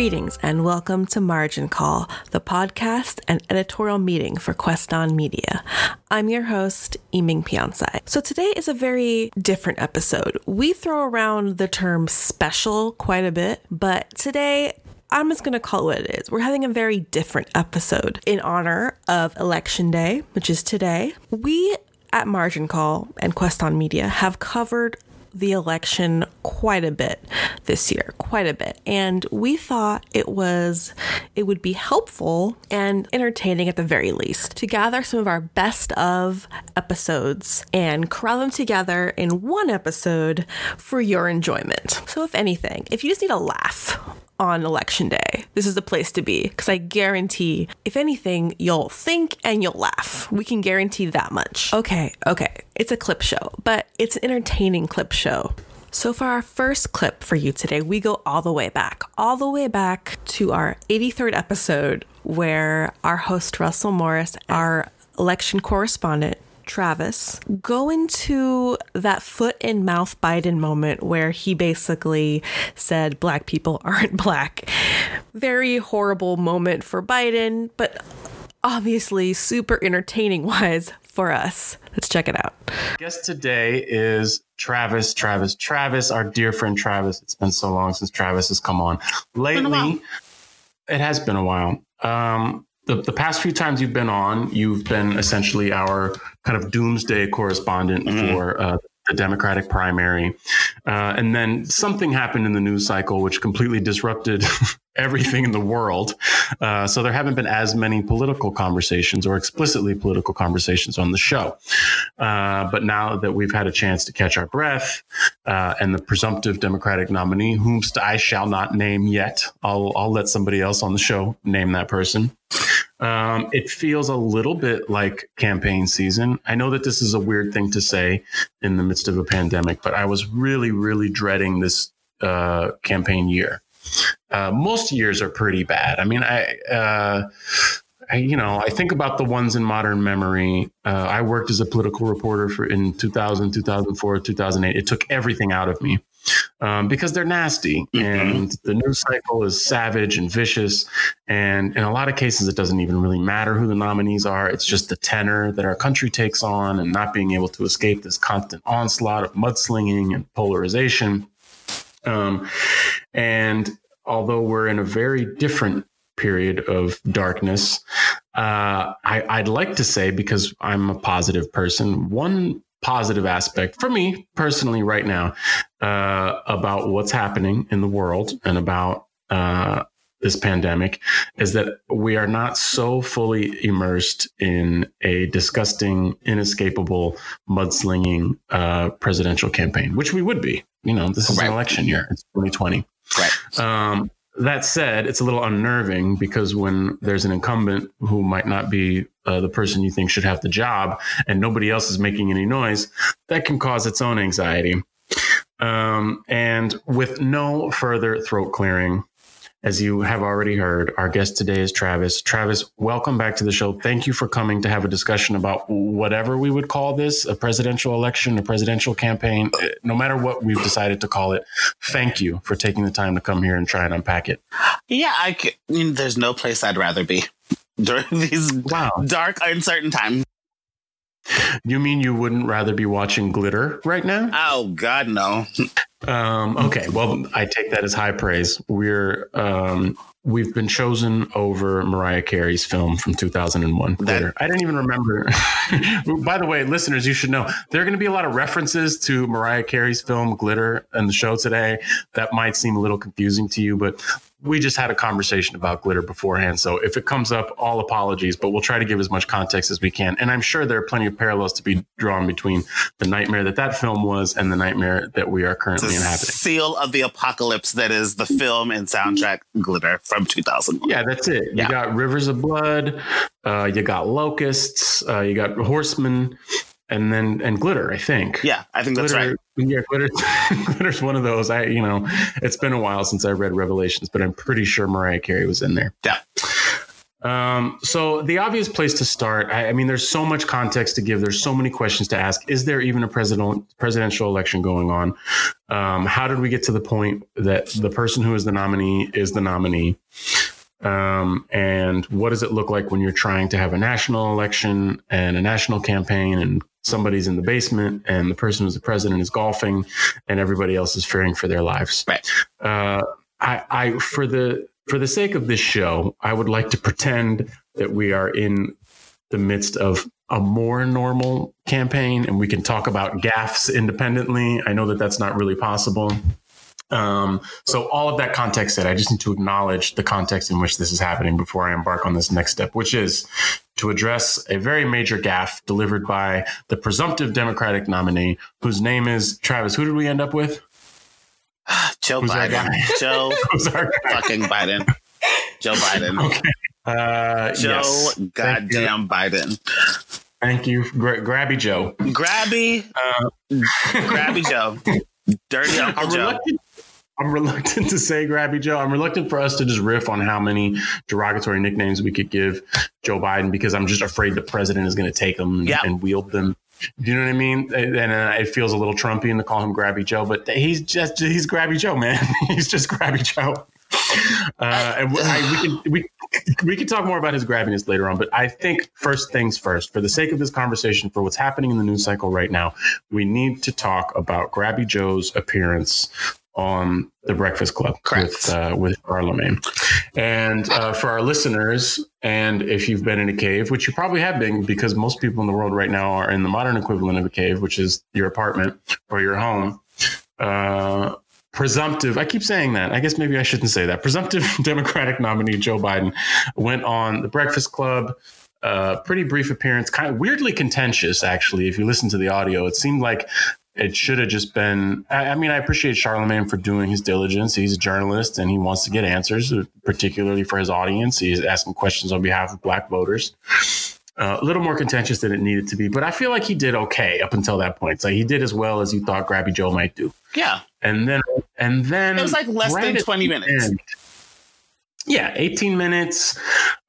Greetings and welcome to Margin Call, the podcast and editorial meeting for Queston Media. I'm your host, Iming Piansai. So today is a very different episode. We throw around the term special quite a bit, but today I'm just going to call it what it is. We're having a very different episode in honor of Election Day, which is today. We at Margin Call and Queston Media have covered the election quite a bit this year, quite a bit. And we thought it was it would be helpful and entertaining at the very least to gather some of our best of episodes and corral them together in one episode for your enjoyment. So if anything, if you just need a laugh on election day. This is the place to be because I guarantee, if anything, you'll think and you'll laugh. We can guarantee that much. Okay, okay. It's a clip show, but it's an entertaining clip show. So, for our first clip for you today, we go all the way back, all the way back to our 83rd episode, where our host, Russell Morris, our election correspondent, Travis go into that foot and mouth Biden moment where he basically said black people aren't black. Very horrible moment for Biden, but obviously super entertaining wise for us. Let's check it out. Guest today is Travis, Travis, Travis, our dear friend Travis. It's been so long since Travis has come on. Lately, it has been a while. Um, the, the past few times you've been on, you've been essentially our kind of doomsday correspondent mm-hmm. for uh, the Democratic primary. Uh, and then something happened in the news cycle which completely disrupted everything in the world. Uh, so there haven't been as many political conversations or explicitly political conversations on the show. Uh, but now that we've had a chance to catch our breath, uh, and the presumptive Democratic nominee, whomst I shall not name yet, I'll, I'll let somebody else on the show name that person. Um, it feels a little bit like campaign season. I know that this is a weird thing to say in the midst of a pandemic, but I was really, really dreading this uh, campaign year. Uh, most years are pretty bad. I mean, I, uh, I, you know, I think about the ones in modern memory. Uh, I worked as a political reporter for in 2000, 2004, 2008. It took everything out of me um, because they're nasty mm-hmm. and the news cycle is savage and vicious. And in a lot of cases, it doesn't even really matter who the nominees are. It's just the tenor that our country takes on and not being able to escape this constant onslaught of mudslinging and polarization. Um, and although we're in a very different period of darkness, uh, I, would like to say, because I'm a positive person, one positive aspect for me personally right now uh, about what's happening in the world and about uh, this pandemic is that we are not so fully immersed in a disgusting, inescapable, mudslinging uh, presidential campaign, which we would be. You know, this is right. an election year. It's 2020. Right. Um, that said, it's a little unnerving because when there's an incumbent who might not be uh, the person you think should have the job and nobody else is making any noise, that can cause its own anxiety. Um, and with no further throat clearing, as you have already heard, our guest today is Travis. Travis, welcome back to the show. Thank you for coming to have a discussion about whatever we would call this a presidential election, a presidential campaign, uh, no matter what we've decided to call it. Thank you for taking the time to come here and try and unpack it. Yeah, I, there's no place I'd rather be during these wow. dark, uncertain times. You mean you wouldn't rather be watching glitter right now? Oh God, no. um, okay, well, I take that as high praise. We're um, we've been chosen over Mariah Carey's film from 2001. Glitter. I didn't even remember. By the way, listeners, you should know there are going to be a lot of references to Mariah Carey's film Glitter in the show today. That might seem a little confusing to you, but we just had a conversation about glitter beforehand. So if it comes up, all apologies, but we'll try to give as much context as we can. And I'm sure there are plenty of parallels to be drawn between the nightmare that that film was and the nightmare that we are currently the inhabiting. Seal of the apocalypse that is the film and soundtrack glitter from 2001. Yeah, that's it. Yeah. You got rivers of blood, uh, you got locusts, uh, you got horsemen and then and glitter. I think. Yeah, I think that's right. Yeah, glitter. glitter's one of those. I you know, it's been a while since I read Revelations, but I'm pretty sure Mariah Carey was in there. Yeah. Um, so the obvious place to start, I, I, mean, there's so much context to give. There's so many questions to ask. Is there even a president presidential election going on? Um, how did we get to the point that the person who is the nominee is the nominee? Um, and what does it look like when you're trying to have a national election and a national campaign and somebody's in the basement and the person who's the president is golfing and everybody else is fearing for their lives? Right. Uh, I, I, for the for the sake of this show, I would like to pretend that we are in the midst of a more normal campaign and we can talk about gaffes independently. I know that that's not really possible. Um, so all of that context said, I just need to acknowledge the context in which this is happening before I embark on this next step, which is to address a very major gaffe delivered by the presumptive Democratic nominee, whose name is Travis. Who did we end up with? Joe Who's Biden. Joe fucking Biden. Joe Biden. Okay. Uh, Joe yes. goddamn Biden. Thank you, Gra- Grabby Joe. Grabby, uh, Grabby Joe, Dirty Uncle I'm Joe. Reluctant, I'm reluctant to say Grabby Joe. I'm reluctant for us to just riff on how many derogatory nicknames we could give Joe Biden because I'm just afraid the president is going to take them yep. and wield them do you know what I mean? And uh, it feels a little Trumpian to call him Grabby Joe, but he's just he's Grabby Joe, man. he's just Grabby Joe. Uh, and I, we can we we can talk more about his grabbiness later on, but I think first things first, for the sake of this conversation, for what's happening in the news cycle right now, we need to talk about Grabby Joe's appearance on the Breakfast Club Correct. with uh, with Charlemagne. And uh, for our listeners, and if you've been in a cave, which you probably have been, because most people in the world right now are in the modern equivalent of a cave, which is your apartment or your home. Uh, presumptive, I keep saying that. I guess maybe I shouldn't say that. Presumptive Democratic nominee Joe Biden went on the Breakfast Club. Uh, pretty brief appearance, kind of weirdly contentious, actually. If you listen to the audio, it seemed like it should have just been. I, I, mean, I appreciate Charlemagne for doing his diligence. He's a journalist and he wants to get answers, particularly for his audience. He's asking questions on behalf of Black voters. Uh, a little more contentious than it needed to be, but I feel like he did okay up until that point. So he did as well as you thought Grabby Joe might do. Yeah, and then and then it was like less right than twenty minutes. End, yeah, eighteen minutes.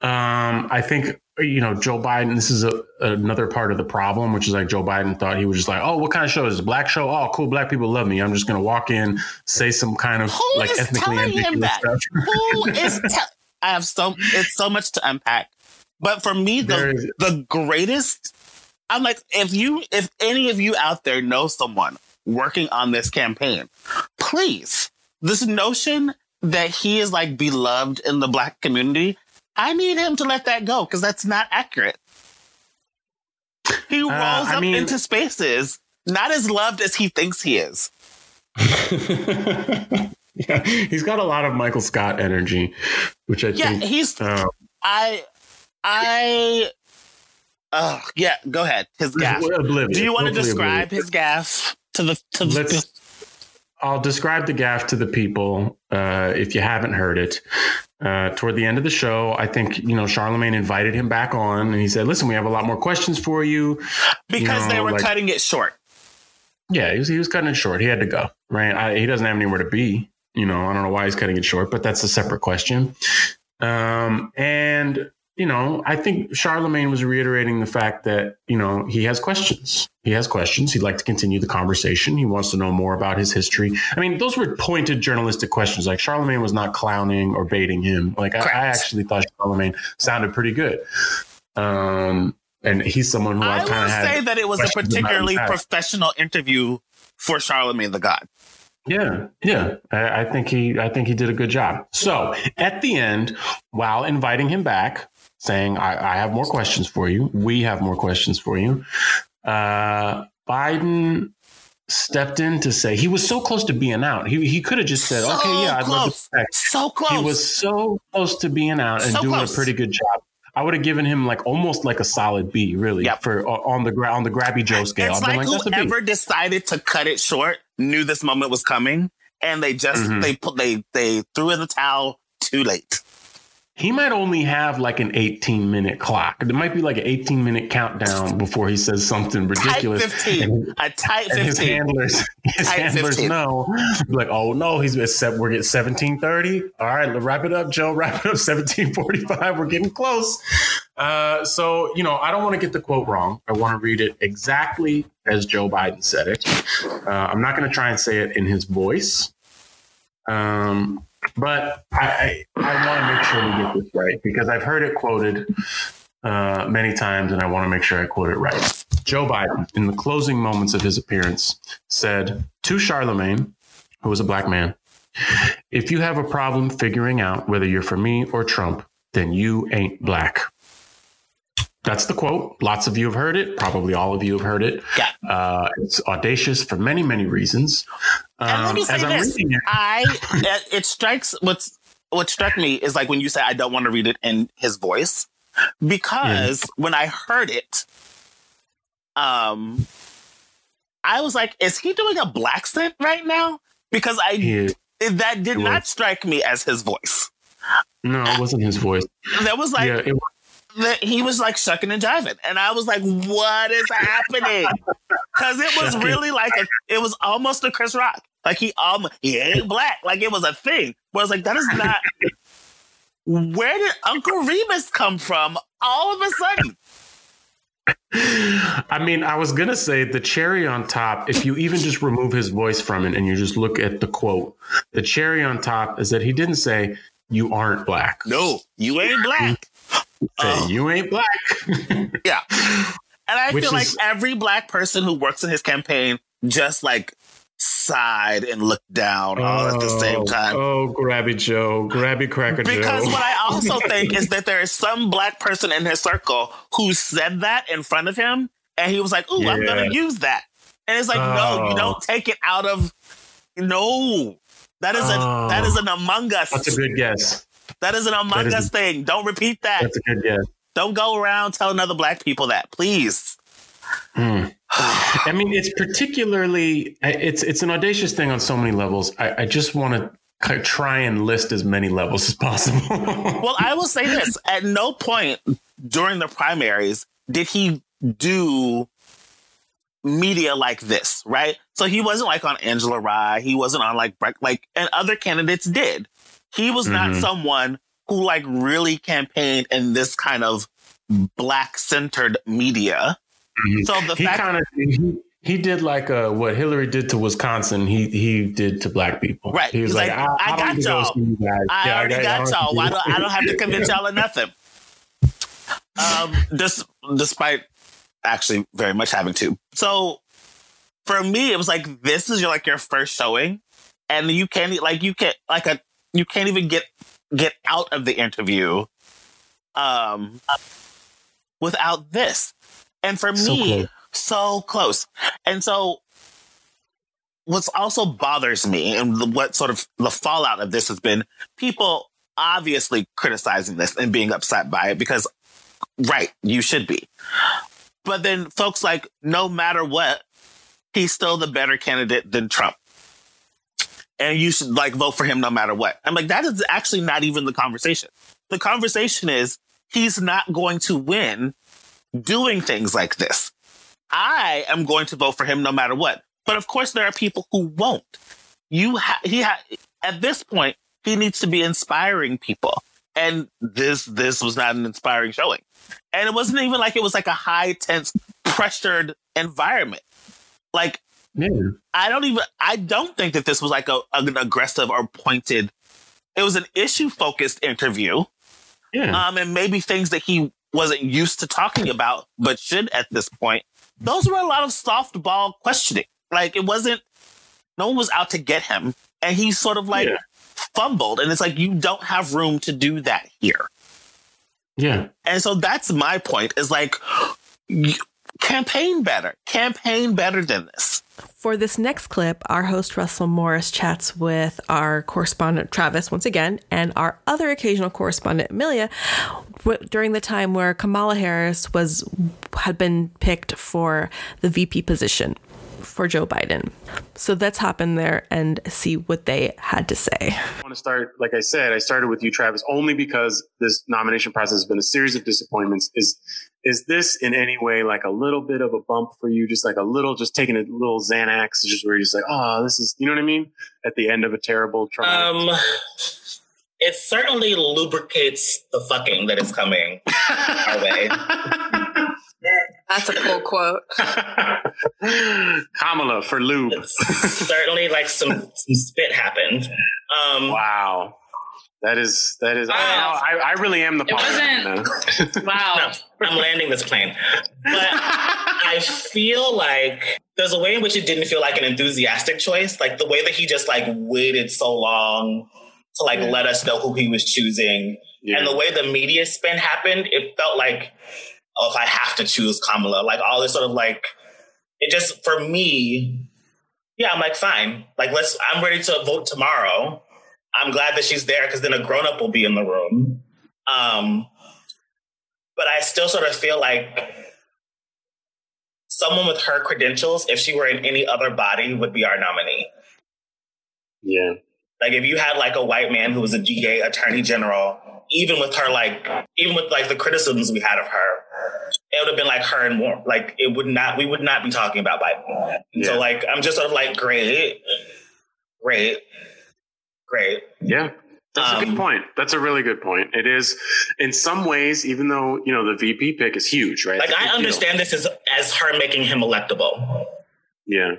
Um, I think you know, Joe Biden, this is a, another part of the problem, which is like Joe Biden thought he was just like, oh, what kind of show is? A black show? Oh, cool. Black people love me. I'm just going to walk in, say some kind of Who like ethnically ambiguous stuff. Who is te- I have so, it's so much to unpack. But for me, the, the greatest, I'm like, if you, if any of you out there know someone working on this campaign, please, this notion that he is like beloved in the black community I need him to let that go because that's not accurate. He uh, rolls uh, up mean, into spaces not as loved as he thinks he is. yeah, he's got a lot of Michael Scott energy, which I yeah, think. Yeah, he's. Uh, I, I. Oh yeah, go ahead. His gaffe. Do you want to describe oblivious. his gaffe to the to Let's, the? I'll describe the gaffe to the people uh, if you haven't heard it. Uh, toward the end of the show, I think you know Charlemagne invited him back on, and he said, "Listen, we have a lot more questions for you." Because you know, they were like, cutting it short. Yeah, he was, he was cutting it short. He had to go. Right? I, he doesn't have anywhere to be. You know, I don't know why he's cutting it short, but that's a separate question. Um, and you know, I think Charlemagne was reiterating the fact that, you know, he has questions. He has questions. He'd like to continue the conversation. He wants to know more about his history. I mean, those were pointed journalistic questions. Like Charlemagne was not clowning or baiting him. Like I, I, actually thought Charlemagne sounded pretty good. Um, and he's someone who I, I kind of say that it was a particularly professional interview for Charlemagne the God. Yeah, yeah. I, I, think he I think he did a good job. So at the end, while inviting him back, saying, I, I have more questions for you. We have more questions for you. Uh, Biden stepped in to say he was so close to being out. He he could have just said, so "Okay, yeah, I'd close. love to." So close. He was so close to being out and so doing close. a pretty good job. I would have given him like almost like a solid B, really, yep. for on the on the Grabby Joe scale. It's like, like whoever decided to cut it short knew this moment was coming, and they just mm-hmm. they put they they threw in the towel too late. He might only have like an 18 minute clock. There might be like an 18 minute countdown before he says something ridiculous. Tight 15. And, a tight 15. His handlers, his tight handlers 15. know. Like, oh no, he's set. We're getting 1730. All right, let's wrap it up, Joe. Wrap it up 1745. We're getting close. Uh, so, you know, I don't want to get the quote wrong. I want to read it exactly as Joe Biden said it. Uh, I'm not going to try and say it in his voice. Um, but I, I, want to make sure we get this right because I've heard it quoted uh, many times and I want to make sure I quote it right. Joe Biden, in the closing moments of his appearance, said to Charlemagne, who was a black man, if you have a problem figuring out whether you're for me or Trump, then you ain't black. That's the quote. Lots of you have heard it. Probably all of you have heard it. Yeah. Uh, it's audacious for many, many reasons. Um, and let me say this: it, I it strikes what's what struck me is like when you say I don't want to read it in his voice because yeah. when I heard it, um, I was like, is he doing a black scent right now? Because I yeah. that did not strike me as his voice. No, it wasn't his voice. That was like. Yeah, it, that he was like sucking and jiving, and I was like, "What is happening?" Because it was really like a, it was almost a Chris Rock. Like he um he ain't black. Like it was a thing. But I was like, that is not. Where did Uncle Remus come from? All of a sudden. I mean, I was gonna say the cherry on top. If you even just remove his voice from it and you just look at the quote, the cherry on top is that he didn't say you aren't black. No, you ain't black. Say, oh. you ain't black. yeah. And I Which feel is, like every black person who works in his campaign just like sighed and looked down oh, all at the same oh, time. Oh, grabby Joe, grabby cracker because Joe. Because what I also think is that there is some black person in his circle who said that in front of him, and he was like, "Ooh, yeah. I'm going to use that." And it's like, oh. no, you don't oh. take it out of. No, that is oh. a that is oh. an Among Us. That's a good guess. That is an Among is Us thing. Don't repeat that. That's a good guess. Don't go around telling other black people that, please. Hmm. I mean, it's particularly it's it's an audacious thing on so many levels. I, I just want to try and list as many levels as possible. well, I will say this: at no point during the primaries did he do media like this, right? So he wasn't like on Angela Rye. He wasn't on like like and other candidates did. He was mm-hmm. not someone who like really campaigned in this kind of black centered media. Mm-hmm. So the he fact kind of he, he did like uh, what Hillary did to Wisconsin. He he did to black people. Right. He was like, like, I, I, I got y'all. I yeah, already I got, got y'all. I don't, I don't have to convince y'all of nothing. Um, this, despite actually very much having to. So for me, it was like this is your like your first showing, and you can't like you can't like a you can't even get get out of the interview um without this. And for so me, close. so close. And so what's also bothers me and what sort of the fallout of this has been people obviously criticizing this and being upset by it because right, you should be. But then folks like no matter what, he's still the better candidate than Trump and you should like vote for him no matter what. I'm like, that is actually not even the conversation. The conversation is he's not going to win doing things like this. I am going to vote for him no matter what. But of course, there are people who won't. You ha- he ha- at this point, he needs to be inspiring people. And this this was not an inspiring showing. And it wasn't even like it was like a high tense pressured environment. Like yeah. I don't even. I don't think that this was like a, an aggressive or pointed. It was an issue focused interview. Yeah. Um, and maybe things that he wasn't used to talking about, but should at this point. Those were a lot of softball questioning. Like it wasn't. No one was out to get him, and he sort of like yeah. fumbled. And it's like you don't have room to do that here. Yeah. And so that's my point. Is like campaign better. Campaign better than this. For this next clip, our host Russell Morris chats with our correspondent Travis once again and our other occasional correspondent Amelia during the time where Kamala Harris was had been picked for the VP position. For Joe Biden. So let's hop in there and see what they had to say. I want to start, like I said, I started with you, Travis, only because this nomination process has been a series of disappointments. Is is this in any way like a little bit of a bump for you? Just like a little, just taking a little Xanax, just where you're just like, oh, this is, you know what I mean? At the end of a terrible trial. Um, it certainly lubricates the fucking that is coming our way. That's a cool quote. Kamala for lube. certainly, like some, some spit happened. Um, wow. That is that is. Wow. I, I, I, really am the. It wasn't. wow. No, I'm landing this plane, but I feel like there's a way in which it didn't feel like an enthusiastic choice. Like the way that he just like waited so long to like yeah. let us know who he was choosing, yeah. and the way the media spin happened, it felt like, oh, if I have to choose Kamala, like all this sort of like, it just for me, yeah, I'm like fine, like let's. I'm ready to vote tomorrow I'm glad that she's there because then a grown up will be in the room. Um, but I still sort of feel like someone with her credentials, if she were in any other body, would be our nominee. Yeah. Like if you had like a white man who was a DA attorney general, even with her like even with like the criticisms we had of her, it would have been like her and more. Like it would not we would not be talking about Biden. Yeah. So like I'm just sort of like great, great great. Yeah. That's um, a good um, point. That's a really good point. It is, in some ways, even though you know the VP pick is huge, right? Like I understand deal. this as as her making him electable. Yeah,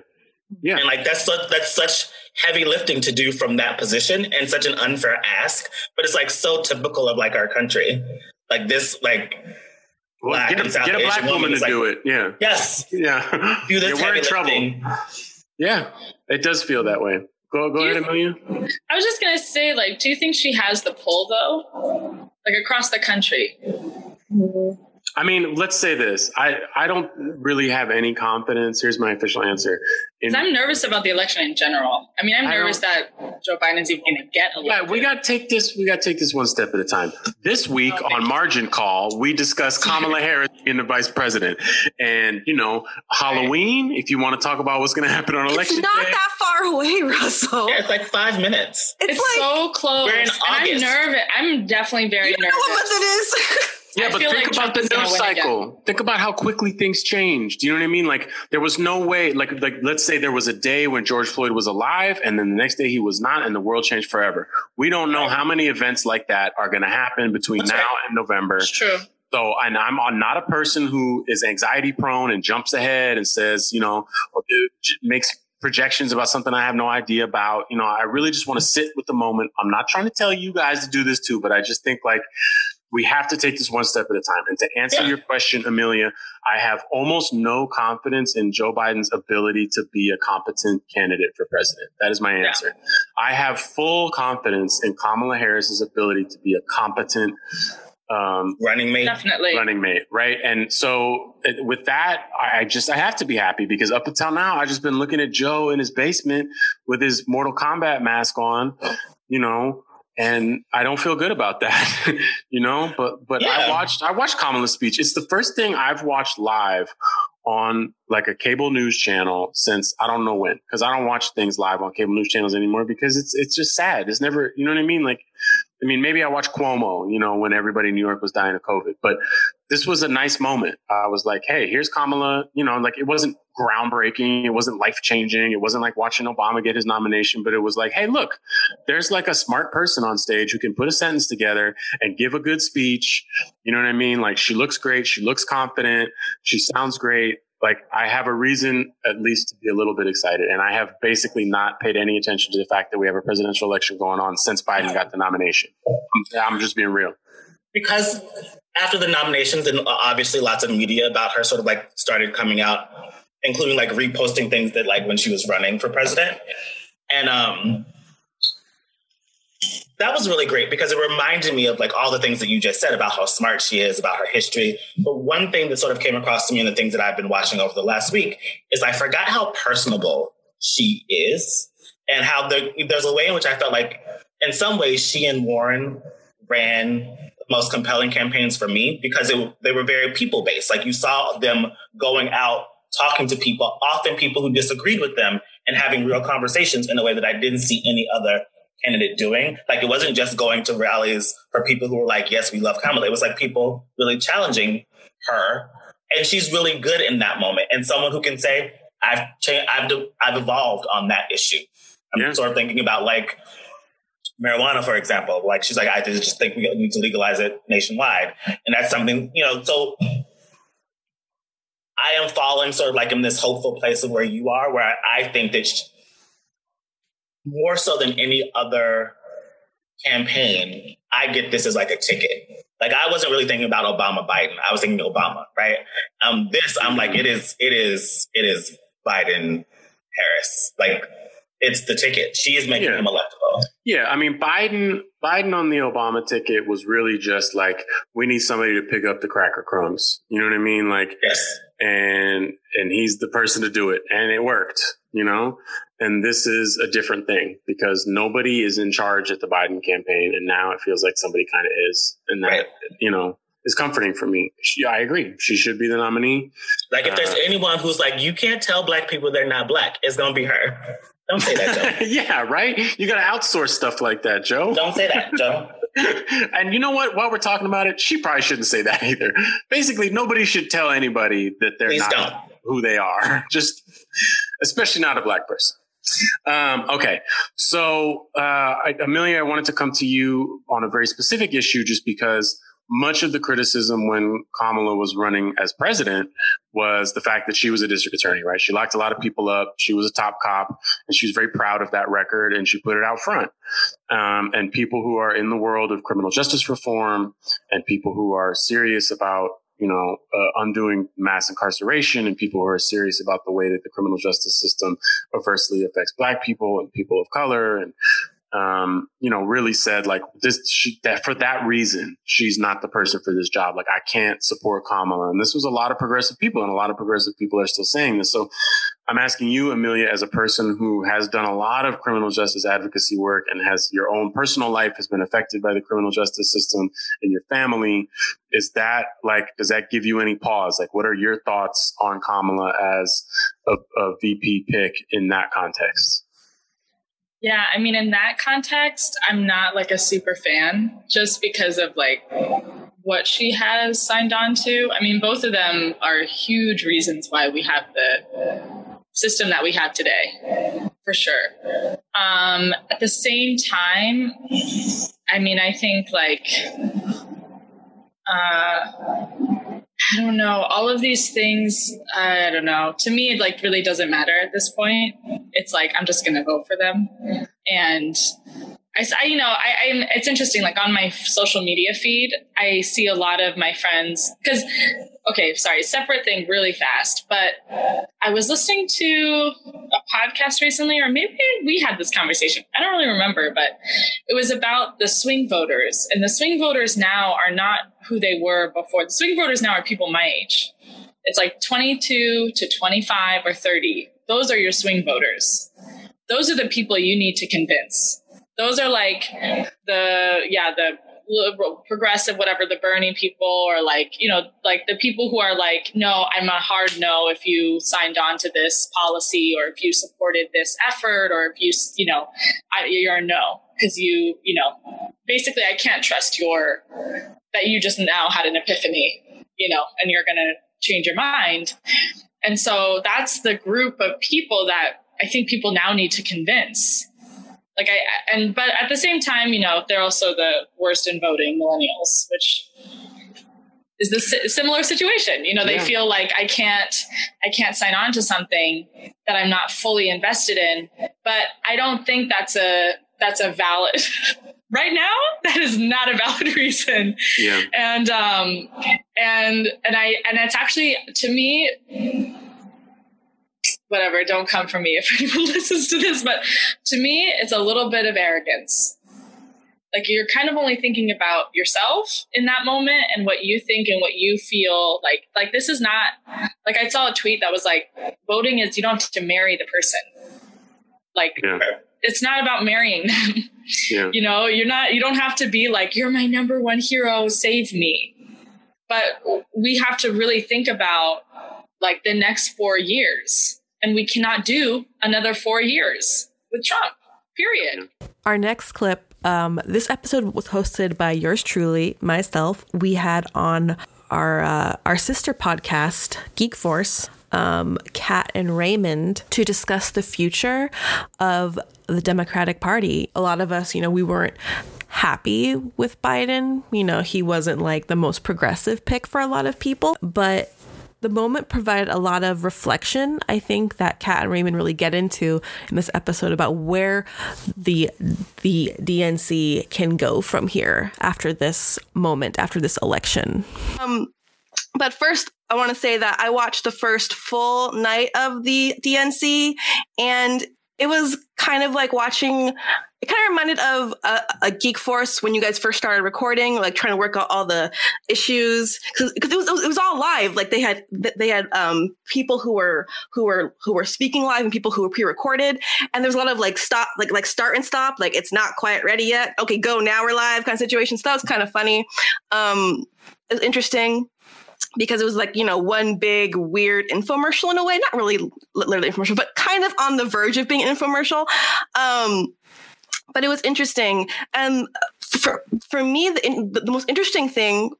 yeah, and like that's such, that's such heavy lifting to do from that position, and such an unfair ask. But it's like so typical of like our country, like this, like well, black get, a, get a black woman, woman to like, do it. Yeah. Yes. Yeah. Do this. Yeah, we're in trouble. Yeah, it does feel that way. Go go ahead, Amelia. I was just gonna say, like, do you think she has the pull though, like across the country? Mm-hmm. I mean, let's say this. I, I don't really have any confidence. Here's my official answer. In, I'm nervous about the election in general. I mean, I'm nervous that Joe Biden's even going to get elected. Yeah, we got to take this. We got to take this one step at a time. This week oh, on Margin Call, we discussed Kamala Harris being the vice president, and you know, Halloween. Right. If you want to talk about what's going to happen on election, it's not day, that far away, Russell. Yeah, it's like five minutes. It's, it's like, so close. We're in August. I'm nervous. I'm definitely very you nervous. Know what month it is? Yeah, but think like about Trump the news cycle. Think about how quickly things changed. Do you know what I mean? Like there was no way. Like like let's say there was a day when George Floyd was alive, and then the next day he was not, and the world changed forever. We don't know how many events like that are going to happen between That's now right. and November. It's true. So, and I'm not a person who is anxiety prone and jumps ahead and says, you know, makes projections about something I have no idea about. You know, I really just want to sit with the moment. I'm not trying to tell you guys to do this too, but I just think like we have to take this one step at a time. And to answer yeah. your question, Amelia, I have almost no confidence in Joe Biden's ability to be a competent candidate for president. That is my answer. Yeah. I have full confidence in Kamala Harris's ability to be a competent um, running mate. Definitely. Running mate, right? And so with that, I just I have to be happy because up until now, I've just been looking at Joe in his basement with his Mortal Kombat mask on, you know, and I don't feel good about that, you know. But but yeah. I watched I watched Kamala's speech. It's the first thing I've watched live on like a cable news channel since I don't know when because I don't watch things live on cable news channels anymore because it's it's just sad. It's never you know what I mean. Like I mean, maybe I watched Cuomo, you know, when everybody in New York was dying of COVID, but this was a nice moment. I was like, hey, here's Kamala. You know, like it wasn't groundbreaking. It wasn't life changing. It wasn't like watching Obama get his nomination, but it was like, hey, look, there's like a smart person on stage who can put a sentence together and give a good speech. You know what I mean? Like she looks great. She looks confident. She sounds great like I have a reason at least to be a little bit excited. And I have basically not paid any attention to the fact that we have a presidential election going on since Biden got the nomination. I'm, I'm just being real. Because after the nominations, and uh, obviously lots of media about her sort of like started coming out, including like reposting things that like when she was running for president. And um that was really great because it reminded me of like all the things that you just said about how smart she is, about her history. But one thing that sort of came across to me in the things that I've been watching over the last week is I forgot how personable she is and how there, there's a way in which I felt like in some ways she and Warren ran the most compelling campaigns for me because it, they were very people based. Like you saw them going out talking to people, often people who disagreed with them, and having real conversations in a way that I didn't see any other candidate doing. Like it wasn't just going to rallies for people who were like, yes, we love Kamala. It was like people really challenging her. And she's really good in that moment. And someone who can say, I've changed, I've, I've evolved on that issue. I'm yeah. sort of thinking about like marijuana, for example. Like she's like, I just think we need to legalize it nationwide. And that's something, you know, so I am falling sort of like in this hopeful place of where you are, where I, think that she, more so than any other campaign, I get this as like a ticket. Like I wasn't really thinking about Obama Biden. I was thinking Obama, right? Um, this I'm like, it is, it is, it is Biden Harris. Like it's the ticket. She is making yeah. him electable. Yeah, I mean Biden Biden on the Obama ticket was really just like we need somebody to pick up the cracker crumbs. You know what I mean? Like yes. And and he's the person to do it and it worked, you know? And this is a different thing because nobody is in charge at the Biden campaign and now it feels like somebody kind of is. And that, right. you know, is comforting for me. She, I agree. She should be the nominee. Like if there's uh, anyone who's like, you can't tell black people they're not black, it's gonna be her. Don't say that, Joe. yeah, right? You got to outsource stuff like that, Joe. Don't say that, Joe. and you know what? While we're talking about it, she probably shouldn't say that either. Basically, nobody should tell anybody that they're Please not don't. who they are. Just, especially not a black person. Um, okay, so uh, I, Amelia, I wanted to come to you on a very specific issue, just because much of the criticism when Kamala was running as president was the fact that she was a district attorney, right? She locked a lot of people up. She was a top cop and she was very proud of that record and she put it out front. Um, and people who are in the world of criminal justice reform and people who are serious about you know, uh, undoing mass incarceration and people who are serious about the way that the criminal justice system adversely affects black people and people of color and um, you know, really said like this, she, that for that reason, she's not the person for this job. Like I can't support Kamala. And this was a lot of progressive people and a lot of progressive people are still saying this. So I'm asking you, Amelia, as a person who has done a lot of criminal justice advocacy work and has your own personal life has been affected by the criminal justice system in your family. Is that like, does that give you any pause? Like, what are your thoughts on Kamala as a, a VP pick in that context? Yeah, I mean, in that context, I'm not like a super fan just because of like what she has signed on to. I mean, both of them are huge reasons why we have the system that we have today, for sure. Um, at the same time, I mean, I think like, uh, I don't know. All of these things, I don't know. To me, it like really doesn't matter at this point. It's like I'm just gonna vote for them, and I, I you know, I, I, it's interesting. Like on my social media feed, I see a lot of my friends because, okay, sorry, separate thing, really fast. But I was listening to a podcast recently, or maybe we had this conversation. I don't really remember, but it was about the swing voters, and the swing voters now are not who they were before. The swing voters now are people my age. It's like 22 to 25 or 30. Those are your swing voters. Those are the people you need to convince those are like the yeah the progressive, whatever the Bernie people, or like you know, like the people who are like, no, I'm a hard no if you signed on to this policy, or if you supported this effort, or if you you know, I, you're a no because you you know, basically, I can't trust your that you just now had an epiphany, you know, and you're gonna change your mind. And so that's the group of people that I think people now need to convince like I and but at the same time, you know, they're also the worst in voting, millennials, which is the similar situation. You know, they yeah. feel like I can't I can't sign on to something that I'm not fully invested in. But I don't think that's a that's a valid right now that is not a valid reason yeah and um and and i and it's actually to me whatever, don't come for me if anyone listens to this. But to me, it's a little bit of arrogance. Like you're kind of only thinking about yourself in that moment and what you think and what you feel like. Like this is not like I saw a tweet that was like, voting is you don't have to marry the person. Like yeah. it's not about marrying them. Yeah. You know, you're not. You don't have to be like you're my number one hero. Save me. But we have to really think about like the next four years. And we cannot do another four years with Trump, period. Our next clip um, this episode was hosted by yours truly, myself. We had on our uh, our sister podcast, Geek Force, um, Kat and Raymond, to discuss the future of the Democratic Party. A lot of us, you know, we weren't happy with Biden. You know, he wasn't like the most progressive pick for a lot of people, but the moment provided a lot of reflection. I think that Kat and Raymond really get into in this episode about where the the DNC can go from here after this moment, after this election. Um, but first, I want to say that I watched the first full night of the DNC, and it was kind of like watching it kind of reminded of a, a, Geek Force when you guys first started recording, like trying to work out all the issues because it was it was all live. Like they had they had um, people who were who were who were speaking live and people who were pre-recorded, and there's a lot of like stop like like start and stop. Like it's not quite ready yet. Okay, go now we're live kind of situation. So that was kind of funny. Um, interesting because it was like you know one big weird infomercial in a way not really literally infomercial but kind of on the verge of being an infomercial um but it was interesting. And for, for me, the, the most interesting thing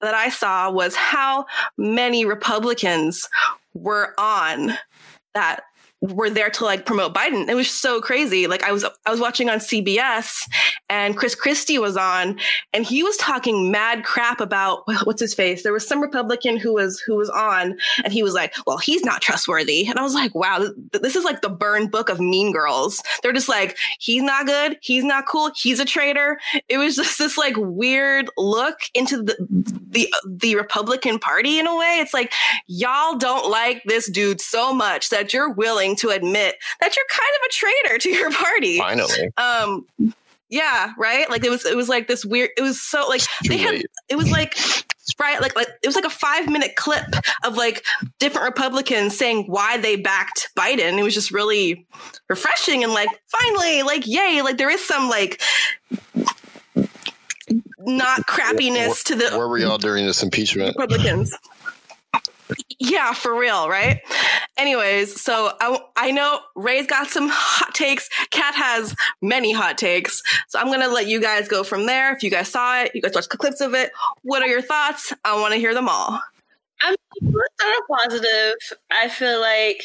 that I saw was how many Republicans were on that were there to like promote Biden. It was so crazy. Like I was I was watching on CBS and Chris Christie was on and he was talking mad crap about what's his face. There was some Republican who was who was on and he was like, "Well, he's not trustworthy." And I was like, "Wow, this is like the burned book of mean girls." They're just like, "He's not good, he's not cool, he's a traitor." It was just this like weird look into the the the Republican party in a way. It's like y'all don't like this dude so much that you're willing willing to admit that you're kind of a traitor to your party. Finally. Um, yeah, right. Like it was, it was like this weird. It was so like they had. It was like right, like like it was like a five minute clip of like different Republicans saying why they backed Biden. It was just really refreshing and like finally, like yay, like there is some like not crappiness to the. Where were y'all during this impeachment? Republicans. Yeah, for real, right? Anyways, so I, I know Ray's got some hot takes. Kat has many hot takes. So I'm going to let you guys go from there. If you guys saw it, you guys watched clips of it. What are your thoughts? I want to hear them all. I'm sort of positive. I feel like,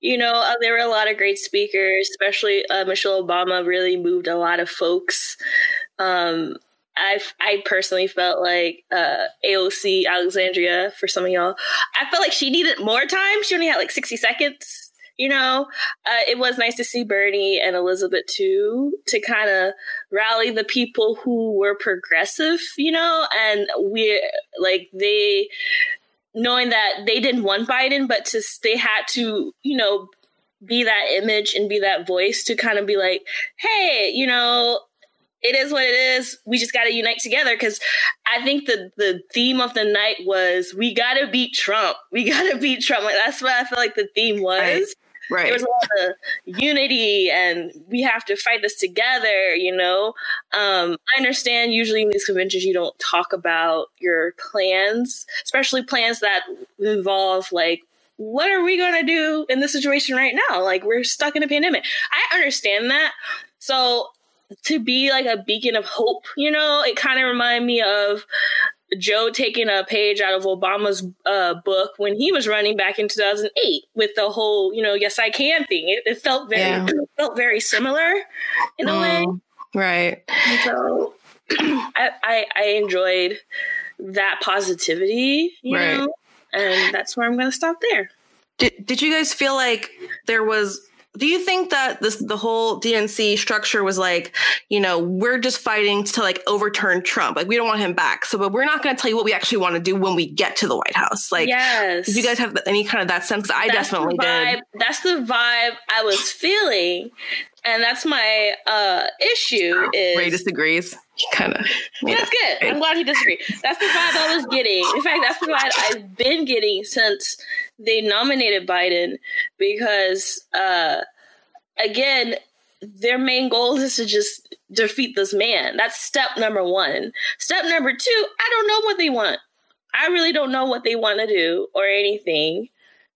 you know, uh, there were a lot of great speakers, especially uh, Michelle Obama really moved a lot of folks. Um, I I personally felt like uh, AOC Alexandria for some of y'all. I felt like she needed more time. She only had like sixty seconds. You know, uh, it was nice to see Bernie and Elizabeth too to kind of rally the people who were progressive. You know, and we like they knowing that they didn't want Biden, but to they had to you know be that image and be that voice to kind of be like, hey, you know, it is what it is. We just got to unite together because I think the the theme of the night was we got to beat Trump. We got to beat Trump. Like that's what I feel like the theme was. Right. Right. There was a lot of unity, and we have to fight this together. You know, um, I understand. Usually in these conventions, you don't talk about your plans, especially plans that involve like what are we going to do in this situation right now? Like we're stuck in a pandemic. I understand that. So to be like a beacon of hope, you know, it kind of reminded me of Joe taking a page out of Obama's uh, book when he was running back in 2008 with the whole, you know, yes I can thing. It, it felt very yeah. it felt very similar in a mm, way. Right. And so I, I, I enjoyed that positivity, you right. know, and that's where I'm going to stop there. Did Did you guys feel like there was do you think that this the whole DNC structure was like, you know, we're just fighting to like overturn Trump. Like we don't want him back. So but we're not going to tell you what we actually want to do when we get to the White House. Like yes. did you guys have any kind of that sense? I that's definitely did. That's the vibe I was feeling. And that's my uh issue is Ray disagrees. Kind of Yeah, That's good. I'm glad he disagrees. That's the vibe I was getting. In fact, that's the vibe I've been getting since they nominated Biden because uh, again, their main goal is to just defeat this man. That's step number one. Step number two, I don't know what they want. I really don't know what they want to do or anything.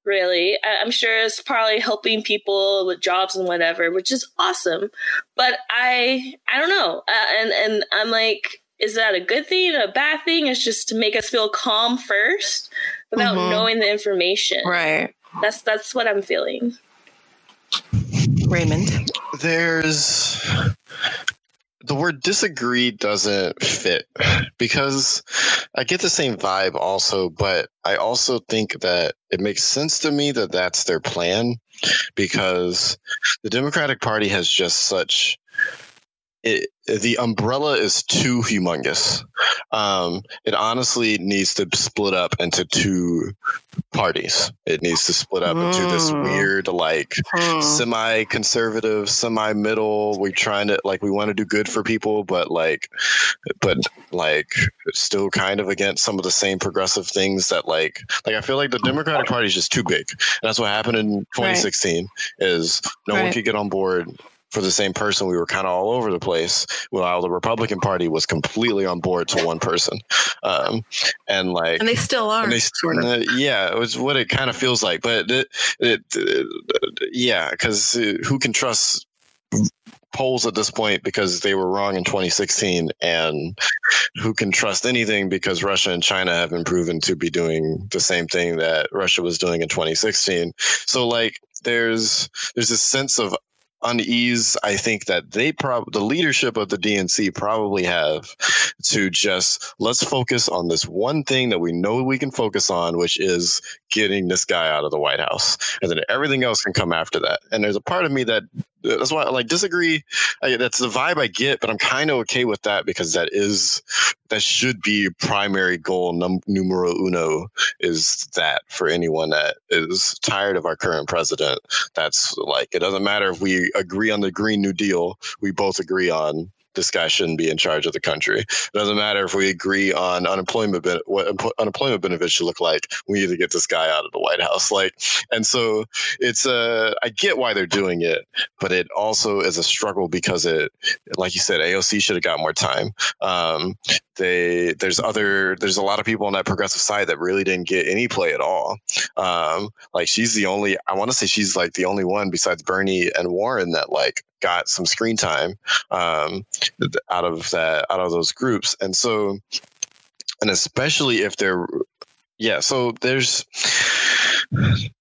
Really. I- am sure it's probably helping people with jobs and whatever, which is awesome. But I, I don't know. Uh, and and I'm like, is that a good thing, a bad thing? It's just to make us feel calm first without mm-hmm. knowing the information. Right. That's that's what I'm feeling. Raymond. There's the word disagree doesn't fit because I get the same vibe also, but I also think that it makes sense to me that that's their plan because the Democratic Party has just such it, the umbrella is too humongous. Um, it honestly needs to split up into two parties. It needs to split up mm. into this hmm. weird, like mm. semi-conservative, semi-middle. We're trying to like we want to do good for people, but like, but like still kind of against some of the same progressive things that like like I feel like the Democratic Party is just too big. And that's what happened in 2016. Right. Is no right. one could get on board for the same person, we were kind of all over the place. While the Republican Party was completely on board to one person, um, and like, and they still are. They, sort of. Uh, yeah, it was what it kind of feels like. But it, it, it yeah, because uh, who can trust polls at this point because they were wrong in 2016 and who can trust anything because Russia and China have been proven to be doing the same thing that Russia was doing in 2016 so like there's there's a sense of unease I think that they probably the leadership of the DNC probably have to just let's focus on this one thing that we know we can focus on, which is getting this guy out of the White House, and then everything else can come after that. And there's a part of me that that's why I like disagree. I, that's the vibe I get, but I'm kind of okay with that because that is that should be primary goal num- numero uno is that for anyone that is tired of our current president. That's like it doesn't matter if we agree on the Green New Deal. We both agree on this guy shouldn't be in charge of the country. It doesn't matter if we agree on unemployment what unemployment benefits should look like. We need to get this guy out of the White House. Like, and so it's uh, I get why they're doing it, but it also is a struggle because it, like you said, AOC should have got more time. Um, they there's other there's a lot of people on that progressive side that really didn't get any play at all. Um, like she's the only I want to say she's like the only one besides Bernie and Warren that like got some screen time um, out of that out of those groups, and so and especially if they're yeah, so there's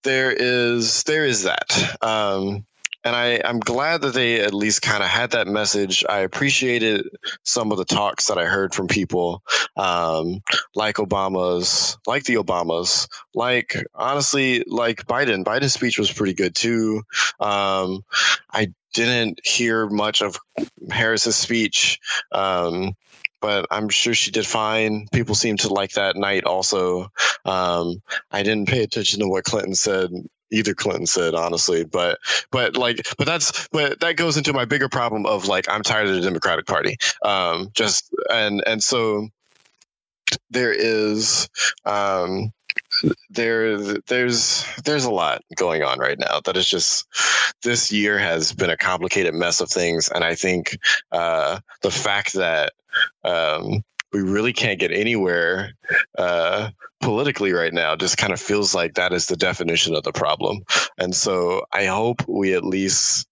there is there is that. Um, and I, I'm glad that they at least kind of had that message. I appreciated some of the talks that I heard from people, um, like Obama's, like the Obamas, like honestly, like Biden. Biden's speech was pretty good too. Um, I didn't hear much of Harris's speech. Um, but I'm sure she did fine. People seem to like that night also. Um, I didn't pay attention to what Clinton said either Clinton said, honestly. But but like but that's but that goes into my bigger problem of like I'm tired of the Democratic Party. Um, just and and so there is um there there's there's a lot going on right now that is just this year has been a complicated mess of things and i think uh, the fact that um, we really can't get anywhere uh, politically right now just kind of feels like that is the definition of the problem. And so I hope we at least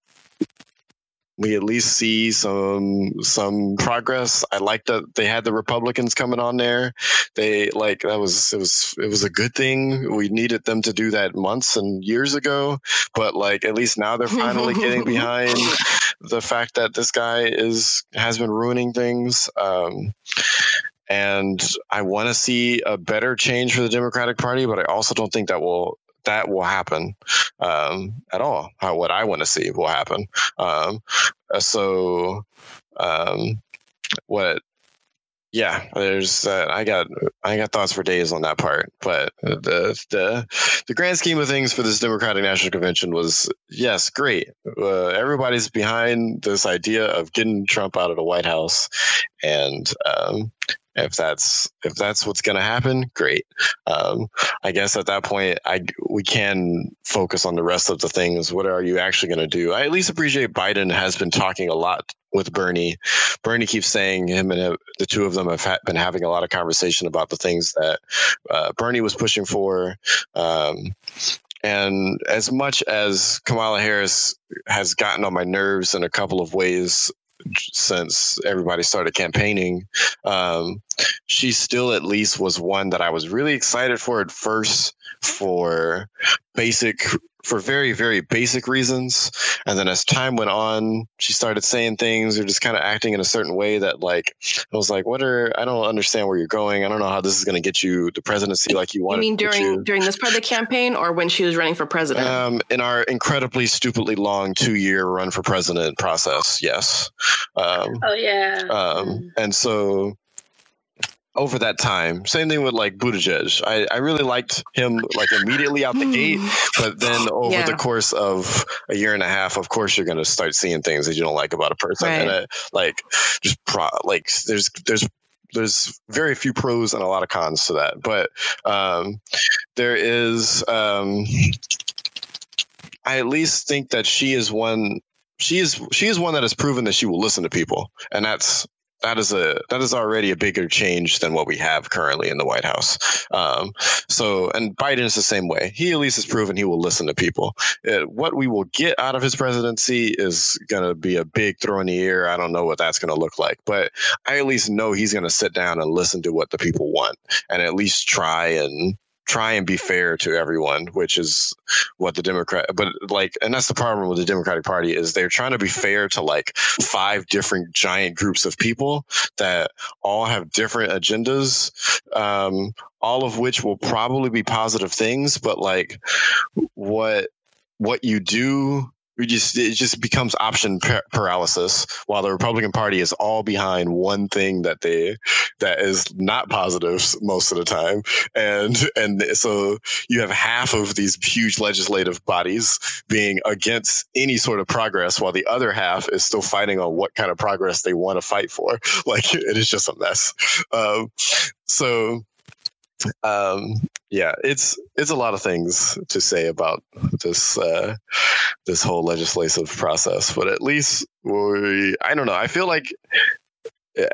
we at least see some some progress. I like that they had the Republicans coming on there. They like that was it was it was a good thing. We needed them to do that months and years ago, but like at least now they're finally getting behind the fact that this guy is has been ruining things. Um, and I want to see a better change for the Democratic Party, but I also don't think that will that will happen um, at all. How what I want to see will happen. Um, uh, so, um, what? Yeah, there's. Uh, I got. I got thoughts for days on that part, but the the the grand scheme of things for this Democratic National Convention was yes, great. Uh, everybody's behind this idea of getting Trump out of the White House, and um, if that's if that's what's going to happen great. Um, i guess at that point i we can focus on the rest of the things. What are you actually going to do? I at least appreciate biden has been talking a lot with bernie. Bernie keeps saying him and uh, the two of them have ha- been having a lot of conversation about the things that uh, bernie was pushing for. Um, and as much as Kamala Harris has gotten on my nerves in a couple of ways since everybody started campaigning, um, she still at least was one that I was really excited for at first for basic for very very basic reasons. And then as time went on she started saying things or just kind of acting in a certain way that like i was like what are i don't understand where you're going. I don't know how this is going to get you the presidency like you want you mean during you. during this part of the campaign or when she was running for president? Um, in our incredibly stupidly long two year run for president process yes. Um, oh yeah. um, mm. and so over that time. Same thing with like Buttigieg. I, I really liked him like immediately out the gate, but then over yeah. the course of a year and a half, of course, you're going to start seeing things that you don't like about a person, right. and like just pro, like there's there's there's very few pros and a lot of cons to that, but um, there is. Um, I at least think that she is one she is she is one that has proven that she will listen to people and that's that is a that is already a bigger change than what we have currently in the White House. Um, so, and Biden is the same way. He at least has proven he will listen to people. It, uh, what we will get out of his presidency is going to be a big throw in the air. I don't know what that's going to look like, but I at least know he's going to sit down and listen to what the people want, and at least try and try and be fair to everyone, which is what the Democrat, but like, and that's the problem with the Democratic Party is they're trying to be fair to like five different giant groups of people that all have different agendas, um, all of which will probably be positive things, but like what what you do we just it just becomes option paralysis while the republican party is all behind one thing that they that is not positive most of the time. And and so you have half of these huge legislative bodies being against any sort of progress while the other half is still fighting on what kind of progress they want to fight for. Like it is just a mess. Um, so um, yeah, it's it's a lot of things to say about this uh, this whole legislative process, but at least we, I don't know. I feel like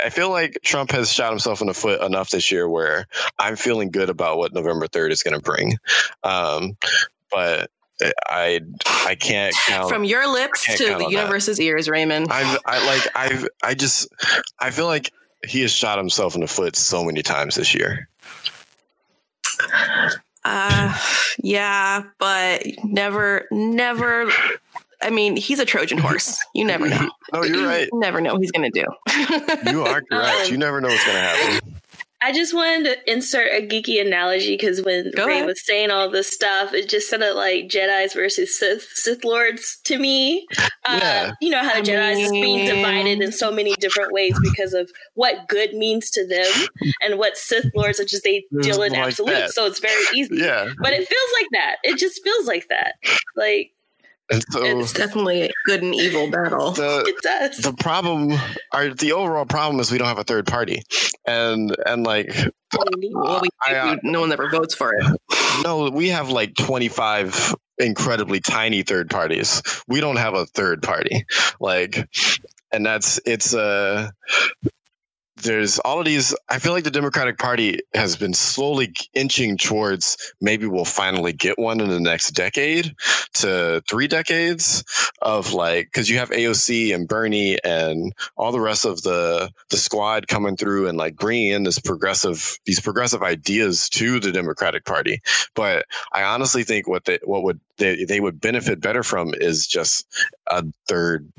I feel like Trump has shot himself in the foot enough this year where I'm feeling good about what November 3rd is going to bring. Um, but I I can't count from your lips to the universe's that. ears, Raymond. I've I like I've I just I feel like he has shot himself in the foot so many times this year. Uh, yeah, but never, never. I mean, he's a Trojan horse. You never know. no, you're right. You never know what he's going to do. you are correct. Um, you never know what's going to happen. I just wanted to insert a geeky analogy because when Go Ray ahead. was saying all this stuff, it just sounded like Jedi's versus Sith, Sith Lords to me. Uh, yeah. Uh, you know how the Jedi's is being divided in so many different ways because of what good means to them and what Sith Lords are just they deal in like absolute. That. So it's very easy. Yeah. But it feels like that. It just feels like that. Like and so it's definitely a good and evil battle. The, it does. The problem, our the overall problem is we don't have a third party, and and like well, we, I, uh, no one ever votes for it. No, we have like twenty five incredibly tiny third parties. We don't have a third party, like, and that's it's a. Uh, there's all of these. I feel like the Democratic Party has been slowly inching towards maybe we'll finally get one in the next decade to three decades of like because you have AOC and Bernie and all the rest of the the squad coming through and like bringing in this progressive these progressive ideas to the Democratic Party. But I honestly think what they what would they, they would benefit better from is just a third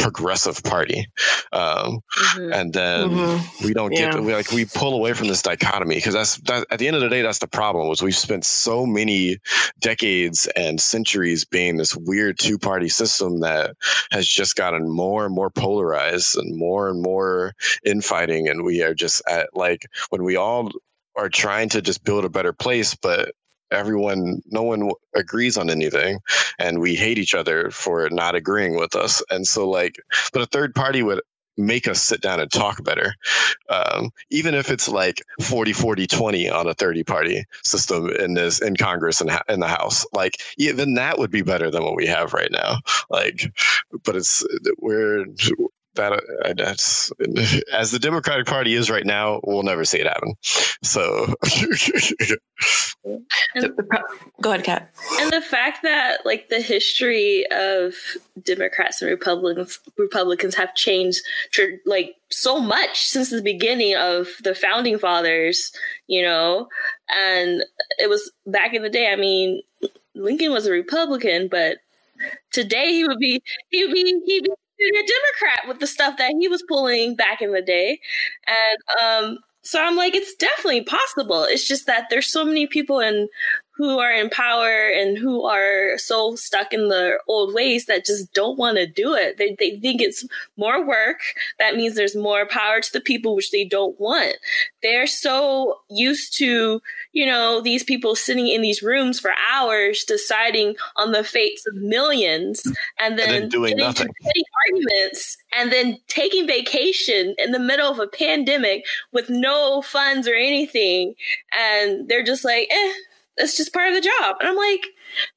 progressive party um, mm-hmm. and then mm-hmm. we don't get yeah. we like we pull away from this dichotomy because that's that, at the end of the day that's the problem was we've spent so many decades and centuries being this weird two-party system that has just gotten more and more polarized and more and more infighting and we are just at like when we all are trying to just build a better place but everyone no one agrees on anything and we hate each other for not agreeing with us and so like but a third party would make us sit down and talk better um, even if it's like 40 40 20 on a 30 party system in this in congress and in the house like even that would be better than what we have right now like but it's we're that uh, that's as the Democratic Party is right now, we'll never see it happen. So, and, go ahead, Kat. And the fact that like the history of Democrats and Republicans Republicans have changed like so much since the beginning of the founding fathers, you know, and it was back in the day. I mean, Lincoln was a Republican, but today he would be he would be he'd be a Democrat with the stuff that he was pulling back in the day. And um, so I'm like, it's definitely possible. It's just that there's so many people in who are in power and who are so stuck in the old ways that just don't want to do it. They, they think it's more work. That means there's more power to the people, which they don't want. They're so used to, you know, these people sitting in these rooms for hours deciding on the fates of millions and then, and then doing nothing. arguments and then taking vacation in the middle of a pandemic with no funds or anything. And they're just like, eh, it's just part of the job. And I'm like,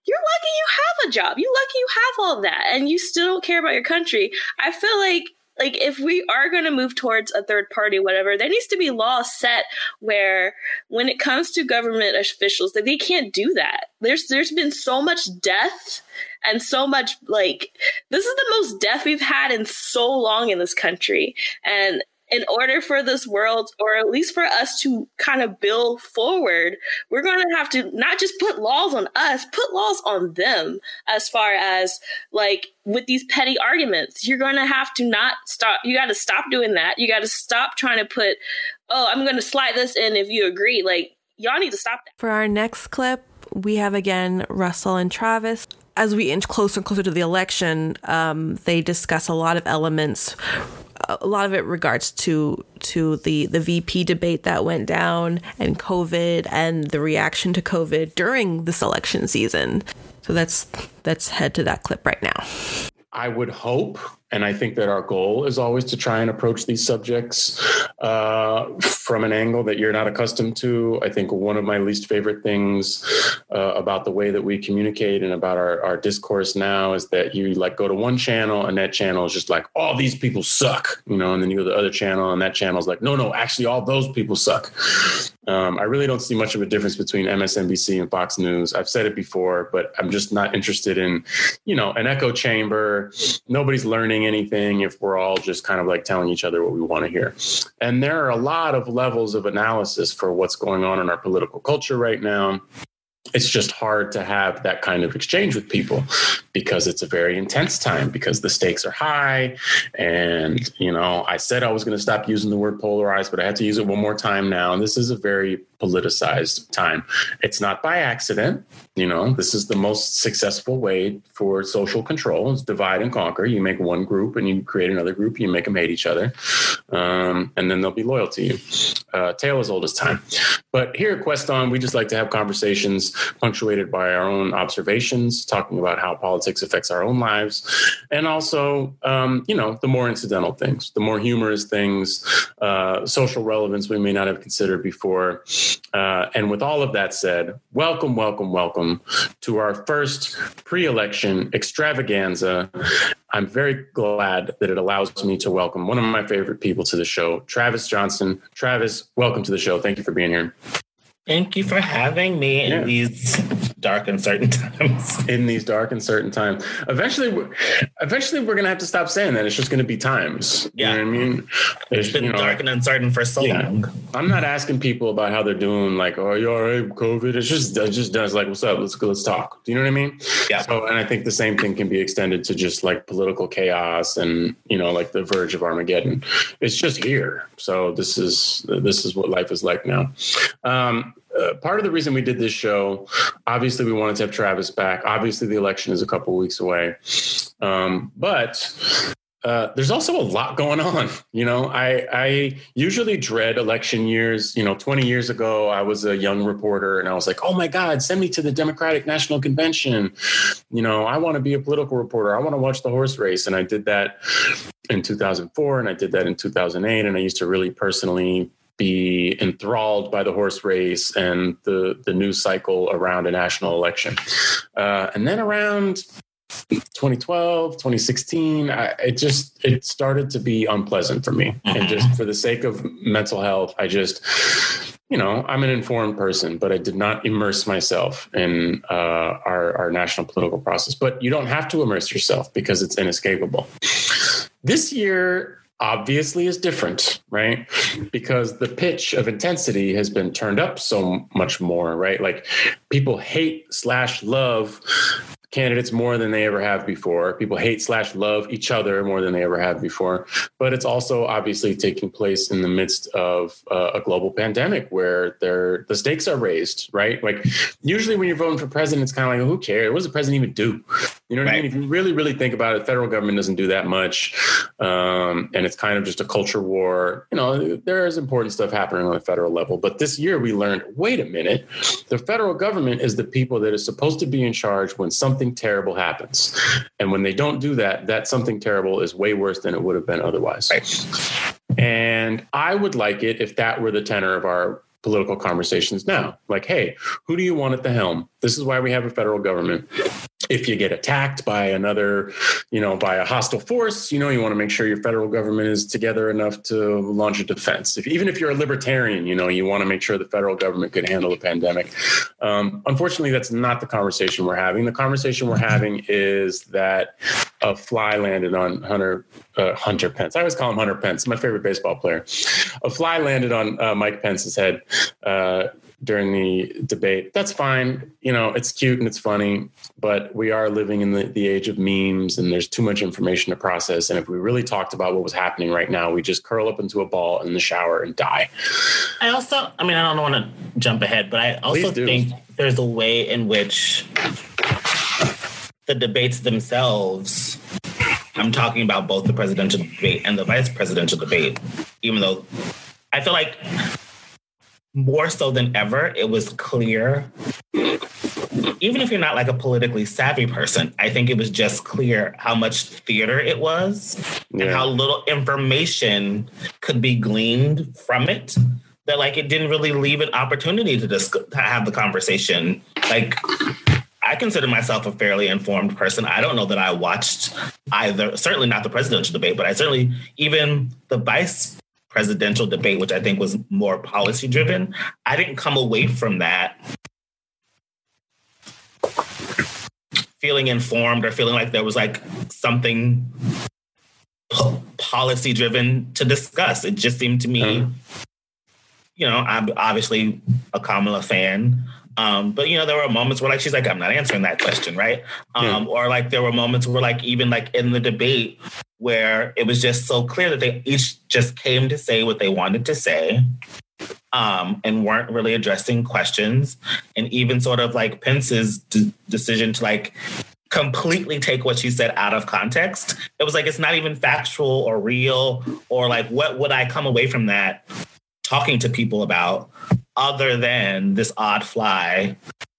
you're lucky you have a job. You're lucky you have all that and you still don't care about your country. I feel like like if we are going to move towards a third party whatever there needs to be laws set where when it comes to government officials that they can't do that there's there's been so much death and so much like this is the most death we've had in so long in this country and in order for this world, or at least for us to kind of build forward, we're going to have to not just put laws on us, put laws on them as far as like with these petty arguments. You're going to have to not stop. You got to stop doing that. You got to stop trying to put, oh, I'm going to slide this in if you agree. Like, y'all need to stop that. For our next clip, we have again Russell and Travis as we inch closer and closer to the election, um, they discuss a lot of elements a lot of it regards to to the the VP debate that went down and COVID and the reaction to COVID during this election season. So that's let's head to that clip right now. I would hope and I think that our goal is always to try and approach these subjects uh, from an angle that you're not accustomed to. I think one of my least favorite things uh, about the way that we communicate and about our, our discourse now is that you like go to one channel and that channel is just like, all these people suck, you know, and then you go to the other channel and that channel is like, no, no, actually, all those people suck. Um, I really don't see much of a difference between MSNBC and Fox News. I've said it before, but I'm just not interested in, you know, an echo chamber. Nobody's learning anything if we're all just kind of like telling each other what we want to hear. And there are a lot of levels of analysis for what's going on in our political culture right now it's just hard to have that kind of exchange with people because it's a very intense time because the stakes are high. And you know i said i was going to stop using the word polarized but i had to use it one more time now. And this is a very politicized time. It's not by accident you know this is the most successful way for social control. Is divide and conquer. You make one group and you create another group you make them hate each other. Um, and then they'll be loyal to you uh, tale as old as time but here at quest on we just like to have conversations punctuated by our own observations, talking about how politics affects our own lives, and also, um, you know, the more incidental things, the more humorous things, uh, social relevance we may not have considered before. Uh, and with all of that said, welcome, welcome, welcome to our first pre election extravaganza. I'm very glad that it allows me to welcome one of my favorite people to the show, Travis Johnson. Travis, welcome to the show. Thank you for being here. Thank you for having me yeah. in these dark and uncertain times. In these dark and uncertain times. Eventually, eventually we're gonna have to stop saying that. It's just gonna be times. Yeah, you know I mean, it's been you know, dark and uncertain for so yeah. long. I'm not asking people about how they're doing. Like, oh, you all right? COVID. It's just, it just does like, what's up? Let's go. Let's talk. Do you know what I mean? Yeah. So, and I think the same thing can be extended to just like political chaos and you know, like the verge of Armageddon. It's just here. So this is this is what life is like now. Um, uh, part of the reason we did this show, obviously, we wanted to have Travis back. Obviously, the election is a couple weeks away, um, but uh, there's also a lot going on. You know, I I usually dread election years. You know, 20 years ago, I was a young reporter, and I was like, "Oh my God, send me to the Democratic National Convention." You know, I want to be a political reporter. I want to watch the horse race, and I did that in 2004, and I did that in 2008, and I used to really personally be enthralled by the horse race and the the news cycle around a national election. Uh, and then around 2012 2016 I, it just it started to be unpleasant for me. And just for the sake of mental health i just you know i'm an informed person but i did not immerse myself in uh, our, our national political process. But you don't have to immerse yourself because it's inescapable. This year obviously is different, right? Because the pitch of intensity has been turned up so much more, right? Like people hate slash love candidates more than they ever have before. People hate slash love each other more than they ever have before. But it's also obviously taking place in the midst of uh, a global pandemic where there the stakes are raised, right? Like usually when you're voting for president, it's kind of like, who cares? What does the president even do? You know what right. I mean? If you really, really think about it, the federal government doesn't do that much. Um, and it's kind of just a culture war. You know, there is important stuff happening on the federal level. But this year we learned, wait a minute, the federal government is the people that is supposed to be in charge when something something terrible happens. And when they don't do that, that something terrible is way worse than it would have been otherwise. Right. And I would like it if that were the tenor of our political conversations now. Like, hey, who do you want at the helm? This is why we have a federal government if you get attacked by another, you know, by a hostile force, you know, you want to make sure your federal government is together enough to launch a defense. If, even if you're a libertarian, you know, you want to make sure the federal government could handle the pandemic. Um, unfortunately, that's not the conversation we're having. The conversation we're having is that a fly landed on Hunter uh, Hunter Pence. I always call him Hunter Pence, my favorite baseball player. A fly landed on uh, Mike Pence's head. Uh, during the debate. That's fine. You know, it's cute and it's funny, but we are living in the, the age of memes and there's too much information to process. And if we really talked about what was happening right now, we just curl up into a ball in the shower and die. I also, I mean, I don't want to jump ahead, but I also think there's a way in which the debates themselves I'm talking about both the presidential debate and the vice presidential debate, even though I feel like more so than ever, it was clear. Even if you're not like a politically savvy person, I think it was just clear how much theater it was yeah. and how little information could be gleaned from it. That like it didn't really leave an opportunity to just to have the conversation. Like I consider myself a fairly informed person. I don't know that I watched either, certainly not the presidential debate, but I certainly even the vice presidential debate, which I think was more policy driven, I didn't come away from that feeling informed or feeling like there was like something policy driven to discuss. It just seemed to me, you know, I'm obviously a Kamala fan. Um, but you know, there were moments where like she's like, I'm not answering that question, right? Um, yeah. Or like there were moments where like even like in the debate where it was just so clear that they each just came to say what they wanted to say. Um, and weren't really addressing questions, and even sort of like Pence's d- decision to like completely take what she said out of context. It was like it's not even factual or real, or like what would I come away from that talking to people about other than this odd fly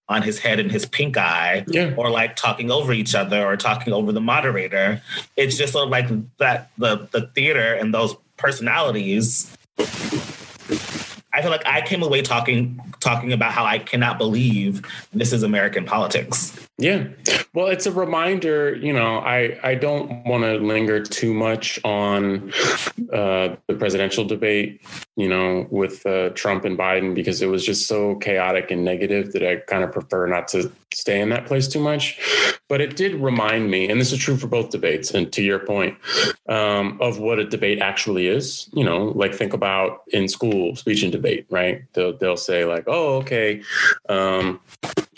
on his head and his pink eye yeah. or like talking over each other or talking over the moderator. It's just sort of like that the the theater and those personalities. I feel like i came away talking talking about how i cannot believe this is american politics yeah. Well, it's a reminder, you know, I, I don't want to linger too much on uh, the presidential debate, you know, with uh, Trump and Biden because it was just so chaotic and negative that I kind of prefer not to stay in that place too much. But it did remind me, and this is true for both debates, and to your point, um, of what a debate actually is. You know, like think about in school speech and debate, right? They'll, they'll say, like, oh, okay, um,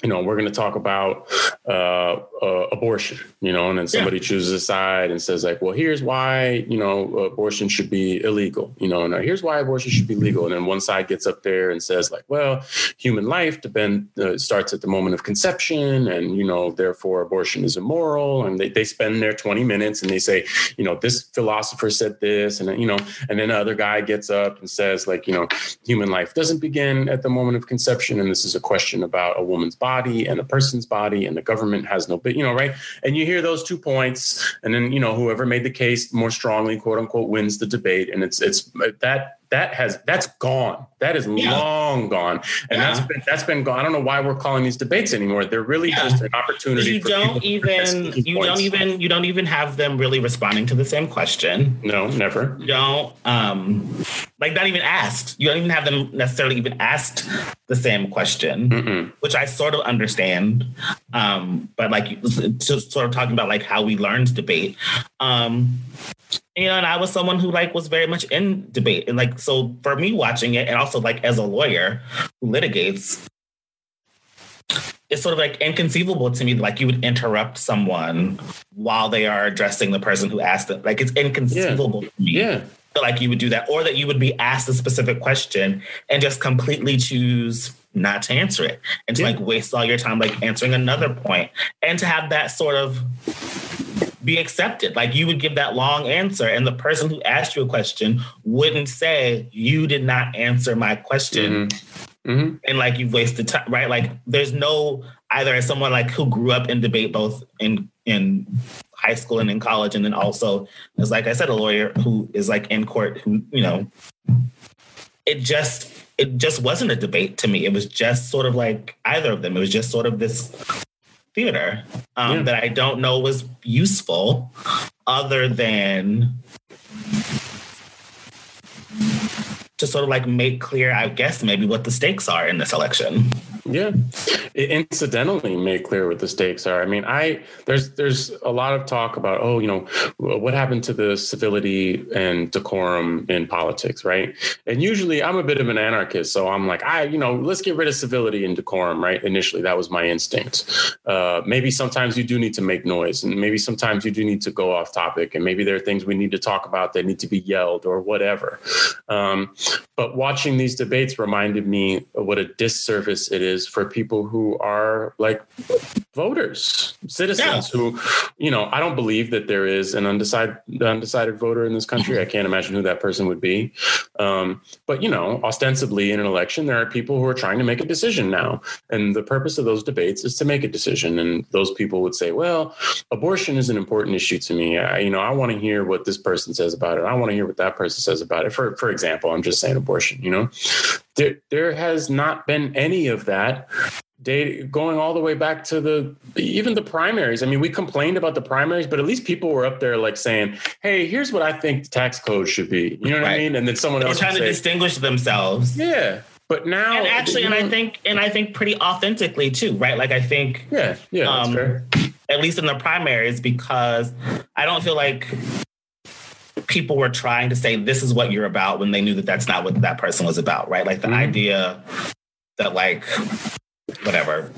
you know, we're going to talk about uh, uh, abortion, you know, and then somebody yeah. chooses a side and says like, well, here's why, you know, abortion should be illegal, you know, and here's why abortion should be legal. And then one side gets up there and says like, well, human life depend uh, starts at the moment of conception and, you know, therefore abortion is immoral. And they, they spend their 20 minutes and they say, you know, this philosopher said this and, you know, and then another guy gets up and says like, you know, human life doesn't begin at the moment of conception. And this is a question about a woman's body and a person's body and the government has no, but you know, right. And you hear those two points and then, you know, whoever made the case more strongly, quote unquote, wins the debate. And it's, it's that that has that's gone. That is yeah. long gone, and yeah. that's been that's been gone. I don't know why we're calling these debates anymore. They're really yeah. just an opportunity. You don't even you points. don't even you don't even have them really responding to the same question. No, never. You don't um like not even asked. You don't even have them necessarily even asked the same question, Mm-mm. which I sort of understand. Um, but like just sort of talking about like how we learned debate. Um, you know, and I was someone who like was very much in debate. And like so for me watching it and also like as a lawyer who litigates, it's sort of like inconceivable to me like you would interrupt someone while they are addressing the person who asked them. Like it's inconceivable yeah. to me. Yeah. Like you would do that, or that you would be asked a specific question and just completely choose not to answer it and to yeah. like waste all your time like answering another point and to have that sort of be accepted. Like you would give that long answer, and the person who asked you a question wouldn't say, You did not answer my question. Mm-hmm. Mm-hmm. And like you've wasted time, right? Like there's no either as someone like who grew up in debate both in in high school and in college, and then also as like I said, a lawyer who is like in court who, you know, it just it just wasn't a debate to me. It was just sort of like either of them. It was just sort of this theater um, yeah. that I don't know was useful other than to sort of like make clear, I guess, maybe what the stakes are in this election. Yeah, it incidentally made clear what the stakes are. I mean, I there's there's a lot of talk about oh, you know, what happened to the civility and decorum in politics, right? And usually, I'm a bit of an anarchist, so I'm like, I you know, let's get rid of civility and decorum, right? Initially, that was my instinct. Uh, maybe sometimes you do need to make noise, and maybe sometimes you do need to go off topic, and maybe there are things we need to talk about that need to be yelled or whatever. Um, but watching these debates reminded me of what a disservice it is for people who are like voters, citizens yeah. who, you know, I don't believe that there is an undecided undecided voter in this country. I can't imagine who that person would be. Um, but you know, ostensibly in an election, there are people who are trying to make a decision now, and the purpose of those debates is to make a decision. And those people would say, "Well, abortion is an important issue to me. I, you know, I want to hear what this person says about it. I want to hear what that person says about it." For for example, I'm just saying abortion. You know, there there has not been any of that data going all the way back to the even the primaries. I mean, we complained about the primaries, but at least people were up there like saying, "Hey, here's what I think the tax code should be." You know what right. I mean? And then someone else trying to say, distinguish themselves. Yeah. But now, and actually, and I think, and I think pretty authentically too, right? Like I think, yeah, yeah, um, at least in the primaries, because I don't feel like people were trying to say this is what you're about when they knew that that's not what that person was about, right? Like the mm-hmm. idea that like whatever.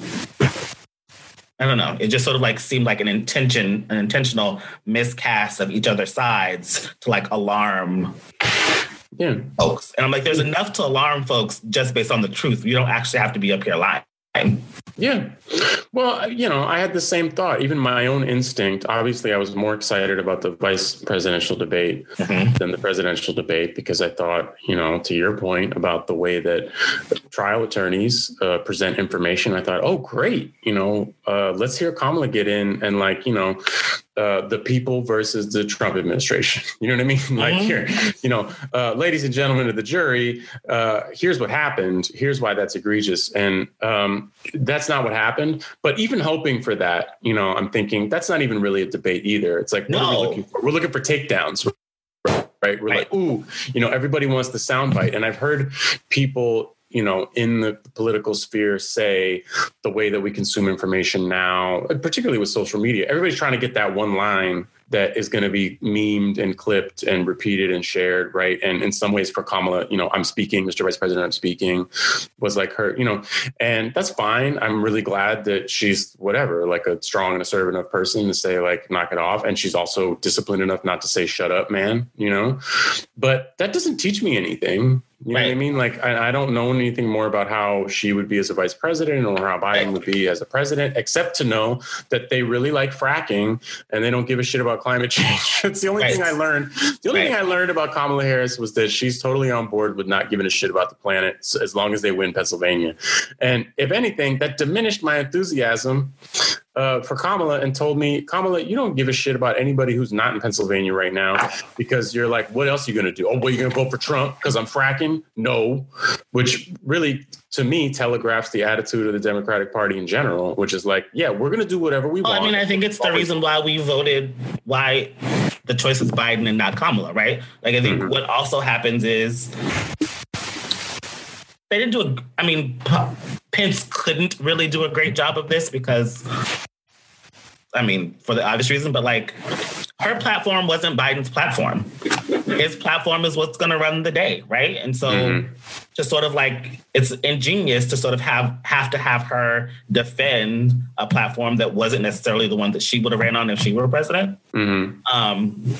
I don't know. It just sort of like seemed like an intention, an intentional miscast of each other's sides to like alarm yeah. folks. And I'm like, there's enough to alarm folks just based on the truth. You don't actually have to be up here lying. Yeah. Well, you know, I had the same thought. Even my own instinct. Obviously, I was more excited about the vice presidential debate mm-hmm. than the presidential debate because I thought, you know, to your point about the way that trial attorneys uh, present information, I thought, oh, great. You know, uh, let's hear Kamala get in and, like, you know, uh, the people versus the Trump administration. You know what I mean? like mm-hmm. here, you know, uh, ladies and gentlemen of the jury, uh, here's what happened. Here's why that's egregious, and um, that's not what happened. But even hoping for that, you know, I'm thinking that's not even really a debate either. It's like, what no. are we looking for? We're looking for takedowns. Right. We're right. like, ooh, you know, everybody wants the soundbite. And I've heard people you know, in the political sphere say the way that we consume information now, particularly with social media. Everybody's trying to get that one line that is going to be memed and clipped and repeated and shared, right? And in some ways, for Kamala, you know, I'm speaking, Mr. Vice President, I'm speaking, was like her, you know, and that's fine. I'm really glad that she's whatever, like a strong and assertive enough person to say, like, knock it off. And she's also disciplined enough not to say, shut up, man, you know? But that doesn't teach me anything. You know what I mean? Like, I, I, don't know anything more about how she would be as a vice president or how Biden right. would be as a president, except to know that they really like fracking and they don't give a shit about climate change. That's the only right. thing I learned. The only thing I learned about Kamala Harris was that she's totally on board with not giving a shit about the planet as long as they win Pennsylvania. And if anything, that diminished my enthusiasm uh, for Kamala and told me, Kamala, you don't give a shit about anybody who's not in Pennsylvania right now because you're like, what else are you going to do? Oh, well, you're going to vote for Trump because I'm fracking? No, which really, to me, telegraphs the attitude of the Democratic Party in general, which is like, yeah, we're going to do whatever we Well, want. I mean, I think it's the reason why we voted why the choice is Biden and not Kamala, right? Like, I think Mhm. what also happens is they didn't do a. I mean, P- Pence couldn't really do a great job of this because, I mean, for the obvious reason, but like, her platform wasn't Biden's platform. His platform is what's going to run the day, right? And so, Mhm. just sort of like it's ingenious to sort of have have to have her defend a platform that wasn't necessarily the one that she would have ran on if she were president. Mhm. Um,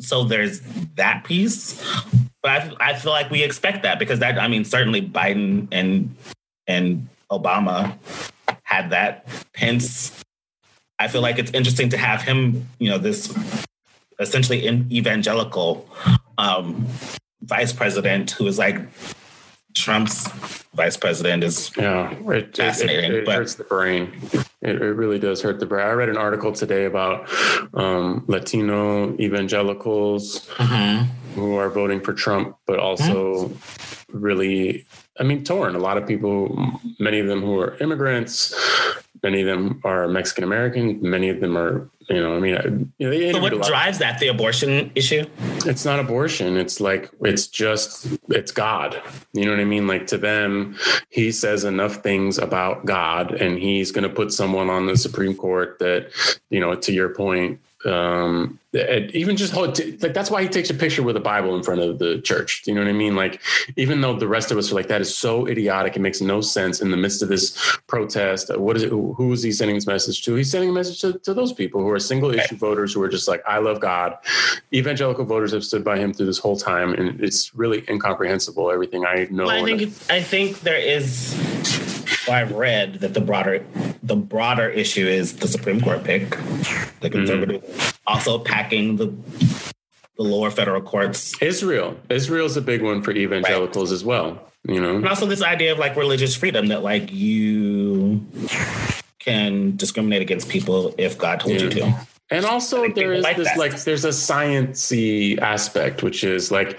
so there's that piece, but I, I feel like we expect that because that I mean certainly Biden and and Obama had that. Pence, I feel like it's interesting to have him, you know, this essentially in evangelical um, vice president who is like Trump's vice president is Yeah, it, it, Fascinating, it, it but- hurts the brain. It, it really does hurt the brain. I read an article today about um, Latino evangelicals who are voting for Trump, but also really, I mean, torn. A lot of people, many of them who are immigrants, many of them are Mexican American, many of them are, you know, I mean, you know, So what drives that? The abortion issue? it's not abortion it's like it's just it's god you know what i mean like to them he says enough things about god and he's going to put someone on the supreme court that you know to your point um even just hold like that's why he takes a picture with a bible in front of the church. You know what i mean? Like even though the rest of us are like that is so idiotic it makes no sense in the midst of this protest. What is it who, who is he sending this message to? He's sending a message to, to those people who are single issue voters who are just like i love god. Evangelical voters have stood by him through this whole time and it's really incomprehensible everything i know. Well, I think I think there is. Well, I've read that the broader the broader issue is the Supreme Court pick, the mm-hmm. conservative, also packing the the lower federal courts, israel. Israel's a big one for evangelicals as well you know? And also this idea of like religious freedom that like you can discriminate against people if God told you to. And also there is like this that. like there's a sciency aspect, which is like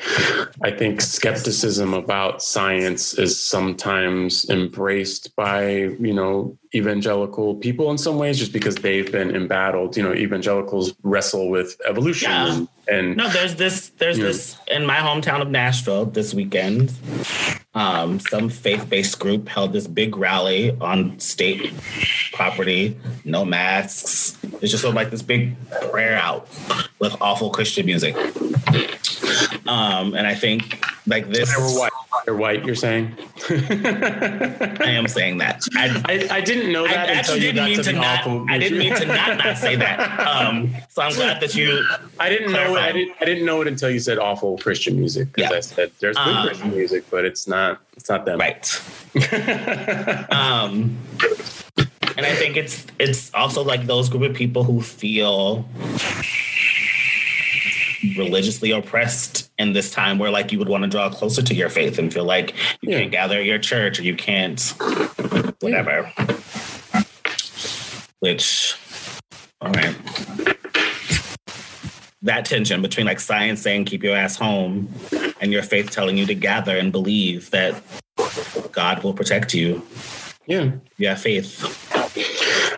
I think skepticism about science is sometimes embraced by, you know, evangelical people in some ways just because they've been embattled. You know, evangelicals wrestle with evolution Yeah. and, and No, there's this. There's this in my hometown of Nashville this weekend. Um, some faith-based group held this big rally on state property, no masks. It's just sort of like this big prayer out with awful Christian music. Um, and I think like this, they were white. They're white, you're saying? I am saying that. I, I, I didn't know that until actually didn't mean to not. awful. I didn't mean to not not say that. Um, so I'm glad that you. I didn't know it. I didn't. I didn't know it until you said awful Christian music. Because Yeah. I said there's good Um, Christian music, but it's not. It's not them. Right. um, and I think it's it's also like those group of people who feel religiously oppressed in this time where like you would want to draw closer to your faith and feel like you Yeah. can't gather at your church or you can't whatever which all right that tension between like science saying keep your ass home and your faith telling you to gather and believe that god will protect you Yeah. you have faith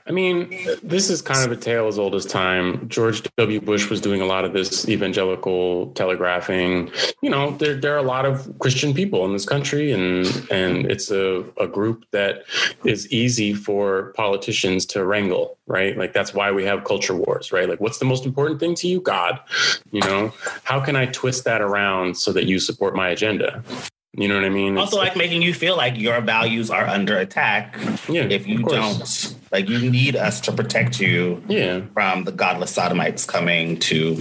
I mean, this is kind of a tale as old as time. George W. Bush was doing a lot of this evangelical telegraphing. You know, there, there are a lot of Christian people in this country, and and it's a, a group that is easy for politicians to wrangle, right? Like that's why we have culture wars, right? Like, what's the most important thing to you? God. You know, how can I twist that around so that you support my agenda? You know what I mean? also It's- like making you feel like your values are under attack yeah, if you don't like you need us to protect you Yeah. from the godless sodomites coming to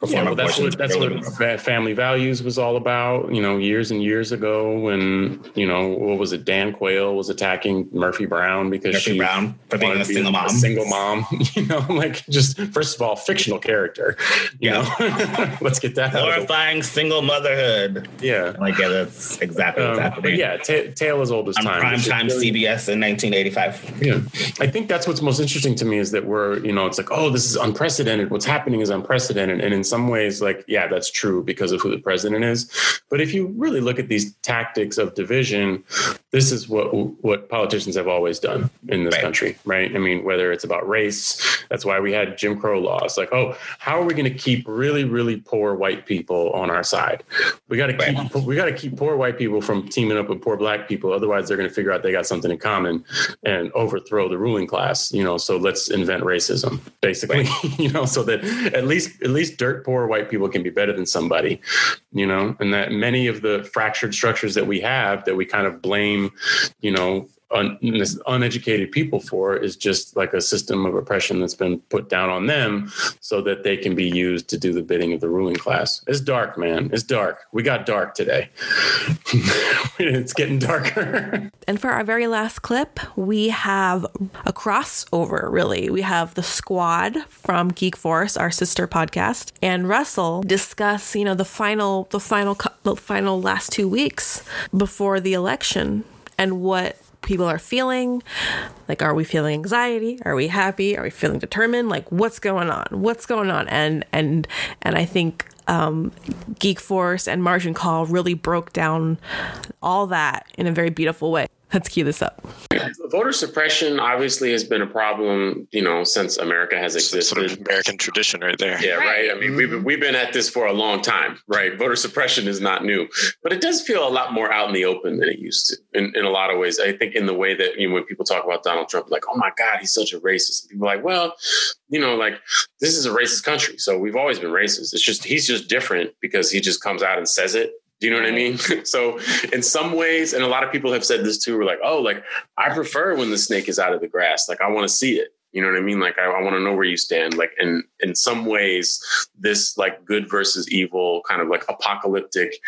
perform Yeah, well, that's abortions what that's what family values was all about. You know, years and years ago, when you know what was it? Dan Quayle was attacking Murphy Brown because Murphy she Brown for being a to be single mom. single mom. You know, like just first of all, fictional character. You Yeah. know, let's get that out. Of the, glorifying single motherhood. yeah. Like yeah, that's exactly what's Um, happening. but yeah, ta tale as old as time. Prime time really- CBS in 1985. Yeah. I think that's what's most interesting to me is that we're, you know, it's like, oh, this is unprecedented. What's happening is unprecedented. And in some ways, like, yeah, that's true because of who the president is. But if you really look at these tactics of division, this is what what politicians have always done in this right. country, right? I mean, whether it's about race, that's why we had Jim Crow laws. Like, oh, how are we going to keep really, really poor white people on our side? We got to keep right. we got to keep poor white people from teaming up with poor black people. Otherwise, they're going to figure out they got something in common and overthrow the ruling class. You know, so let's invent racism, basically. Right. you know, so that at least at least dirt poor white people can be better than somebody. You know, and that many of the fractured structures that we have that we kind of blame, you know, un, uneducated people for is just like a system of oppression that's been put down on them so that they can be used to do the bidding of the ruling class. It's dark, man. It's dark. We got dark today. it's getting darker. and for our very last clip, we have a crossover, really. We have the squad from Geek Force, our sister podcast, and Russell discuss, you know, the final, the final, the final last two weeks before the election and what people are feeling. Like, are we feeling anxiety? Are we happy? Are we feeling determined? Like, what's going on? What's going on? And and and I think um, Geek Force and Margin Call really broke down all that in a very beautiful way. Let's cue this up. Voter suppression obviously has been a problem, you know, since America has existed. Sort of American tradition, right there. Yeah, right. I mean, we've we've been at this for a long time, right? Voter suppression is not new, but it does feel a lot more out in the open than it used to. In, in a lot of ways, I think in the way that you know, when people talk about Donald Trump, like, oh my God, he's such a racist. And people are like, well, you know, like this is a racist country, so we've always been racist. It's just he's just different because he just comes out and says it do you know what I mean? so in some ways, and a lot of people have said this too, we're like, oh, like I prefer when the snake is out of the grass. Like I want to see it. You know what I mean? Like I, I want to know where you stand. Like and in some ways, this like good versus evil kind of like apocalyptic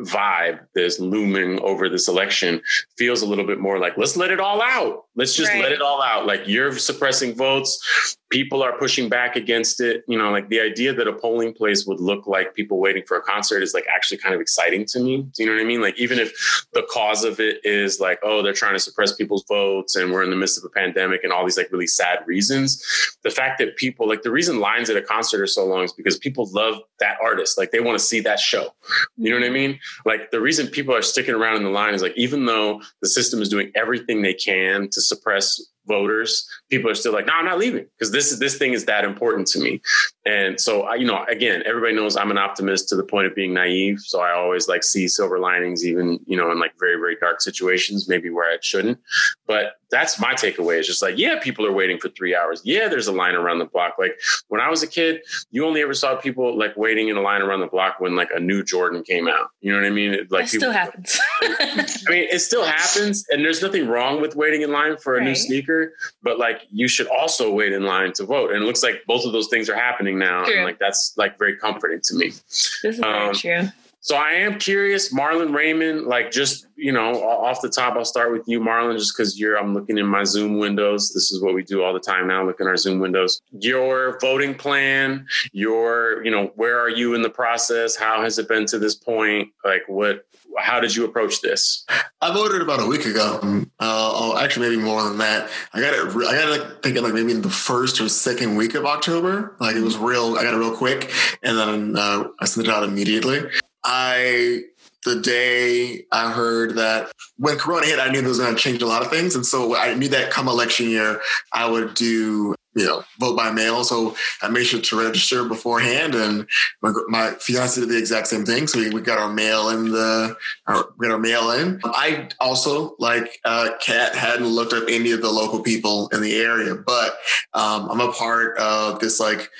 vibe that's looming over this election feels a little bit more like let's let it all out. Let's just right. let it all out. Like you're suppressing votes people are pushing back against it. You know, like the idea that a polling place would look like people waiting for a concert is like actually kind of exciting to me. Do you know what I mean? Like even if the cause of it is like, oh, they're trying to suppress people's votes and we're in the midst of a pandemic and all these like really sad reasons, the fact that people like the reason lines at a concert are so long is because people love that artist. Like they want to see that show. You know what I mean? Like the reason people are sticking around in the line is like even though the system is doing everything they can to suppress voters, people are still like, no, I'm not leaving because this is this thing is that important to me. And so, I, you know, again, everybody knows I'm an optimist to the point of being naive. So I always like see silver linings, even you know, in like very very dark situations, maybe where I shouldn't. But that's my takeaway. Is just like, yeah, people are waiting for three hours. Yeah, there's a line around the block. Like when I was a kid, you only ever saw people like waiting in a line around the block when like a new Jordan came out. You know what I mean? It, like it still happens. I mean, it still happens, and there's nothing wrong with waiting in line for a right. new sneaker. But like, you should also wait in line to vote. And it looks like both of those things are happening now, true. and like that's like very comforting to me. This is um, very true. So I am curious, Marlon Raymond, like just, you know, off the top, I'll start with you, Marlon, just because you're, I'm looking in my Zoom windows. This is what we do all the time now, look in our Zoom windows. Your voting plan, your, you know, where are you in the process? How has it been to this point? Like what, how did you approach this? I voted about a week ago. Uh, oh, actually, maybe more than that. I got it. I got it. Like, thinking like maybe in the first or second week of October. Like it was real. I got it real quick, and then uh, I sent it out immediately. I the day I heard that when Corona hit, I knew it was going to change a lot of things, and so I knew that come election year, I would do you know, vote by mail. So I made sure to register beforehand, and my, my fiance did the exact same thing. So we, we got our mail in the, our, got our mail in. I also, like uh, Kat, hadn't looked up any of the local people in the area, but um, I'm a part of this like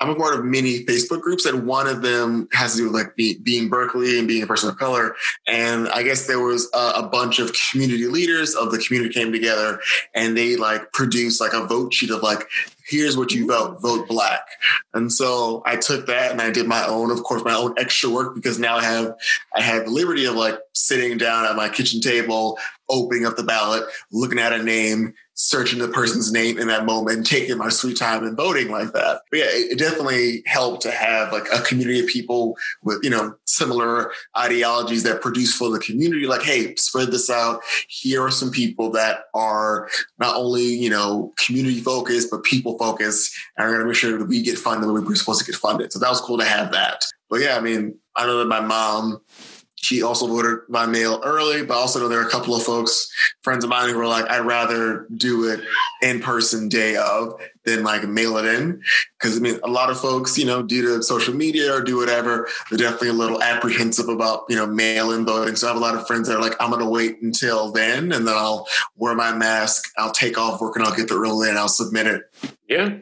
I'm a part of many Facebook groups, and one of them has to do with like be, being Berkeley and being a person of color. And I guess there was a, a, bunch of community leaders of the community came together, and they like produced like a vote sheet of like here's what you vote vote black and so i took that and i did my own of course my own extra work because now i have i have the liberty of like sitting down at my kitchen table opening up the ballot, looking at a name, searching the person's name in that moment taking my sweet time and voting like that. But yeah, it, it, definitely helped to have like a community of people with, you know, similar ideologies that produce for the community. Like, hey, spread this out. Here are some people that are not only, you know, community focused, but people focused and we're going to make sure that we get funded when we're supposed to get funded. So that was cool to have that. But yeah, I mean, I know that my mom she also voted by mail early, but also know there are a couple of folks, friends of mine, who were like, I'd rather do it in person day of than like mail it in. Cause I mean, a lot of folks, you know, due to social media or do whatever, they're definitely a little apprehensive about, you know, mail in voting. So I have a lot of friends that are like, I'm going to wait until then and then I'll wear my mask, I'll take off work and I'll get the real in, I'll submit it. Yeah.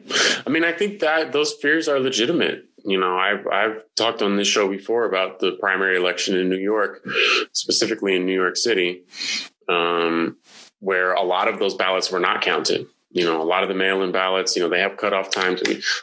I mean, I think that those fears are legitimate you know, I've I've talked on this show before about the primary election in New York, specifically in New York City, um, where a lot of those ballots were not counted you know, a lot of the mail-in ballots, you know, they have cutoff times.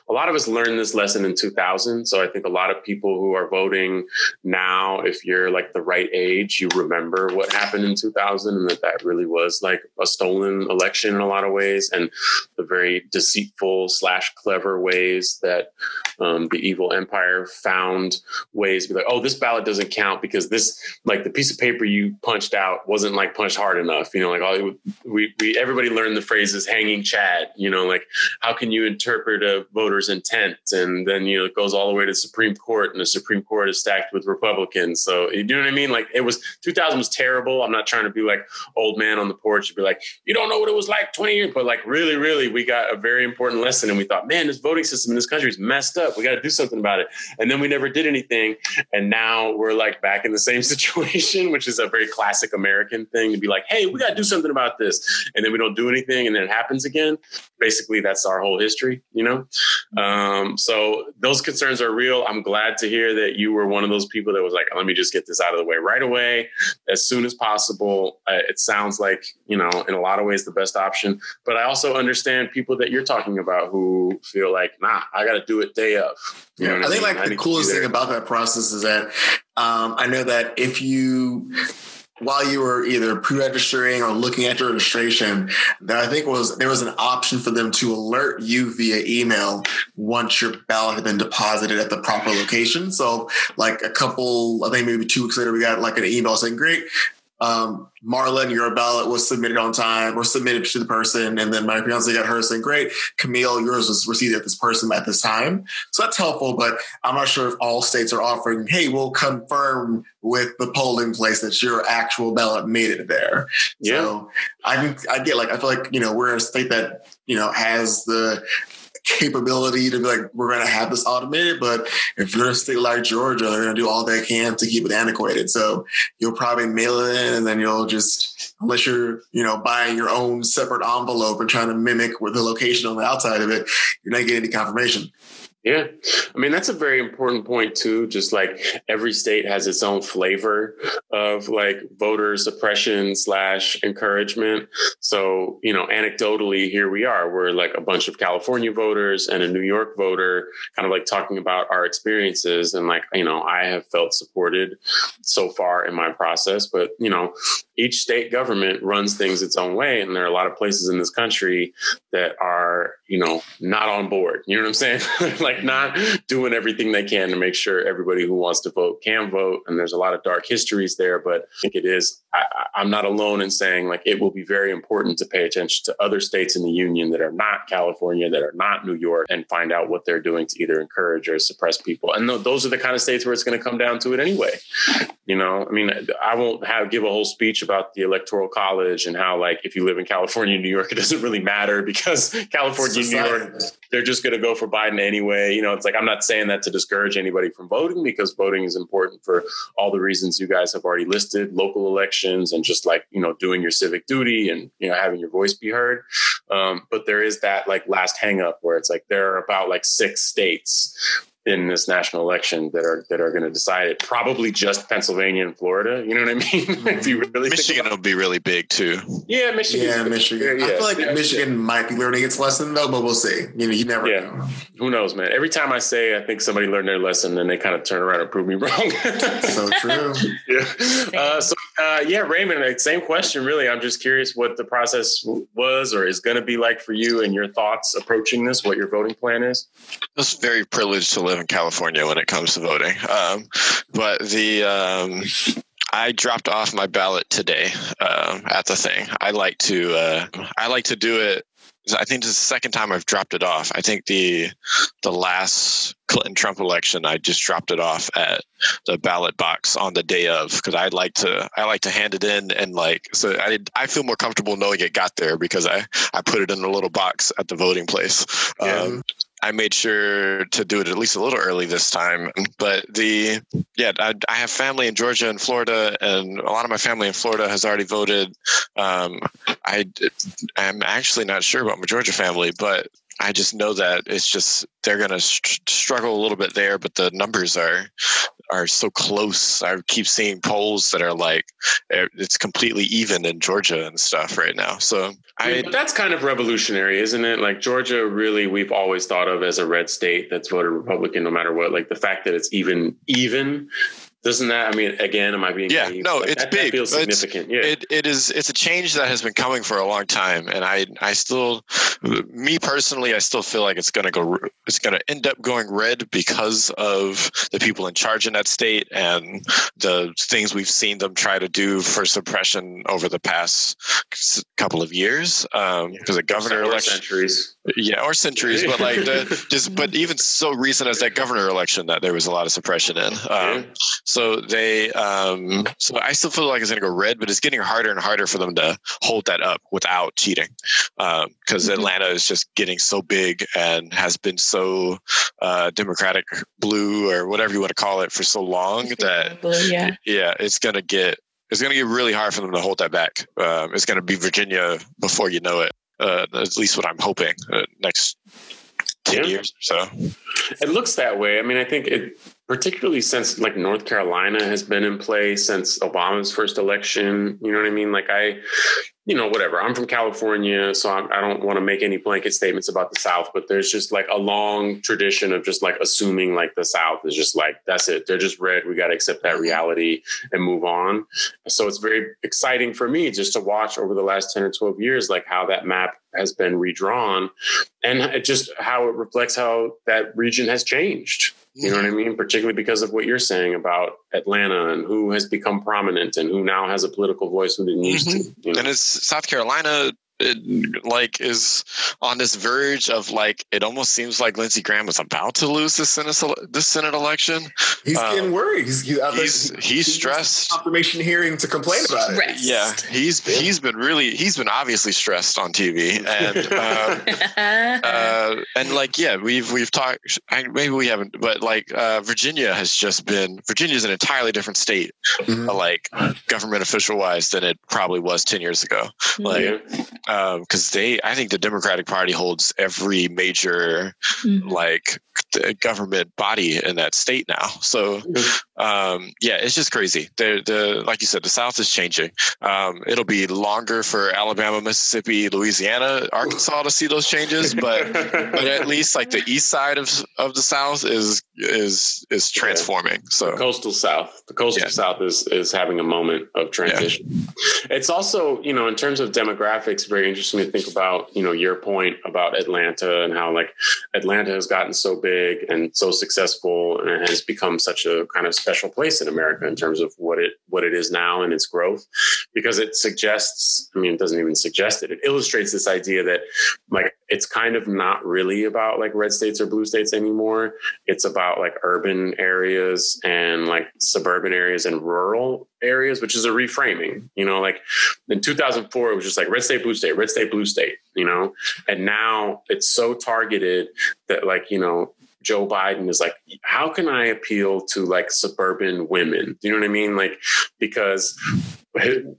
A lot of us learned this lesson in 2000. So I think a lot of people who are voting now, if you're like the right age, you remember what happened in 2000 and that that really was like a stolen election in a lot of ways and the very deceitful slash clever ways that um, the evil empire found ways to be like, oh, this ballot doesn't count because this, like the piece of paper you punched out wasn't like punched hard enough. You know, like all we, we, everybody learned the phrases hanging Chad. You know, like how can you interpret a voter's intent? And then you know it goes all the way to Supreme Court, and the Supreme Court is stacked with Republicans. So you know what I mean? Like it was 2000 was terrible. I'm not trying to be like old man on the porch and be like, you don't know what it was like 20 years, but like really, really, we got a very important lesson, and we thought, man, this voting system in this country is messed up. We got to do something about it. And then we never did anything, and now we're like back in the same situation, which is a very classic American thing to be like, hey, we got to do something about this, and then we don't do anything, and then it happens again. Basically, that's our whole history, you know? Um, so those concerns are real. I'm glad to hear that you were one of those people that was like, let me just get this out of the way right away, as soon as possible. Uh, it sounds like, you know, in a lot of ways, the best option. But I also understand people that you're talking about who feel like, nah, I got to do it day of. You yeah, I think like I the coolest thing about that process is that um, I know that if you while you were either pre-registering or looking at your registration, that I think was there was an option for them to alert you via email once your ballot had been deposited at the proper location. So, like a couple, I think maybe two weeks later, we got like an email saying, "Great, um, Marlon, your ballot was submitted on time or submitted to the person. And then my fiance got hers saying, great. Camille, yours was received at this person at this time. So that's helpful, but I'm not sure if all states are offering, hey, we'll confirm with the polling place that your actual ballot made it there. Yeah. So I, I get like, I feel like, you know, we're a state that, you know, has the capability to be like, we're going to have this automated. But if you're a state like Georgia, they're going to do all they can to keep it antiquated. So you'll probably mail it in and then you'll just, unless you're, you know, buying your own separate envelope and trying to mimic with the location on the outside of it, you're not getting any confirmation. Yeah. I mean, that's a very important point, too. Just like every state has its own flavor of like voter suppression slash encouragement. So, you know, anecdotally, here we are. We're like a bunch of California voters and a New York voter, kind of like talking about our experiences. And like, you know, I have felt supported so far in my process. But, you know, each state government runs things its own way. And there are a lot of places in this country that are, you know, not on board. You know what I'm saying? like, not doing everything they can to make sure everybody who wants to vote can vote. And there's a lot of dark histories there, but I think it is. I, I'm not alone in saying like it will be very important to pay attention to other states in the union that are not California, that are not New York, and find out what they're doing to either encourage or suppress people. And th- those are the kind of states where it's going to come down to it anyway. You know, I mean, I won't have give a whole speech about the electoral college and how like if you live in California, New York, it doesn't really matter because California, New York, they're just going to go for Biden anyway you know, it's like I'm not saying that to discourage anybody from voting because voting is important for all the reasons you guys have already listed, local elections and just like, you know, doing your civic duty and, you know, having your voice be heard. Um, but there is that like last hang up where it's like there are about like six states in this national election that are that are going to decide it. Probably just Pennsylvania and Florida. You know what I mean? if you really Michigan will be really big too. Yeah, Michigan. Yeah, Michigan. I feel like yeah. Michigan might be learning its lesson though, but we'll see. You know, you never yeah. know. Who knows, man? Every time I say I think somebody learned their lesson, then they kind of turn around and prove me wrong. so true. yeah. Uh, so uh, yeah, Raymond, same question. Really, I'm just curious what the process was or is going to be like for you and your thoughts approaching this. What your voting plan is. It's very privileged to live in California when it comes to voting, um, but the um, I dropped off my ballot today um, at the thing. I like to uh, I like to do it. I think this is the second time I've dropped it off. I think the the last Clinton Trump election, I just dropped it off at the ballot box on the day of because I like to I like to hand it in and like so I I feel more comfortable knowing it got there because I I put it in a little box at the voting place. Yeah. Um, I made sure to do it at least a little early this time. But the yeah, I, I, have family in Georgia and Florida, and a lot of my family in Florida has already voted. Um, I I'm actually not sure about my Georgia family, but I just know that it's just they're going to st- struggle a little bit there, but the numbers are are so close. I keep seeing polls that are like it's completely even in Georgia and stuff right now. So I that's kind of revolutionary, isn't it? Like Georgia, really, we've always thought of as a red state that's voted Republican no matter what. Like the fact that it's even even doesn't that? I mean, again, am I being? Yeah, naive? no, it's that, big. That feels significant. Yeah, it, it is. It's a change that has been coming for a long time, and I, I still, me personally, I still feel like it's going to go. It's going to end up going red because of the people in charge in that state and the things we've seen them try to do for suppression over the past couple of years. Um, because the governor election, centuries. Yeah, or centuries, but like the, just, but even so recent as that governor election, that there was a lot of suppression in. Um. So they, um, so I still feel like it's going to go red, but it's getting harder and harder for them to hold that up without cheating, because um, mm-hmm. Atlanta is just getting so big and has been so uh, Democratic blue or whatever you want to call it for so long that blue, yeah, yeah, it's going to get it's going to get really hard for them to hold that back. Um, it's going to be Virginia before you know it. Uh, at least what I'm hoping uh, next 10 yeah. years or so. It looks that way. I mean, I think it, particularly since like North Carolina has been in play since Obama's first election. You know what I mean? Like I, you know, whatever. I'm from California, so I'm, I do not want to make any blanket statements about the South, but there's just like a long tradition of just like assuming like the South is just like, that's it. They're just red. We got to accept that mm-hmm. reality and move on. So it's very exciting for me just to watch over the last 10 or 12 years, like how that map has been redrawn and just how it reflects how that region has changed. You know what I mean? Particularly because of what you're saying about Atlanta and who has become prominent and who now has a political voice who didn't used mm-hmm. to. You know? And is South Carolina it, like is on this verge of like it almost seems like Lindsey Graham is about to lose this Senate this Senate election. He's um, getting worried. He's he's, he's, he's stressed. Confirmation hearing to complain about it. Yeah, he's yeah. he's been really he's been obviously stressed on TV and uh, uh, and like yeah we've we've talked maybe we haven't but like uh, Virginia has just been Virginia is an entirely different state mm-hmm. like government official wise than it probably was ten years ago. Mm-hmm. Like because um, they, I think the Democratic Party holds every major mm-hmm. like government body in that state now. So, um, yeah, it's just crazy. The, the like you said, the South is changing. Um, it'll be longer for Alabama, Mississippi, Louisiana, Arkansas to see those changes, but but at least like the east side of of the South is is is transforming. So the coastal South, the coastal yeah. South is is having a moment of transition. Yeah. It's also you know in terms of demographics very interesting to think about, you know, your point about Atlanta and how like Atlanta has gotten so big and so successful and has become such a kind of special place in America in terms of what it what it is now and its growth. Because it suggests, I mean, it doesn't even suggest it, it illustrates this idea that like it's kind of not really about like red states or blue states anymore. It's about like urban areas and like suburban areas and rural areas, which is a reframing. You know, like in 2004, it was just like red state, blue state, red state, blue state, you know, and now it's so targeted that like, you know, Joe Biden is like, how can I appeal to like suburban women? Do you know what I mean? Like, because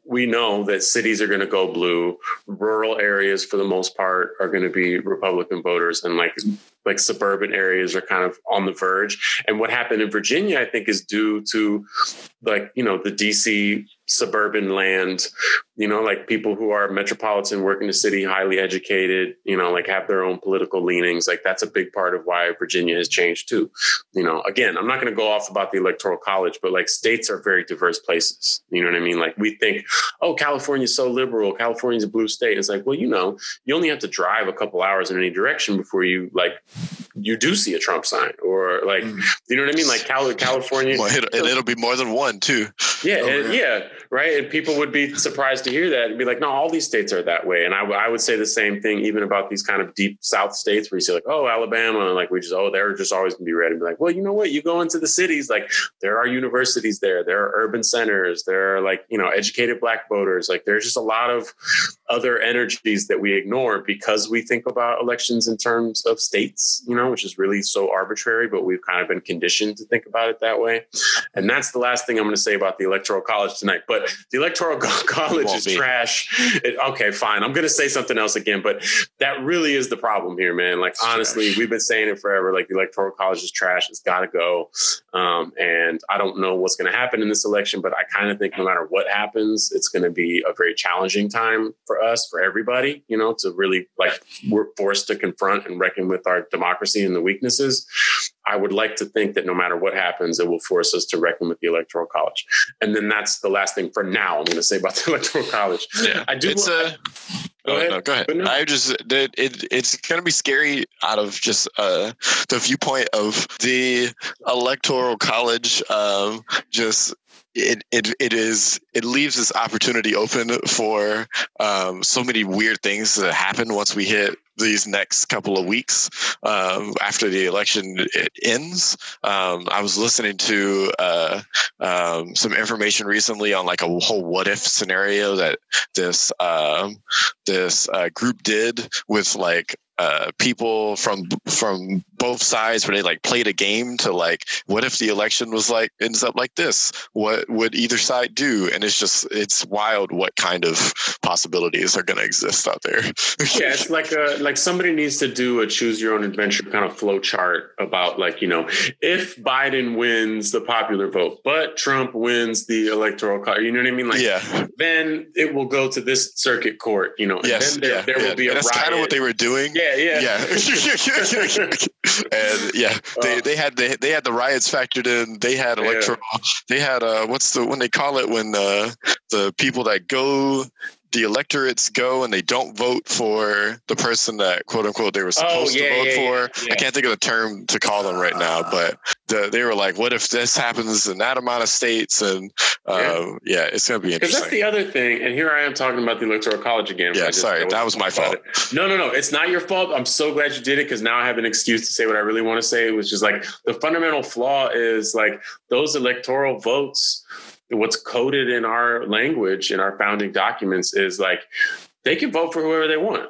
we know that cities are going to go blue. Rural areas, for the most part, are going to be Republican voters, and like like suburban areas are kind of on the verge. And what happened in Virginia, I think, is due to like you know the DC suburban land you know like people who are metropolitan work in the city highly educated you know like have their own political leanings. Like that's a big part of why virginia has changed too. You know again i'm not going to go off about the electoral college but like states are very diverse places. You know what i mean? Like we think oh california's so liberal. California's a blue state. It's like well you know you only have to drive a couple hours in any direction before you like you do see a trump sign or like mm. you know what i mean? Like california well, and it'll be more than one too. Yeah oh, and, yeah right? And people would be surprised to hear that and be like, no, all these states are that way. And I, I would say the same thing even about these kind of deep South states where you say like, oh, Alabama, and like we just, oh, they're just always gonna be red. And be like, well, you know what? You go into the cities, like there are universities there, there are urban centers, there are like, you know, educated black voters. Like there's just a lot of other energies that we ignore because we think about elections in terms of states, you know, which is really so arbitrary, but we've kind of been conditioned to think about it that way. And that's the last thing I'm going to say about the electoral college tonight. But the electoral college is be. trash. It, okay, fine. I'm going to say something else again, but that really is the problem here, man. Like, it's honestly, trash. we've been saying it forever. Like, the electoral college is trash. It's got to go. Um, and I don't know what's going to happen in this election, but I kind of think no matter what happens, it's going to be a very challenging time for us, for everybody, you know, to really like we're forced to confront and reckon with our democracy and the weaknesses. I would like to think that no matter what happens, it will force us to reckon with the electoral college. And then that's the last thing for now I'm going to say about the electoral college. Yeah, I do. It's a. Go oh, ahead. No, go ahead. No. I just it, it it's going to be scary out of just uh, the viewpoint of the electoral college. Um, just it, it it is it leaves this opportunity open for um, so many weird things that happen once we hit these next couple of weeks um, after the election ends. Um, I was listening to uh, um, some information recently on like a whole what if scenario that this um, this uh, group did with like uh, people from from both sides where they like played a game to like what if the election was like ends up like this? What would either side do? And it's just it's wild what kind of possibilities are going to exist out there. Yeah it's like a like somebody needs to do a choose your own adventure kind of flow chart about like you know if biden wins the popular vote but trump wins the electoral college you know what i mean? Like yeah. then it will go to this circuit court you know yes, then there, yeah, there yeah. will be a that's kind of what they were doing. Yeah yeah yeah. And yeah they, they had they, they had the riots factored in. They had electoral yeah. they had uh what's the when they call it when uh the people that go the electorates go and they don't vote for the person that quote unquote they were oh, supposed oh, yeah, to vote yeah, for. Yeah, I can't think of the term to call them right now, but the, they were like, "What if this happens in that amount of states?" And um, yeah. it's going to be interesting. That's the other thing. And here I am talking about the electoral college again. Yeah, sorry, that was my fault. It. No, no, no, it's not your fault. I'm so glad you did it because now I have an excuse to say what I really want to say, which is like the fundamental flaw is like those electoral votes what's coded in our language in our founding documents is like they can vote for whoever they want.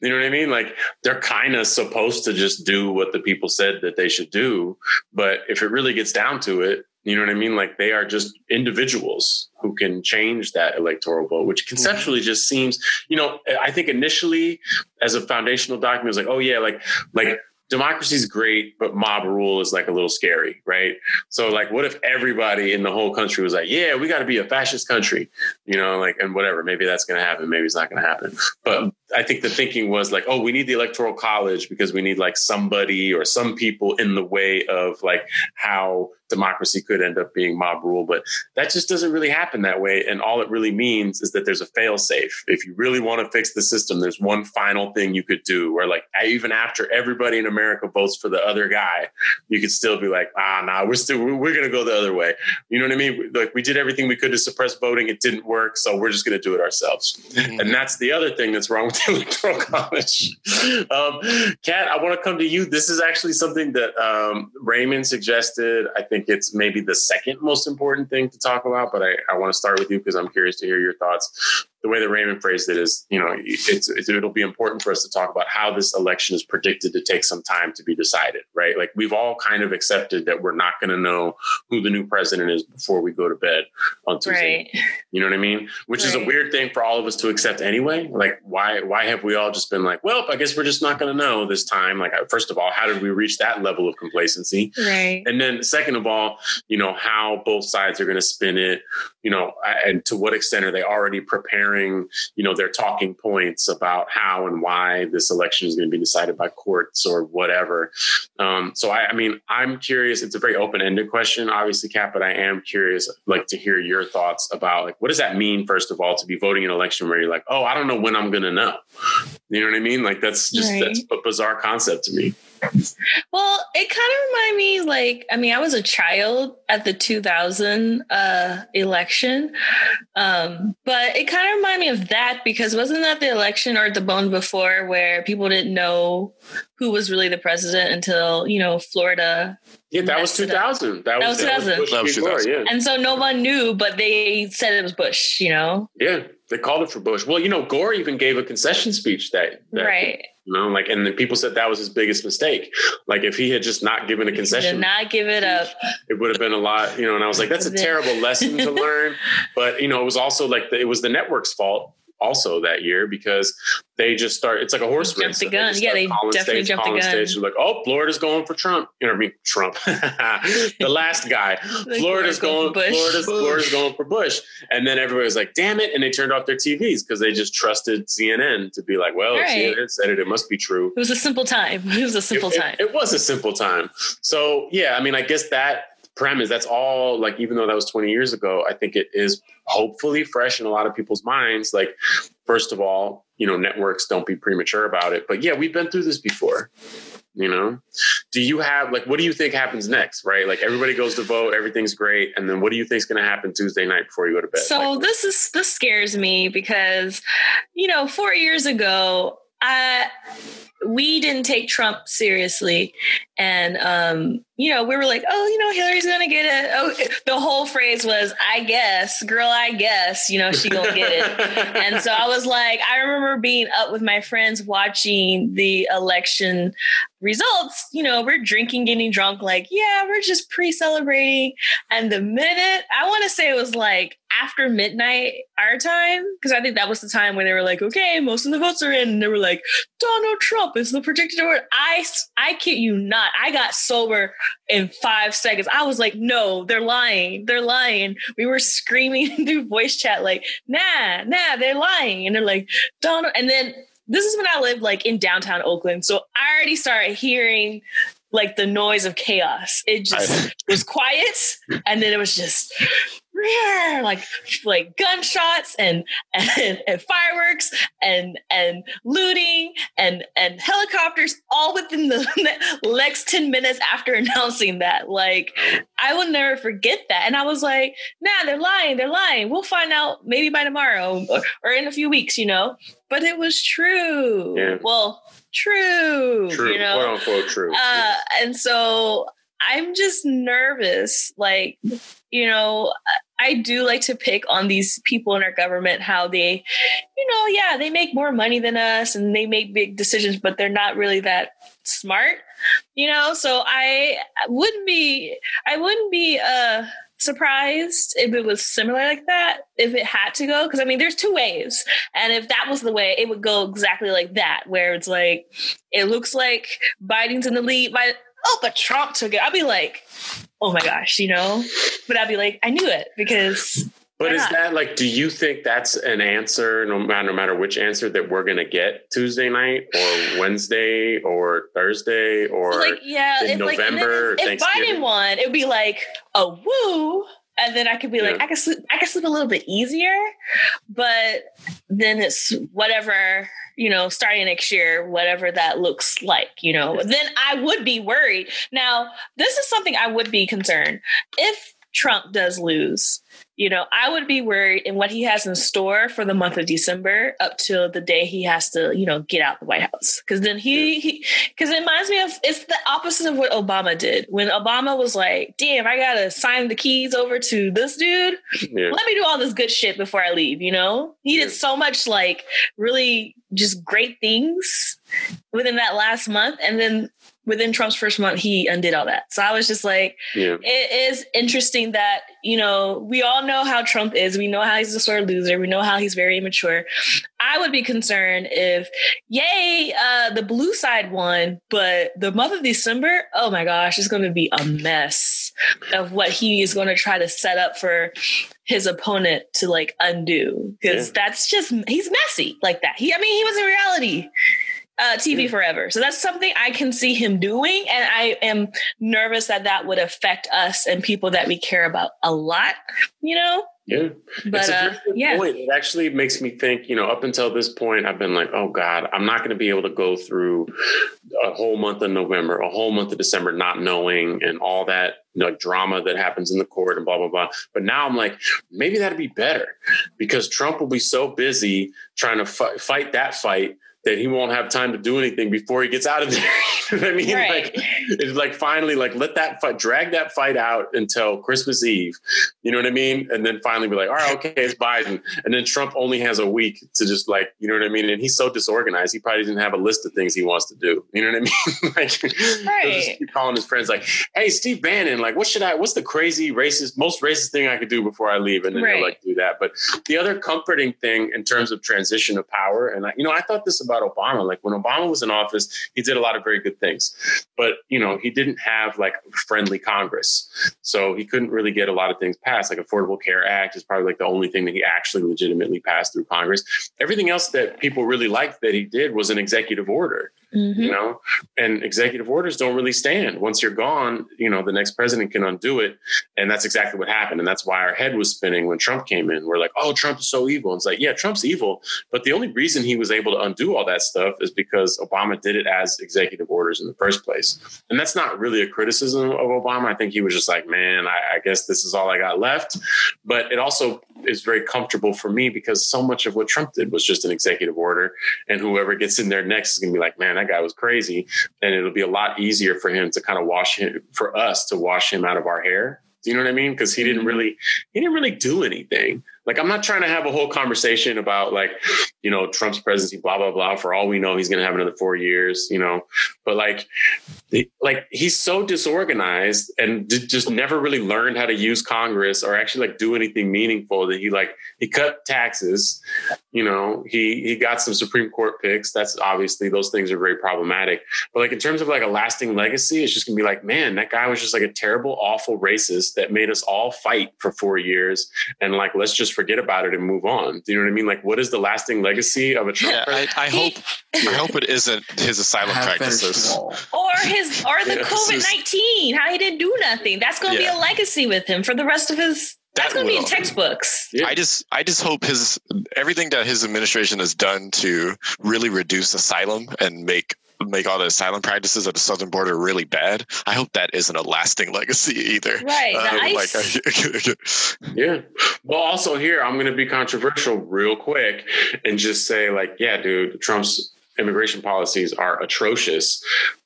You know what I mean? Like they're kind of supposed to just do what the people said that they should do. But if it really gets down to it, you know what I mean? Like they are just individuals who can change that electoral vote, which mm-hmm. conceptually just seems, you know, I think initially as a foundational document, it was like, oh yeah, like like democracy is great, but mob rule is like a little scary, right? So, like, what if everybody in the whole country was like, yeah, we got to be a fascist country, you know, like, and whatever, maybe that's going to happen, maybe it's not going to happen. But I think the thinking was like, oh, we need the electoral college because we need like somebody or some people in the way of like how democracy could end up being mob rule. But that just doesn't really happen that way. And all it really means is that there's a fail safe. If you really want to fix the system, there's one final thing you could do where like even after everybody in America votes for the other guy, you could still be like, ah, nah, we're still, we're, going to go the other way. You know what I mean? Like we did everything we could to suppress voting. It didn't work. So we're just going to do it ourselves. Mm-hmm. And that's the other thing that's wrong with the electoral college. Um, Kat, I want to come to you. This is actually something that um, Raymond suggested. I think it's maybe the second most important thing to talk about, but I, I want to start with you because I'm curious to hear your thoughts. The way that Raymond phrased it is, you know, it's, it's, it'll be important for us to talk about how this election is predicted to take some time to be decided, right? Like we've all kind of accepted that we're not going to know who the new president is before we go to bed on Tuesday. Right. You know what I mean? Which right. is a weird thing for all of us to accept anyway. Like, why why have we all just been like, well, I guess we're just not going to know this time? Like, first of all, how did we reach that level of complacency? Right. And then second of all, you know, how both sides are going to spin it, you know, and to what extent are they already preparing, you know, their talking points about how and why this election is going to be decided by courts or whatever. Um, so I, I mean, I'm curious. It's a very open ended question, obviously, Kat, but I am curious, like, to hear your thoughts about like what does that mean, first of all, to be voting an election where you're like, oh, I don't know when I'm going to know. You know what I mean? Like that's just right. that's a bizarre concept to me. Well, it kind of reminded me like I mean, I was a child at the 2000 uh, election, um, but it kind of reminded me of that because wasn't that the election or the bone before where people didn't know who was really the president until you know Florida. Yeah, that was 2000. That, that, was 2000. That was 2000. yeah. And so no one knew, but they said it was Bush. You know. Yeah, they called it for Bush. Well, you know, Gore even gave a concession speech that, that right you know, like, and the people said that was his biggest mistake. Like, if he had just not given a concession, not give it up, it would have been a lot. You know, and I was like, that's a terrible lesson to learn. But you know, it was also like the, it was the network's fault also that year because they just start. It's like a horse race. Jumped the gun. They yeah, they definitely stage, jumped the gun. Stage. like, oh, Florida's going for Trump. You know, I mean Trump, the last guy. like Florida's going. Florida's Florida's going for Bush, and then everybody was like, damn it, and they turned off their TVs because they just trusted CNN to be like, well, right. CNN said it, it must be true. It was a simple time. It was a simple it, time. It, it was a simple time. So yeah, I mean, I guess that premise that's all like even though that was 20 years ago i think it is hopefully fresh in a lot of people's minds. Like first of all you know networks don't be premature about it. But yeah we've been through this before you know? Do you have like what do you think happens next right? Like everybody goes to vote everything's great. And then what do you think is going to happen tuesday night before you go to bed? So like, this is this scares me because you know four years ago i we didn't take Trump seriously. And, um, you know, we were like, oh, you know, Hillary's going to get it. Oh, the whole phrase was, I guess, girl, I guess, you know, she going to get it. and so I was like, I remember being up with my friends watching the election results. You know, we're drinking, getting drunk, like, yeah, we're just pre celebrating. And the minute, I want to say it was like after midnight our time, because I think that was the time when they were like, okay, most of the votes are in. And they were like, Donald Trump is the predicted word. I, I kid you not. I got sober in five seconds. I was like, no, they're lying. They're lying. We were screaming through voice chat, like, nah, nah, they're lying. And they're like, don't. And then this is when I lived like in downtown Oakland. So I already started hearing like the noise of chaos. It just was quiet. And then it was just like like gunshots and, and and fireworks and and looting and and helicopters all within the next 10 minutes after announcing that. Like i will never forget that. And i was like nah they're lying they're lying. We'll find out maybe by tomorrow or, or in a few weeks you know? But it was true. Yeah. well true true you know? quote unquote true uh, and so i'm just nervous like you know I do like to pick on these people in our government how they, you know, yeah, they make more money than us and they make big decisions, but they're not really that smart, you know. So I wouldn't be, I wouldn't be uh, surprised if it was similar like that, if it had to go. Because I mean, there's two ways, and if that was the way, it would go exactly like that, where it's like it looks like Biden's in the lead, but oh, but Trump took it. I'd be like, oh my gosh, you know? But I'd be like, I knew it because. But is that like, do you think that's an answer, no matter, no matter which answer that we're going to get Tuesday night or Wednesday or Thursday or like, yeah, in if, November? Like, if, if Biden won, it'd be like, a woo. And then I could be yeah. like, I can sleep, I can sleep a little bit easier, but then it's whatever you know, starting next year, whatever that looks like, you know, then I would be worried. Now, this is something I would be concerned. If Trump does lose, you know, I would be worried in what he has in store for the month of December up till the day he has to, you know, get out the White House. Because then he, because it reminds me of it's the opposite of what Obama did. When Obama was like, "Damn, I gotta sign the keys over to this dude. Yeah. Let me do all this good shit before I leave." You know, he did so much like really just great things within that last month, and then within Trump's first month, he undid all that. So I was just like, yeah. it is interesting that, you know, we all know how Trump is. We know how he's a sort of loser. We know how he's very immature. I would be concerned if, yay, uh, the blue side won, but the month of December, oh my gosh, it's going to be a mess of what he is going to try to set up for his opponent to like undo. Because yeah. that's just, he's messy like that. He, I mean, he was in reality uh, TV forever. So that's something I can see him doing. And I am nervous that that would affect us and people that we care about a lot, you know? Yeah. But uh, yeah. Point. It actually makes me think, you know, up until this point, I've been like, oh God, I'm not going to be able to go through a whole month of November, a whole month of December, not knowing and all that you know, drama that happens in the court and blah, blah, blah. But now I'm like, maybe that'd be better because Trump will be so busy trying to f- fight that fight that he won't have time to do anything before he gets out of there. you know I mean? Right. Like it's like finally like let that fight drag that fight out until Christmas Eve. You know what I mean? And then finally be like, all right, okay, it's Biden. And then Trump only has a week to just like, you know what I mean? And he's so disorganized, he probably doesn't have a list of things he wants to do. You know what I mean? like right. just calling his friends like, hey, Steve Bannon, like what should I what's the crazy racist, most racist thing I could do before I leave? And then right. like do that. But the other comforting thing in terms of transition of power, and I, you know, I thought this about about Obama. Like when Obama was in office, he did a lot of very good things, but you know he didn't have like friendly Congress, so he couldn't really get a lot of things passed. Like Affordable Care Act is probably like the only thing that he actually legitimately passed through Congress. Everything else that people really liked that he did was an executive order. Mm-hmm. You know, and executive orders don't really stand. Once you're gone, you know, the next president can undo it. And that's exactly what happened. And that's why our head was spinning when Trump came in. We're like, oh, Trump is so evil. And it's like, yeah, Trump's evil. But the only reason he was able to undo all that stuff is because Obama did it as executive orders in the first place. And that's not really a criticism of Obama. I think he was just like, man, I, I guess this is all I got left. But it also is very comfortable for me because so much of what Trump did was just an executive order. And whoever gets in there next is going to be like, man, that guy was crazy. And it'll be a lot easier for him to kind of wash him, for us to wash him out of our hair. Do you know what I mean? Because he didn't mm-hmm. really, he didn't really do anything. Like, I'm not trying to have a whole conversation about like, you know, Trump's presidency, blah blah blah. For all we know, he's going to have another four years. You know, but like, like he's so disorganized and just never really learned how to use Congress or actually like do anything meaningful. That he like he cut taxes. You know, he he got some Supreme Court picks. That's obviously those things are very problematic. But like in terms of like a lasting legacy, it's just gonna be like, man, that guy was just like a terrible, awful racist that made us all fight for four years. And like, let's just forget about it and move on. Do you know what I mean? Like, what is the lasting legacy of a Trump? Yeah, I, I, hope I hope it isn't his asylum practices or his or the COVID nineteen. How he didn't do nothing. That's going to yeah. be a legacy with him for the rest of his that's that going to be in textbooks. Yeah. I just, I just hope his everything that his administration has done to really reduce asylum and make make all the asylum practices at the southern border really bad. I hope that isn't a lasting legacy either. Right. Uh, like, yeah. Well, also here, I'm going to be controversial real quick and just say, like, yeah, dude, Trump's immigration policies are atrocious.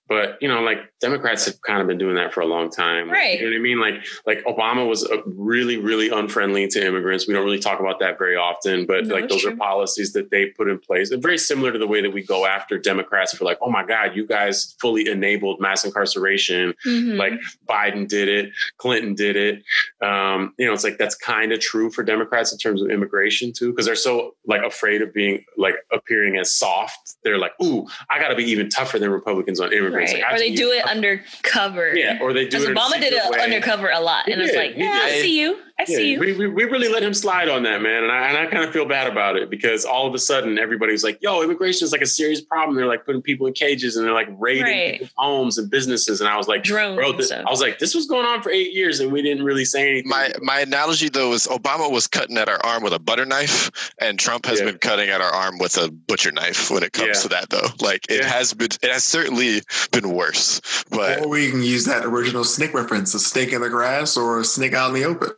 But you know, like Democrats have kind of been doing that for a long time. Right. You know what I mean? Like like Obama was really, really unfriendly to immigrants. We don't really talk about that very often, but no, like those true. are policies that they put in place. They're very similar to the way that we go after Democrats for like, oh my God, you guys fully enabled mass incarceration. Mm-hmm. Like Biden did it, Clinton did it. Um, you know, it's like that's kind of true for Democrats in terms of immigration too, because they're so like afraid of being like appearing as soft. They're like, ooh, I gotta be even tougher than Republicans on immigrants. Right. Like, or they do it undercover. Yeah, or they do it. Obama did it way. undercover a lot, and it's like, yeah, I see you. I see you. We, we, we really let him slide on that, man. And I, and I kind of feel bad about it because all of a sudden everybody's like, yo, immigration is like a serious problem. They're like putting people in cages and they're like raiding Right. homes and businesses. And I was like, Drones bro, this. I was like, this was going on for eight years and we didn't really say anything. My my analogy though is Obama was cutting at our arm with a butter knife, and Trump has Yeah. been cutting at our arm with a butcher knife. When it comes Yeah. to that, though, like it Yeah. has been, it has certainly been worse. But Or we can use that original snake reference: a snake in the grass or a snake out in the open.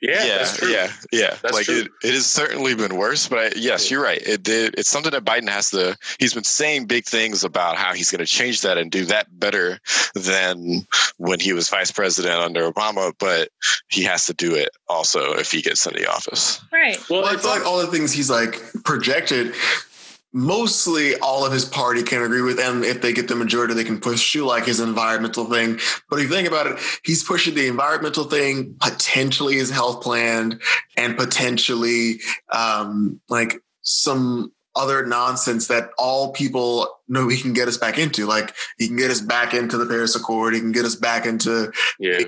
Yeah, yeah, that's true. yeah, yeah. That's like true. It, it has certainly been worse. But I, yes, you're right. It did. It's something that Biden has to. He's been saying big things about how he's going to change that and do that better than when he was vice president under Obama. But he has to do it also if he gets into the office. Right. Well, Well, I it's like all the things he's like projected, mostly all of his party can agree with, and if they get the majority, they can push through like his environmental thing. But if you think about it, he's pushing the environmental thing, potentially his health plan, and potentially um, like some other nonsense that all people know he can get us back into. Like he can get us back into the Paris Accord, he can get us back into yeah.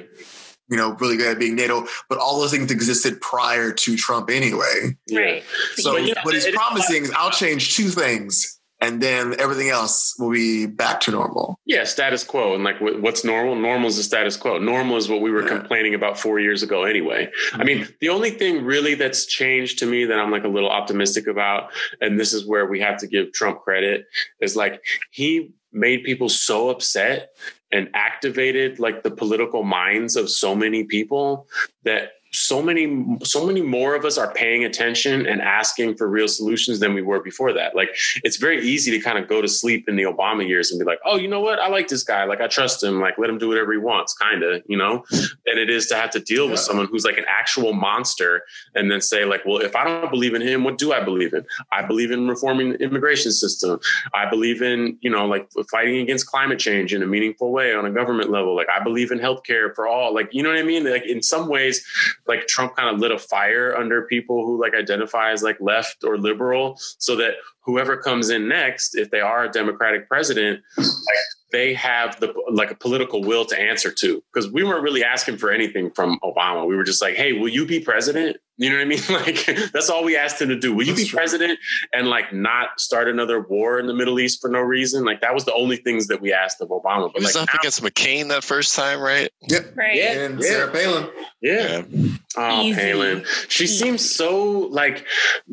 You know really good at being NATO. But all those things existed prior to Trump anyway. Right. So But, you what he's promising is I'll change two things and then everything else will be back to normal. Yeah, status quo. And like, what's normal? Normal is the status quo. Normal is what we were Yeah. complaining about four years ago anyway. I mean, the only thing really that's changed to me that I'm like a little optimistic about, and this is where we have to give Trump credit, is like he made people so upset and activated like the political minds of so many people that so many so many more of us are paying attention and asking for real solutions than we were before that. Like it's very easy to kind of go to sleep in the obama years and be like oh you know what? I like this guy. Like i trust him. Like let him do whatever he wants kind of you know? Than it is to have to deal with someone who's like an actual monster and then say like well if i don't believe in him what do i believe in? I believe in reforming the immigration system. I believe in you know like fighting against climate change in a meaningful way on a government level. Like i believe in healthcare for all. Like you know what i mean? Like in some ways like Trump kind of lit a fire under people who like identify as like left or liberal so that whoever comes in next if they are a democratic president like they have the like a political will to answer to. Because we weren't really asking for anything from Obama. We were just like hey will you be president you know what I mean like that's all we asked him to do will you That's be true. president and like not start another war in the Middle East for no reason like that was the only things that we asked of Obama He but was like up now- against McCain that first time, right? Yep. Right. Yeah. And Sarah Palin. yeah Oh, Easy. Palin. She Easy. seems so like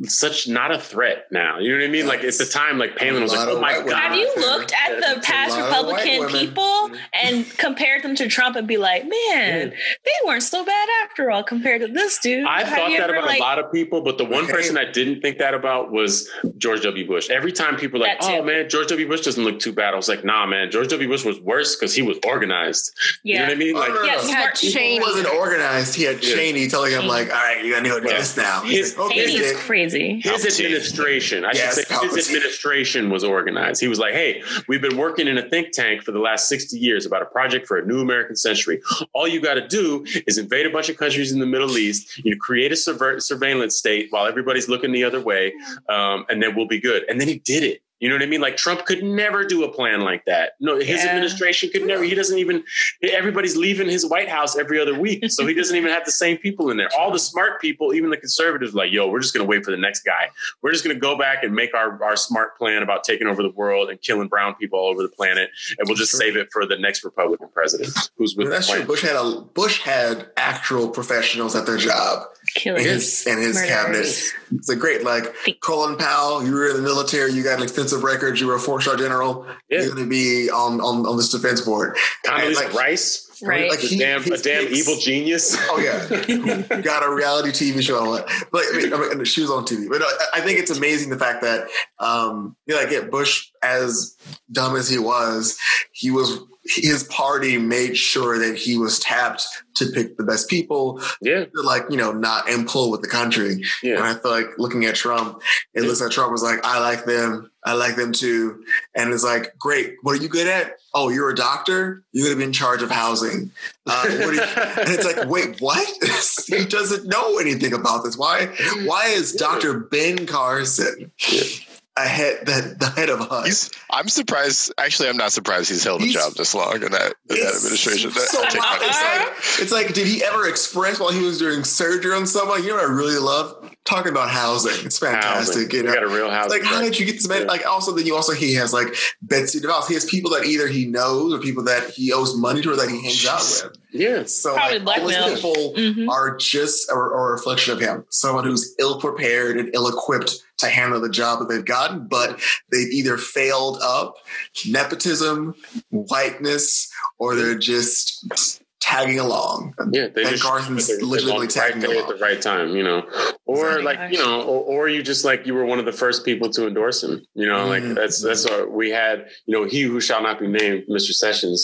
such not a threat now. You know what I mean? Like at the time, like Palin was like, "Oh my god." Have you looked at the past a lot of white Republican people and compared them to Trump and be like, man, they weren't so bad after all compared to this dude? I Have thought that about like- a lot of people, but the one Okay. person I didn't think that about was George W. Bush. Every time people are like, That oh, too. "Oh man, George W. Bush doesn't look too bad," I was like, "Nah, man, George W. Bush was worse because he was organized." You know Yeah. what I mean? Oh, Like, no, no, Yeah, no. you had had He wasn't organized. He had Yeah. Cheney telling him like, "All right, you gotta do Yeah. this now." He's His- like, okay, Cheney's crazy. his administration, I Yes, should say, Palpatine. his administration was organized. He was like, "Hey, we've been working in a think tank for the last sixty years about a project for a new American century. All you got to do is invade a bunch of countries in the Middle East. You create a surver- surveillance state while everybody's looking the other way, um, and then we'll be good." And then he did it. You know what I mean? Like Trump could never do a plan like that. No, his Yeah. administration could never. He doesn't even. Everybody's leaving his White House every other week, so he doesn't even have the same people in there. All the smart people, even the conservatives, like, yo, we're just going to wait for the next guy. We're just going to go back and make our our smart plan about taking over the world and killing brown people all over the planet, and we'll just Sure. save it for the next Republican president who's I with mean, the that's true. Bush had a Bush had actual professionals at their job in Killers. his and his Murderers. cabinet. It's a great like Colin Powell. You were in the military. You got an extensive record. You were a four star general. Yeah. You're going to be on, on on this defense board. And, Condoleezza like, Rice, Right. like, a he- damn, a damn picks- evil genius. Oh yeah, got a reality TV show. and all that. But I mean, I mean, she was on TV. But I, I think it's amazing the fact that, um, you know, like yeah, Bush, as dumb as he was, he was his party made sure that he was tapped to pick the best people yeah, to like you know not implode with the country. And. I feel like looking at Trump, it looks like Trump was like, I like them. I like them too. And it's like, great. What are you good at? Oh, you're a doctor. You're going to be in charge of housing. Uh, what are you- and it's like, wait, what? he doesn't know anything about this. Why? Why is Dr. Ben Carson ahead the, the head of HUD. He's, I'm surprised. Actually, I'm not surprised he's held He's- the job this long in that, in that administration. So Take my- it's, like, it's like, did he ever express while he was doing surgery on someone? You know what I really love? Talking about housing. It's fantastic. Housing. You know? got a real housing. like how did you get this man? Yeah. Like also then you also he has like Betsy DeVos. He has people that either he knows or people that he owes money to or that he hangs out with. Yeah. So Probably like, all those blackmail. people Mhm. are just a, a reflection of him. Someone who's ill prepared and ill equipped to handle the job that they've gotten, but they've either failed up nepotism, whiteness, or they're just tagging along. Yeah, they Ben just Carson's they're- they're legitimately tagging right day at the right time, you know, or like you know, or, or you just like you were one of the first people to endorse him, you know, like Mhm. that's that's what we had, you know, he who shall not be named, Mr. Sessions,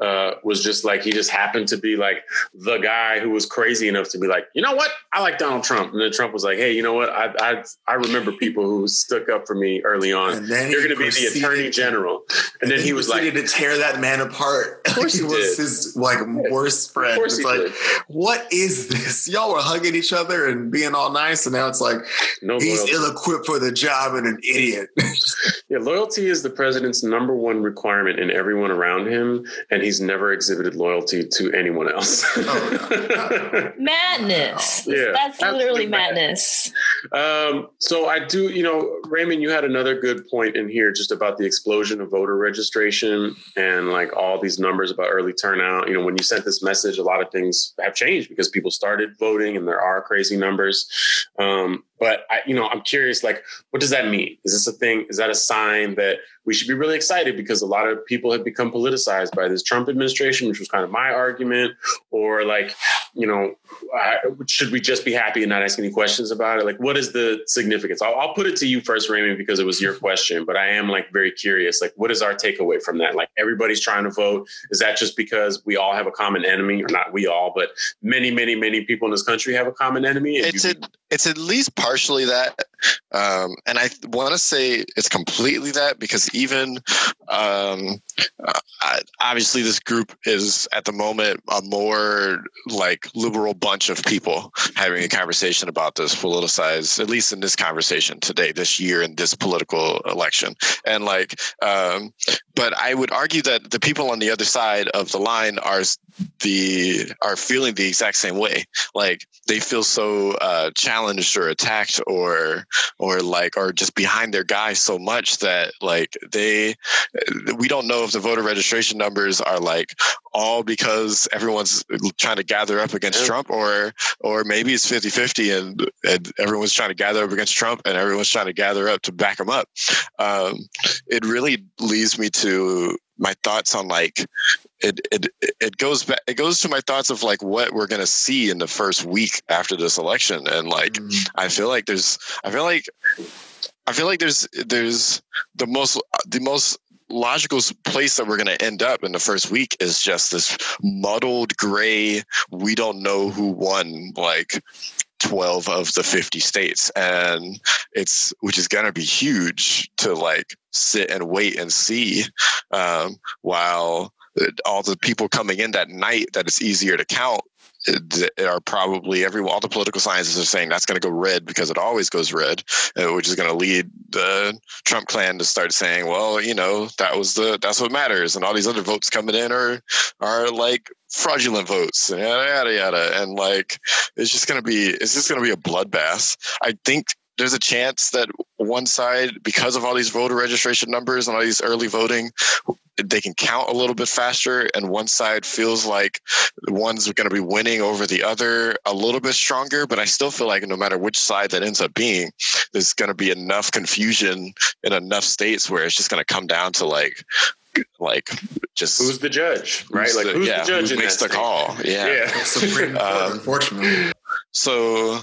uh, was just like he just happened to be like the guy who was crazy enough to be like, you know what, I like Donald Trump, and then Trump was like, hey, you know what, I I I remember people who stuck up for me early on. And then You're going to be the attorney general, and, then he was like, to tear that man apart. Of course he was his like worst friend. of course It's he like, did. what is this? Y'all were hugging each other and being all nice, and now it's like No he's loyalty. ill equipped for the job and an idiot. Yeah, loyalty is the president's number one requirement in everyone around him, and he's never exhibited loyalty to anyone else. Oh, no, Madness. Yeah, That's literally absolutely madness. um, so I do, you know, Raymond, you had another good point in here just about the explosion of voter registration and like all these numbers about early turnout. You know, when you sent this message, a lot of things have changed because people started voting, and there are crazy numbers. Um, but I, you know, I'm curious, like, what does that mean? Is this a thing? Is that a sign that we should be really excited because a lot of people have become politicized by this Trump administration, which was kind of my argument, or like, you know, I, should we just be happy and not ask any questions about it? Like, what is the significance? I'll, I'll put it to you first, Raymond, because it was your question, but I am like very curious. Like, what is our takeaway from that? Like, everybody's trying to vote. Is that just because we all have a common enemy, or not we all, but many, many, many people in this country have a common enemy? it's you- at, it's at least partially that. Um, and i want to say it's completely that because even um, uh, I, obviously this group is at the moment a more like liberal bunch of people having a conversation about this politicized at least in this conversation today this year in this political election. And like um, but i would argue that the people on the other side of the line are the are feeling the exact same way. Like they feel so uh, challenged or attacked or or like are just behind their guy so much that like they we don't know if the voter registration numbers are like all because everyone's trying to gather up against Yeah. Trump or or maybe it's 50-50 and, and everyone's trying to gather up against Trump and everyone's trying to gather up to back him up. Um, it really leads me to my thoughts on like it it it goes back it goes to my thoughts of like what we're gonna see in the first week after this election. And like I feel like there's I feel like I feel like there's there's the most the most logical place that we're going to end up in the first week is just this muddled gray we don't know who won like 12 of the 50 states. And it's which is going to be huge to like sit and wait and see um, while uh, all the people coming in that night that it's easier to count are probably every all the political scientists are saying that's going to go red because it always goes red, uh, which is going to lead the Trump clan to start saying, well, you know, that was the that's what matters, and all these other votes coming in are are like fraudulent votes, yada yada yada, and like it's just going to be it's just going to be a bloodbath. I think there's a chance that one side, because of all these voter registration numbers and all these early voting, they can count a little bit faster, and one side feels like one's going to be winning over the other a little bit stronger. But I still feel like no matter which side that ends up being, there's going to be enough confusion in enough states where it's just going to come down to like, like just who's the judge, right? who's Like, the- who's yeah, the judge who in makes that the state? call? Yeah. Yeah. Supreme Court, Um, unfortunately. So,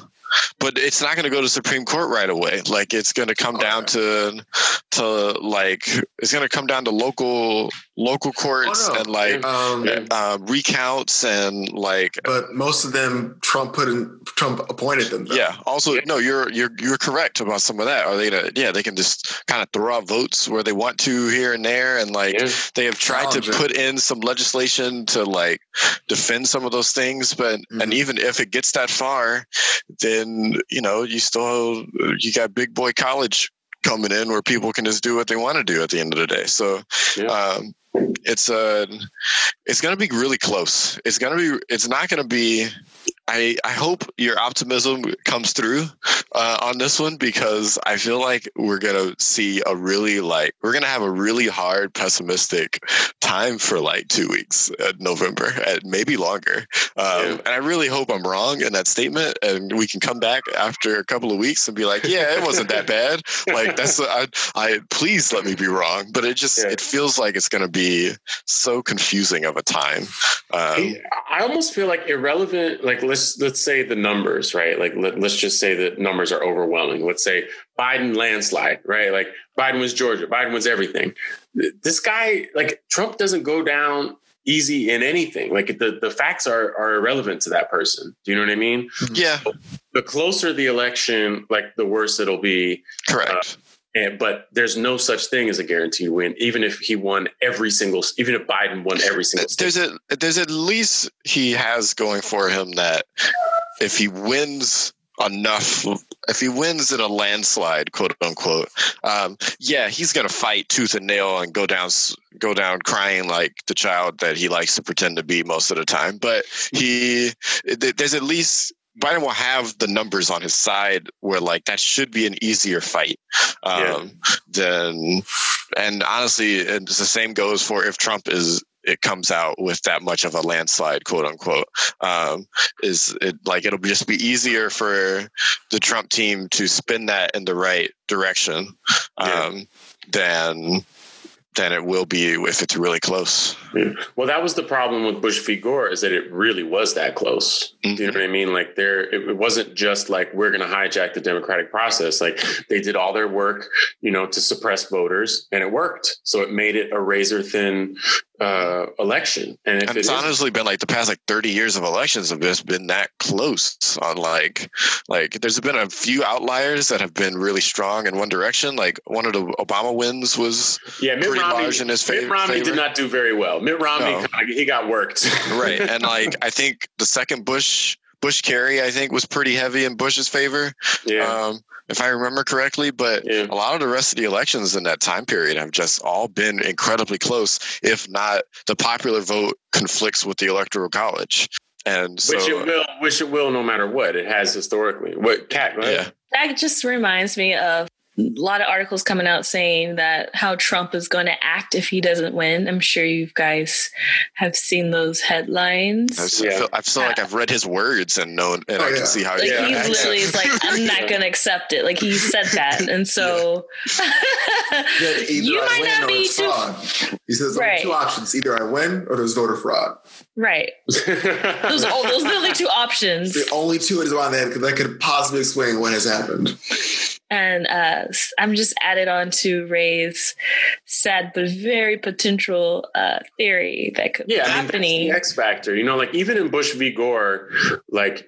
but it's not going to go to Supreme Court right away. Like it's going to come Oh, down to to like it's going to come down to local local courts Oh, no. and like Um, uh, recounts and like but most of them, Trump put in, Trump appointed them. though. yeah. Also, no, you're you're you're correct about some of that. Are they gonna? Yeah, they can just kind of throw out votes where they want to here and there, and like Yeah. they have tried to put in some legislation to like defend some of those things. But and Mhm. even if it gets that far, then you know you still you got big boy college coming in where people can just do what they want to do at the end of the day. So Yeah. um, it's a it's going to be really close. It's going to be it's not going to be I, I hope your optimism comes through uh, on this one because I feel like we're gonna see a really like we're gonna have a really hard pessimistic time for like two weeks at November and maybe longer. Um, Yeah. And I really hope I'm wrong in that statement, and we can come back after a couple of weeks and be like, yeah, it wasn't that bad. Like that's I, I please let me be wrong, but it just Yeah. it feels like it's gonna be so confusing of a time. Um, I almost feel like irrelevant. Like let's let's say the numbers, right? Like let, let's just say the numbers are overwhelming. Let's say Biden landslide, right? Like Biden was Georgia, Biden was everything. This guy, like Trump, doesn't go down easy in anything. Like the the facts are are irrelevant to that person. Do you know what I mean? yeah, The closer the election, like the worse it'll be. correct. And, but there's no such thing as a guaranteed win, even if he won every single, even if Biden won every single state. there's a there's at least he has going for him that if he wins enough if he wins in a landslide quote unquote um yeah he's gonna fight tooth and nail and go down go down crying like the child that he likes to pretend to be most of the time but he there's at least Biden will have the numbers on his side where like that should be an easier fight um than and honestly it's the same goes for if Trump is it comes out with that much of a landslide, quote unquote. Um, is it like it'll just be easier for the Trump team to spin that in the right direction um, than than it will be if it's really close. Yeah. Well, that was the problem with Bush v. Gore is that it really was that close. Do you know what I mean? Like there, it, wasn't just like we're going to hijack the democratic process. Like they did all their work, you know, to suppress voters, and it worked. So it made it a razor thin uh, election. And if And it it's honestly been like the past like 30 years of elections have just been that close on like like there's been a few outliers that have been really strong in one direction. Like one of the Obama wins was yeah, Mitt pretty Romney, large in his Mitt favor- Romney favor. did not do very well. Mitt Romney, No. kinda- he got worked. right and like i think the second bush bush kerry i think was pretty heavy in bush's favor yeah. um if i remember correctly but Yeah. a lot of the rest of the elections in that time period have just all been incredibly close if not the popular vote conflicts with the electoral college and so which it will, which it will, no matter what. It has historically. What Kat? Go ahead. yeah That just reminds me of a lot of articles coming out saying that how Trump is going to act if he doesn't win. I'm sure you guys have seen those headlines. I just Yeah. feel, I feel like I've read his words and known, and Oh, I yeah. can see how Like Yeah. he literally is like, I'm not going to accept it. Like he said that, and so That you I might win not be too fraud. He says Right. right. two options: either I win or there's voter fraud. Right. Those oh, those only two options. The only two is on that that could possibly explain what has happened. And uh, I'm just added on to Ray's sad but very potential uh, theory that could yeah, be I mean, that's happening. the X factor. You know, like even in Bush v. Gore, like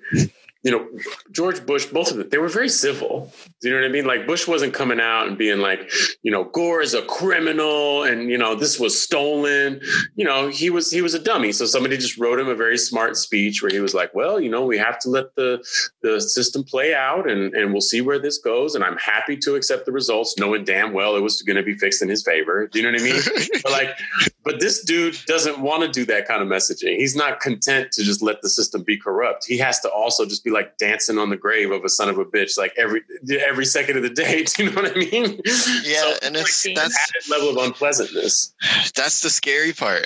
you know, George Bush, both of them, they were very civil. Do you know what I mean? Like Bush wasn't coming out and being like, you know, Gore is a criminal and you know this was stolen. You know, he was he was a dummy. So somebody just wrote him a very smart speech where he was like, well, you know, we have to let the the system play out and and we'll see where this goes. And I'm happy to accept the results, knowing damn well it was going to be fixed in his favor. Do you know what I mean? but like, but this dude doesn't want to do that kind of messaging. He's not content to just let the system be corrupt. He has to also just be like dancing on the grave of a son of a bitch, like every every second of the day. Do you know what I mean? Yeah, So, and it's like, that's added level of unpleasantness. that's the scary part.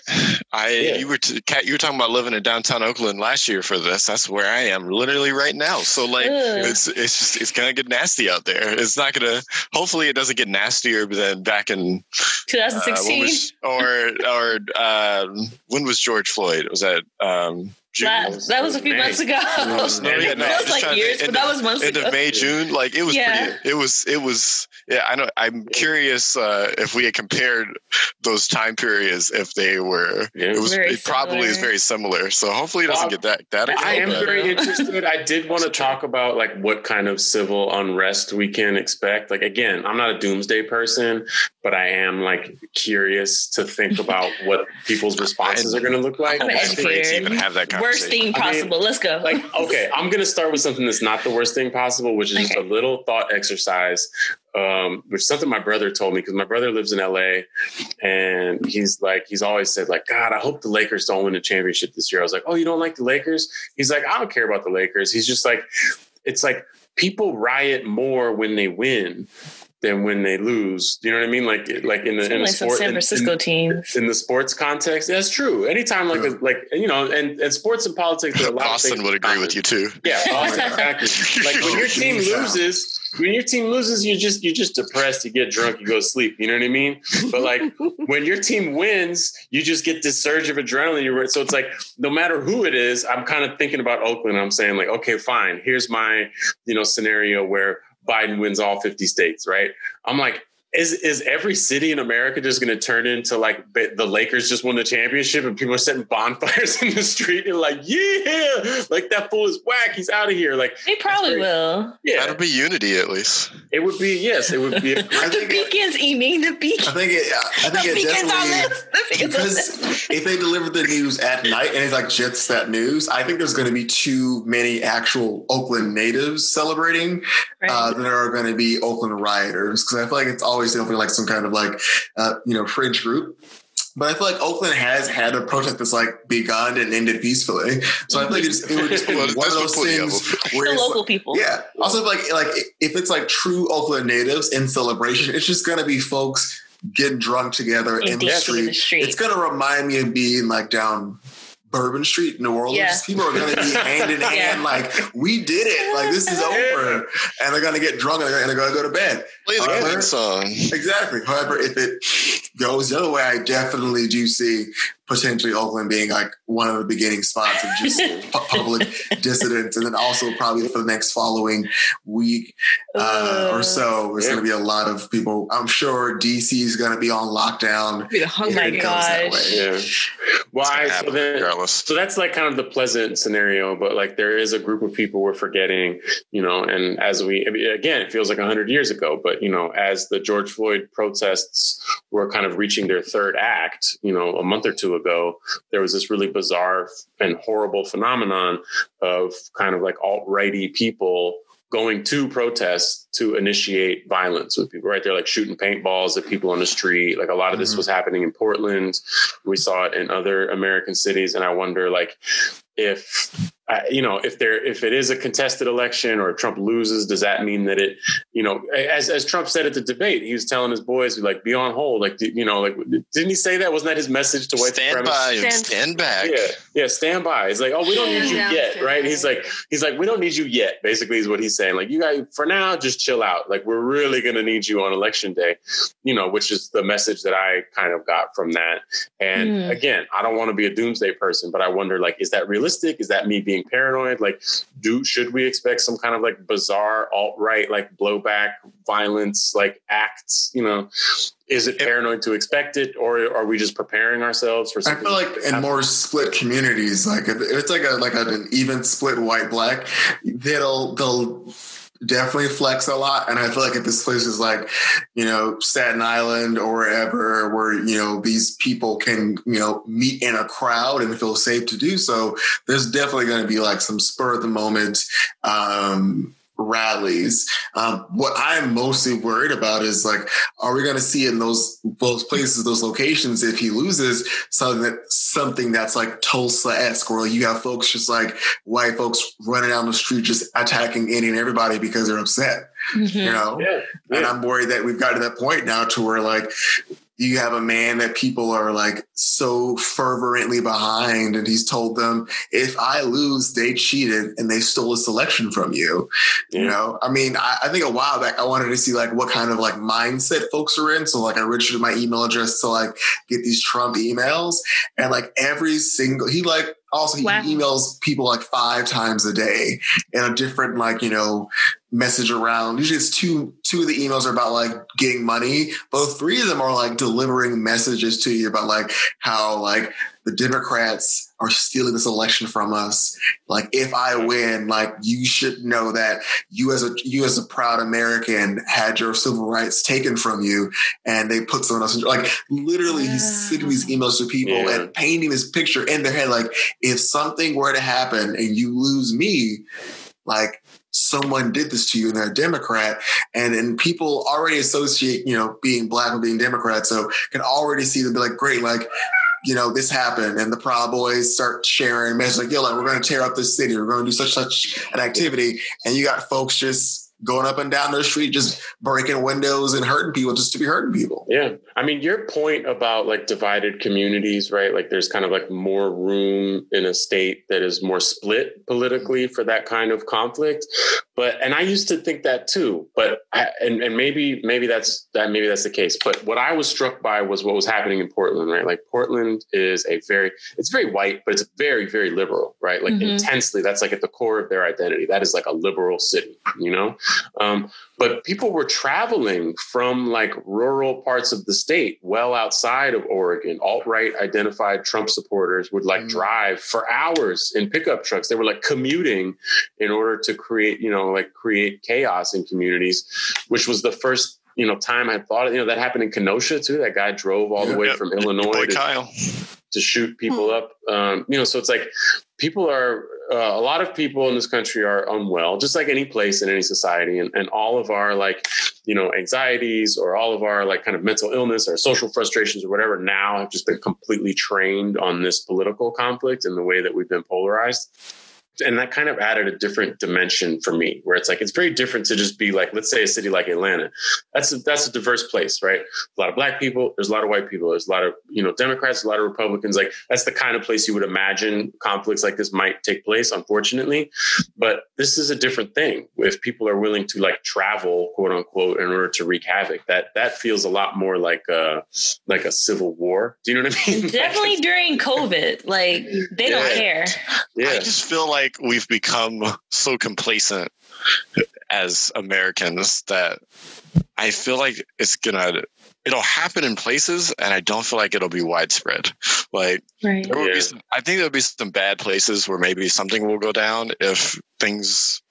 I Yeah. you were t- Kat, you were talking about living in downtown Oakland last year for this. That's where I am literally right now. So like Ugh. it's it's just it's gonna get nasty out there. It's not gonna. Hopefully, it doesn't get nastier than back in uh, 2016. was, or or um, when was George Floyd? Was that um, June? that, that was a few May. months ago. No, No, yeah, it no, I'm feels just like trying to- years, but that of- was months ago. end ago. of May, June. Like it was Yeah. pretty. It was. It was. Yeah, I know. I'm curious uh, if we had compared those time periods, if they were. Yeah. It was. Very it probably is very similar. So hopefully, it doesn't Well, get that that. That's I am extreme, very interested. I did want to talk about like what kind of civil unrest we can expect. Like again, I'm not a doomsday person, but I am like curious to think about what people's responses are going to look like. I'm I think- educated. even have that Worst thing I mean, possible. Let's go. like okay i'm going to start with something that's not the worst thing possible which is just a little thought exercise um, which is something my brother told me because my brother lives in la and he's like he's always said like god i hope the lakers don't win the championship this year i was like oh you don't like the lakers he's like i don't care about the lakers he's just like it's like people riot more when they win than when they lose you know what i mean like like in the in the sport San in- Francisco in- teams. in the sports context, that's true. Anytime, like, a, like you know, and, and sports and politics, there are a lot of would agree common. with you too. Yeah, Boston, exactly. Like when your team loses, when your team loses, you're just you're just depressed. You get drunk, you go to sleep. You know what I mean? But like when your team wins, you just get this surge of adrenaline. You're, so it's like no matter who it is, I'm kind of thinking about Oakland. I'm saying like, okay, fine. Here's my you know scenario where Biden wins all 50 states. Right? I'm like. Is, is every city in America just going to turn into like the Lakers just won the championship and people are setting bonfires in the street and like yeah like that fool is whack he's out of here like They probably will. yeah That'll be unity at least. it would be yes it would be a I The think it, beacons, Eaming, the I think it, I The think it beacons on definitely this. The beacons on this. because if they deliver the news at night and it's like just that news, I think there's going to be too many actual Oakland natives celebrating Right. uh, than there are going to be Oakland rioters because I feel like it's always definitely like some kind of like uh, you know fringe group. But I feel like Oakland has had a protest that's like begun and ended peacefully. So I feel like it's, it would just be Well, one of those things where it's local people. yeah. Also, like like if it's like true Oakland natives in celebration, it's just gonna be folks getting drunk together In in the DC in street. the street. It's gonna remind me of being like down Bourbon Street, in New Orleans. Yeah. People are gonna be hand in hand, like we did it, like this is over, and they're gonna get drunk and they're, gonna go to bed. Play the However- song. Exactly. However, if it goes the other way, I definitely do see potentially Oakland being like one of the beginning spots of just public dissidents, and then also probably for the next following week uh, or so, there's Yeah. going to be a lot of people. I'm sure DC is going to be on lockdown. Be the if my it gosh. yeah why so then so that's like kind of the pleasant scenario but like there is a group of people we're forgetting you know and as we I mean, again it feels like 100 years ago but you know as the george floyd protests were kind of reaching their third act you know a month or two ago there was this really bizarre and horrible phenomenon of kind of like alt-righty people going to protests to initiate violence with people right? They're like shooting paintballs at people on the street. Like a lot of this Mhm. was happening in portland. We saw it in other american cities and i wonder like if uh, you know if there if it is a contested election or trump loses does that mean that it you know as, as trump said at the debate he was telling his boys like be on hold like you know like didn't he say that wasn't that his message to white Stand by and Stand- stand back. Yeah, yeah, stand by. He's like, oh, we don't need you yet, right? He's like, he's like, we don't need you yet. Basically, is what he's saying. Like, you guys, for now, just chill out. Like, we're really gonna need you on election day, you know, which is the message that I kind of got from that. And Hmm. again, I don't want to be a doomsday person, but I wonder, like, is that realistic? Is that me being paranoid? Like, do should we expect some kind of like bizarre alt right, like blowback, violence, like acts? You know, is it paranoid to expect it, or are we just preparing ourselves for something? I feel like in more split communities, like if it's like a like an even split white black, they'll they'll definitely flex a lot. And I feel like if this place is like, you know, Staten Island or wherever, where you know these people can you know meet in a crowd and feel safe to do so, there's definitely going to be like some spur of the moment. Um, rallies um, what i'm mostly worried about is like are we going to see in those those places those locations if he loses something that something that's like tulsa-esque where you have folks just like white folks running down the street just attacking any and everybody because they're upset Mhm. you know yeah, and. I'm worried that we've got to that point now to where like you have a man that people are like so fervently behind, and he's told them, if I lose, they cheated and they stole a selection from you. You know, I mean, I, I think a while back I wanted to see like what kind of like mindset folks are in. So like I registered my email address to like get these Trump emails, and like every single he like also he Wow. emails people like five times a day in a different like you know message around. Usually it's two two of the emails are about like getting money, both three of them are like delivering messages to you about like how like the Democrats are stealing this election from us. Like, if I win, like you should know that you as a you as a proud American had your civil rights taken from you, and they put someone else. In, like, literally, yeah. he's sending these emails to people yeah. and painting this picture in their head. Like, if something were to happen and you lose me, like someone did this to you and they're a Democrat. And and people already associate, you know, being black with being Democrat. So can already see them be like, great, like, you know, this happened. And the Proud Boys start sharing messages like, yo, like, we're going to tear up this city. We're going to do such, such an activity. And you got folks just going up and down the street, just breaking windows and hurting people just to be hurting people. Yeah. I mean, your point about like divided communities, right? Like there's kind of like more room in a state that is more split politically for that kind of conflict. But, and I used to think that too, but, I, and, and maybe, maybe that's that, maybe that's the case. But what I was struck by was what was happening in Portland, right? Like Portland is a very, it's very white, but it's very, very liberal, right? Like mm-hmm. intensely, that's like at the core of their identity. That is like a liberal city, you know? Um, but people were traveling from like rural parts of the state, well outside of Oregon. Alt right identified Trump supporters would like mm. drive for hours in pickup trucks. They were like commuting in order to create, you know, like create chaos in communities, which was the first you know time I thought you know that happened in Kenosha too. That guy drove all the way yep. from Illinois to, to, shoot people hmm. up. Um, you know, so it's like people are uh, a lot of people in this country are unwell, just like any place in any society, and, and all of our like, you know, anxieties or all of our like kind of mental illness or social frustrations or whatever now have just been completely trained on this political conflict and the way that we've been polarized and that kind of added a different dimension for me where it's like it's very different to just be like let's say a city like atlanta. That's a, that's a diverse place right? A lot of black people there's a lot of white people there's a lot of you know democrats a lot of republicans. Like that's the kind of place you would imagine conflicts like this might take place unfortunately. But this is a different thing. If people are willing to like travel quote unquote in order to wreak havoc that that feels a lot more like a like a civil war. Do you know what i mean? Definitely during covid. Like they yeah. don't care. Yeah i just feel like like we've become so complacent as Americans that I feel like it's gonna it'll happen in places and I don't feel like it'll be widespread. Like right. there will yeah. be some, I think there'll be some bad places where maybe something will go down if things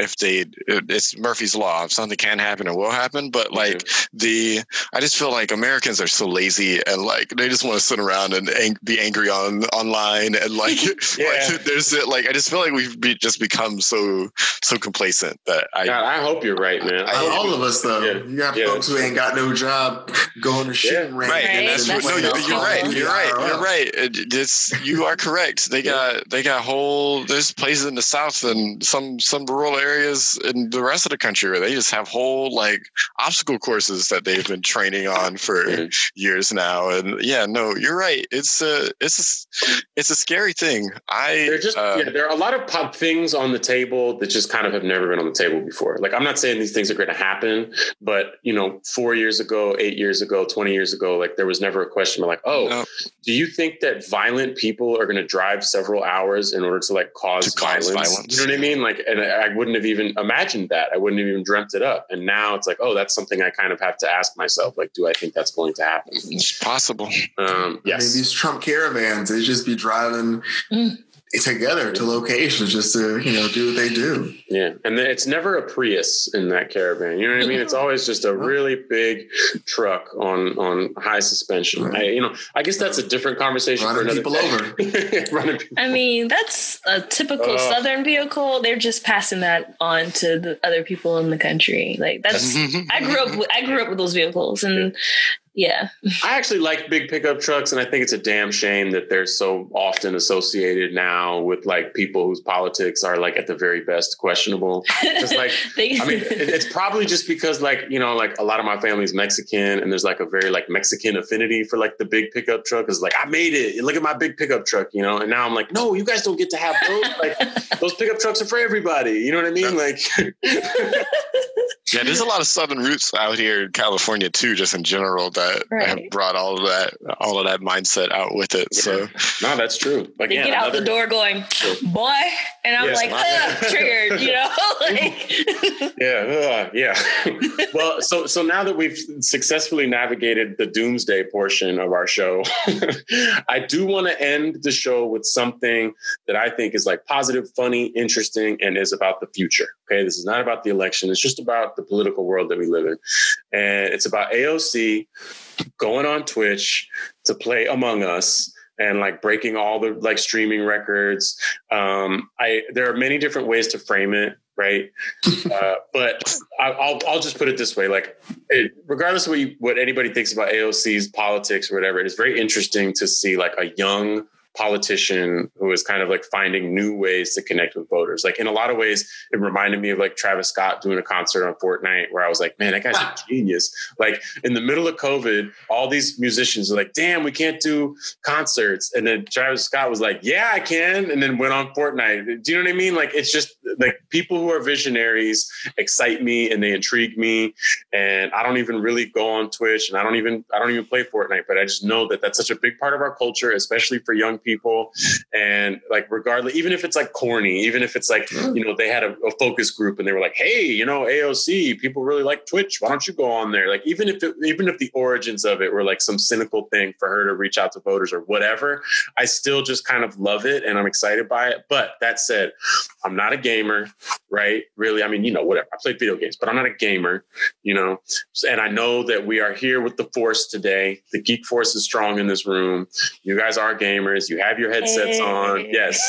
if they it's Murphy's law. If something can happen, it will happen. But like the, I just feel like Americans are so lazy and like they just want to sit around and ang- be angry on online and like, yeah. like there's. Like I just feel like we've be, just become so so complacent that I. God, I hope you're right, man. I, all of us though. Yeah. You got yeah. folks who ain't got no job going to shit yeah. right. And that's, what, no, you're, you're right. You're right. You're right. Uh, it's you are correct. They got they got whole. There's places in the south and some some rural areas areas in the rest of the country where they just have whole like obstacle courses that they've been training on for years now. And yeah, no, you're right. It's a it's a, it's a scary thing. I there just uh, yeah, there are a lot of pop things on the table that just kind of have never been on the table before. Like I'm not saying these things are going to happen, but you know, four years ago, eight years ago, twenty years ago, like there was never a question like, oh, no. do you think that violent people are going to drive several hours in order to like cause, to violence? cause violence? You know what I mean? Like, and I wouldn't have even imagined that. I wouldn't have even dreamt it up. And now it's like, oh, that's something I kind of have to ask myself. Like, do I think that's going to happen? It's possible. Um, yes. I mean, these Trump caravans, they just be driving. Mm together to locations just to you know do what they do. Yeah, and it's never a Prius in that caravan. You know what I mean? It's always just a really big truck on on high suspension. Right. I, you know, I guess that's a different conversation Running for people day. over. Running people. I mean, that's a typical uh, Southern vehicle. They're just passing that on to the other people in the country. Like that's. I grew up. With, I grew up with those vehicles, and yeah. I actually like big pickup trucks, and I think it's a damn shame that they're so often associated now with like people whose politics are like at the very best questionable. It's like, they, I mean, it's probably just because like you know, like a lot of my family's Mexican, and there's like a very like Mexican affinity for like the big pickup truck. Is like I made it. Look at my big pickup truck, you know. And now I'm like, no, you guys don't get to have those. Like those pickup trucks are for everybody. You know what I mean? Like. Yeah, there's a lot of southern roots out here in California too, just in general that Right. have brought all of that all of that mindset out with it. So no, that's true. They Again, get out the door going, boy, and I'm Yes, like, my- triggered, you know, like. yeah, uh, yeah. well, so so now that we've successfully navigated the doomsday portion of our show, I do want to end the show with something that I think is like positive, funny, interesting, and is about the future. Okay, this is not about the election. It's just about the political world that we live in, and it's about AOC going on Twitch to play Among Us and like breaking all the like streaming records. Um, I there are many different ways to frame it, right? uh, but I, I'll I'll just put it this way: like, it, regardless of what you, what anybody thinks about AOC's politics or whatever, it is very interesting to see like a young politician who is kind of like finding new ways to connect with voters. Like in a lot of ways, it reminded me of like Travis Scott doing a concert on Fortnite where I was like, man, that guy's a genius. Like in the middle of COVID, all these musicians are like, damn, we can't do concerts. And then Travis Scott was like, yeah, I can. And then went on Fortnite. Do you know what I mean? Like it's just like people who are visionaries excite me and they intrigue me. And I don't even really go on Twitch and I don't even, I don't even play Fortnite, but I just know that that's such a big part of our culture, especially for young people. And like, regardless, even if it's like corny, even if it's like, mm. you know, they had a, a focus group and they were like, hey, you know, AOC, people really like Twitch. Why don't you go on there? Like, even if it, even if the origins of it were like some cynical thing for her to reach out to voters or whatever, I still just kind of love it and I'm excited by it. But that said, I'm not a gamer, right? Really, I mean, you know, whatever. I play video games, but I'm not a gamer, you know. And I know that we are here with the Force today. The Geek Force is strong in this room. You guys are gamers. You have your headsets Hey. on. Yes.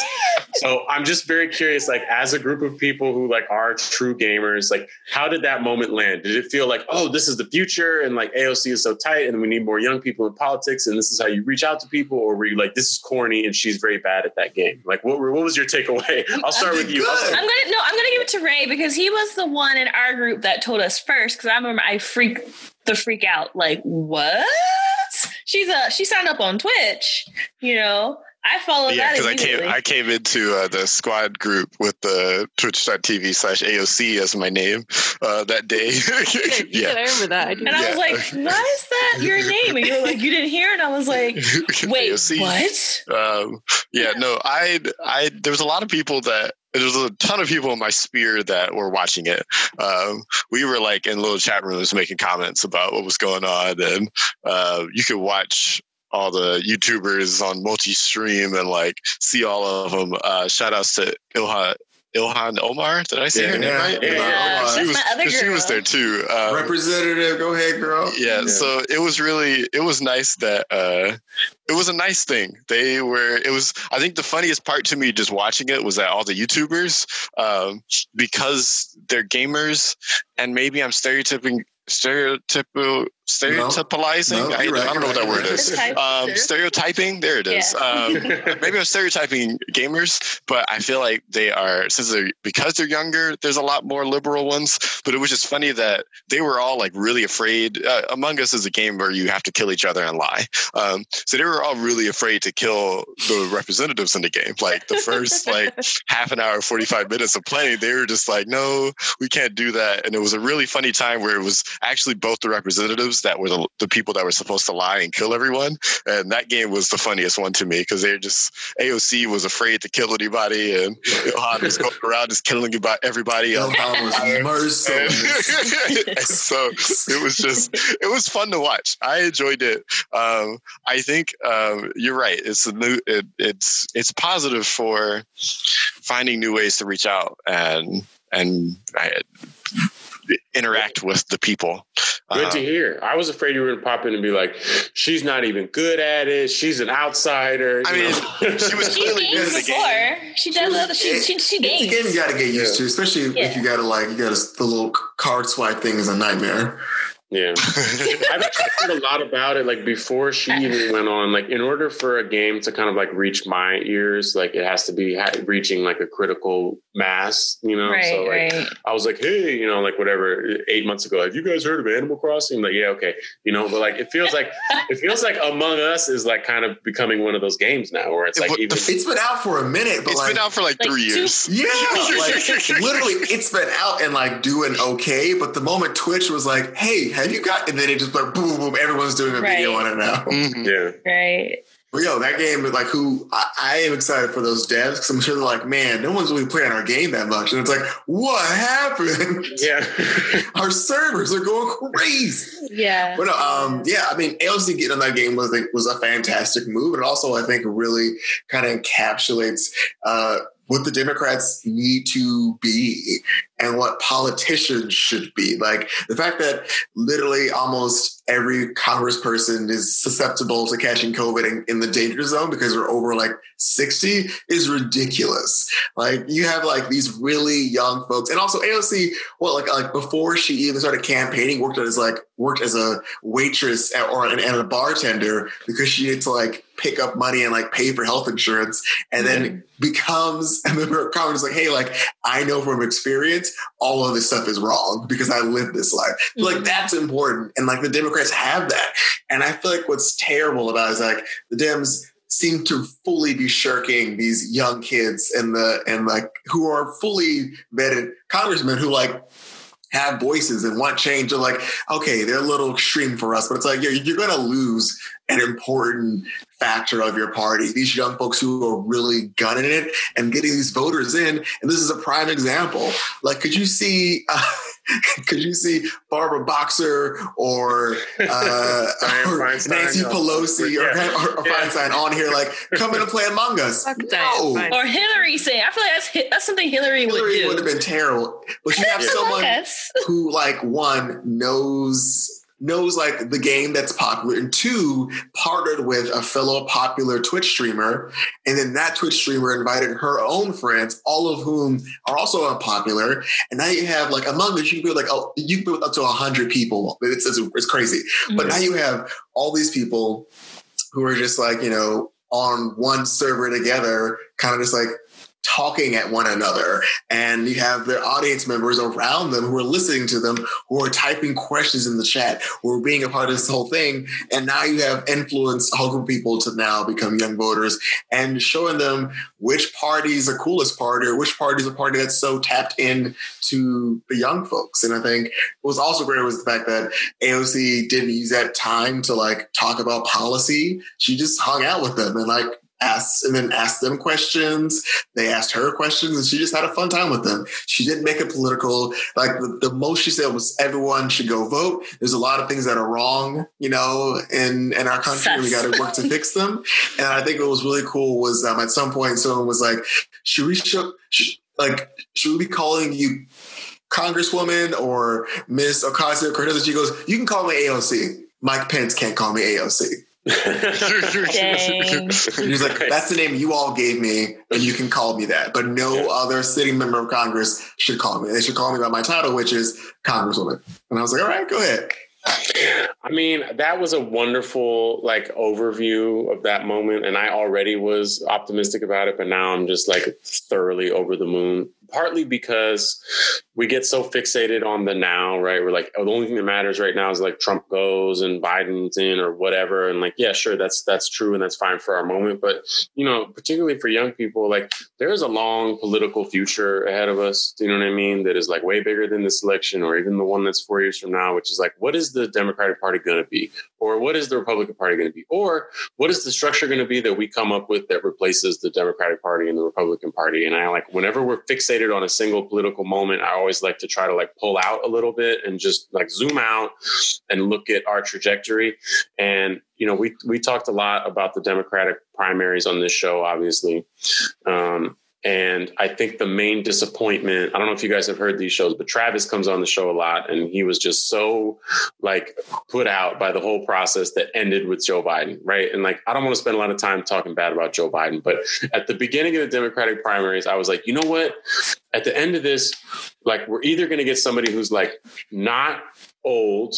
So I'm just very curious, like, as a group of people who like are true gamers, like, how did that moment land? Did it feel like, oh, this is the future, and like AOC is so tight, and we need more young people in politics, and this is how you reach out to people, or were you like, this is corny, and she's very bad at that game? Like, what what was your takeaway? I'll start with you. I'll start- I'm gonna no, I'm gonna give it to Ray because he was the one in our group that told us first. Because I remember I freaked the freak out. Like what? She's a she signed up on Twitch. You know, I followed yeah, that because I came. I came into uh, the squad group with the twitch.tv slash AOC as my name uh, that day. You yeah. I remember that. I do. and I was like, "Why is that your name?" And you were like, "You didn't hear?" And I was like, "Wait, AOC. what?" Um, yeah, no, I, I, there was a lot of people that there was a ton of people in my sphere that were watching it. Um, we were like in little chat rooms making comments about what was going on, and uh, you could watch all the YouTubers on multi-stream and like see all of them. Uh, shout outs to Ilhan. Ilhan Omar, did I say Yeah, her name yeah. right? Yeah, yeah, she was, my other 'cause she was there too. Um, Representative, go ahead, girl. yeah, Yeah. so it was really it was nice that uh it was a nice thing they were it was i think the funniest part to me just watching it was that all the youtubers um because they're gamers and maybe i'm stereotyping stereotypical stereotypalizing? No, I, right, I don't know what that right, word you're is um stereotyping? there it is. Um maybe I'm stereotyping gamers, but I feel like they are since they're because they're younger. There's a lot more liberal ones, but it was just funny that they were all like really afraid. Uh, Among Us is a game where you have to kill each other and lie, um, so they were all really afraid to kill the representatives in the game. Like the first like half an hour, forty five minutes of playing, they were just like, no, we can't do that. And it was a really funny time where it was actually both the representatives that were the, the people that were supposed to lie and kill everyone, and that game was the funniest one to me because they're just AOC was afraid to kill anybody, and Ilhan was going around just killing about everybody. Ilhan was merciless. And so it was just it was fun to watch. I enjoyed it. Um, I think um, you're right. It's a new. It, it's it's positive for finding new ways to reach out and and I, interact with the people. Good Um, to hear. I was afraid you were going to pop in and be like, she's not even good at it. She's an outsider. I you mean, know? she was She clearly good games at the before. game. She does. other- She she she It's a game you games. got to get used to, especially Yeah. if you got to like you got to the little card swipe thing is a nightmare. Yeah, I've actually heard a lot about it. Like before she even went on, like in order for a game to kind of like reach my ears, like it has to be ha- reaching like a critical mass, you know. Right, so like right. I was like, hey, you know, like whatever. Eight months ago, have you guys heard of Animal Crossing? I'm like, yeah, okay, you know. But like it feels like it feels like Among Us is like kind of becoming one of those games now, where it's like even It's been out for a minute, but It's like, been out for like, Like three two- years. Yeah, like literally, it's been out and like doing okay. But the moment Twitch was like, "Hey, have you got?" and then it just like boom, boom, everyone's doing a video on it now. Mhm. yeah. Right. But yo, that game, is like, who I, I am excited for those devs because I'm sure they're like, man, no one's really playing our game that much, and it's like, what happened? Yeah. our servers are going crazy. Yeah. But no, um, yeah, I mean, AOC getting on that game was like, was a fantastic move, and also I think really kind of encapsulates uh, what the Democrats need to be and what politicians should be. Like the fact that literally almost every congressperson is susceptible to catching COVID in, in the danger zone because they're over like 60 is ridiculous. Like you have like these really young folks, and also AOC. Well, like like before she even started campaigning, worked as like worked as a waitress at, or an, and a bartender because she needed to like pick up money and like pay for health insurance, and then becomes a member of Congress. Like, hey, like I know from experience, all of this stuff is wrong because I lived this life. So, Like mm-hmm. that's important, and like the Democrats have that. And I feel like what's terrible about it is like the Dems seem to fully be shirking these young kids and the and like who are fully vetted congressmen who like have voices and want change. They're like, okay, they're a little extreme for us, but it's like you're, you're going to lose an important factor of your party. These young folks who are really gunning it and getting these voters in, and this is a prime example. Like, could you see? Uh, could you see Barbara Boxer or, uh, or Feinstein Nancy or- Pelosi or, Yeah. or, or Yeah. Feinstein on here, like, come in and play Among Us? No. Or Hillary saying, I feel like that's that's something Hillary, would Hillary do. would have been terrible. But you have Yeah. someone Yes. who like one knows knows like the game that's popular and two partnered with a fellow popular twitch streamer and then that twitch streamer invited her own friends all of whom are also unpopular and now you have like among us you can be like oh you can be with up to 100 people. It's, it's, it's crazy. But now you have all these people who are just like you know on one server together kind of just like talking at one another. And you have their audience members around them who are listening to them who are typing questions in the chat who are being a part of this whole thing. And now you have influenced a whole group people to now become young voters and showing them which party is the coolest party or which party is a party that's so tapped in to the young folks. And i think what was also great was the fact that aoc didn't use that time to like talk about policy. She just hung out with them and like asked and then asked them questions. They asked her questions, and she just had a fun time with them. She didn't make it political. Like the, the most she said was everyone should go vote. There's a lot of things that are wrong, you know, in in our country. and We got to work to fix them. And I think what was really cool was um, at some point someone was like, "Should we should, should like should we be calling you?" Congresswoman or Miss Ocasio Cortez, she goes, "You can call me AOC. Mike Pence can't call me AOC." Dang. He's like, that's the name you all gave me, and you can call me that. But no other sitting member of Congress should call me. They should call me by my title, which is Congresswoman. And I was like, all right, go ahead. I mean, that was a wonderful like overview of that moment, and I already was optimistic about it, but now I'm just like thoroughly over the moon. Partly because we get so fixated on the now, right? We're like, oh, the only thing that matters right now is like Trump goes and Biden's in or whatever, and like, yeah, sure, that's that's true and that's fine for our moment, but you know, particularly for young people, like there is a long political future ahead of us. Do you know what I mean? That is like way bigger than this election or even the one that's four years from now, which is like, what is the Democratic Party going to be? Or what is the Republican Party going to be? Or what is the structure going to be that we come up with that replaces the Democratic Party and the Republican Party? And I like, whenever we're fixated on a single political moment, I always like to try to like pull out a little bit and just like zoom out and look at our trajectory. And, you know, we, we talked a lot about the Democratic primaries on this show, obviously. Um, and I think the main disappointment, I don't know if you guys have heard these shows, but Travis comes on the show a lot and he was just so like put out by the whole process that ended with Joe Biden, right? And like, I don't want to spend a lot of time talking bad about Joe Biden, but at the beginning of the Democratic primaries, I was like, you know what? At the end of this, like, we're either going to get somebody who's like not old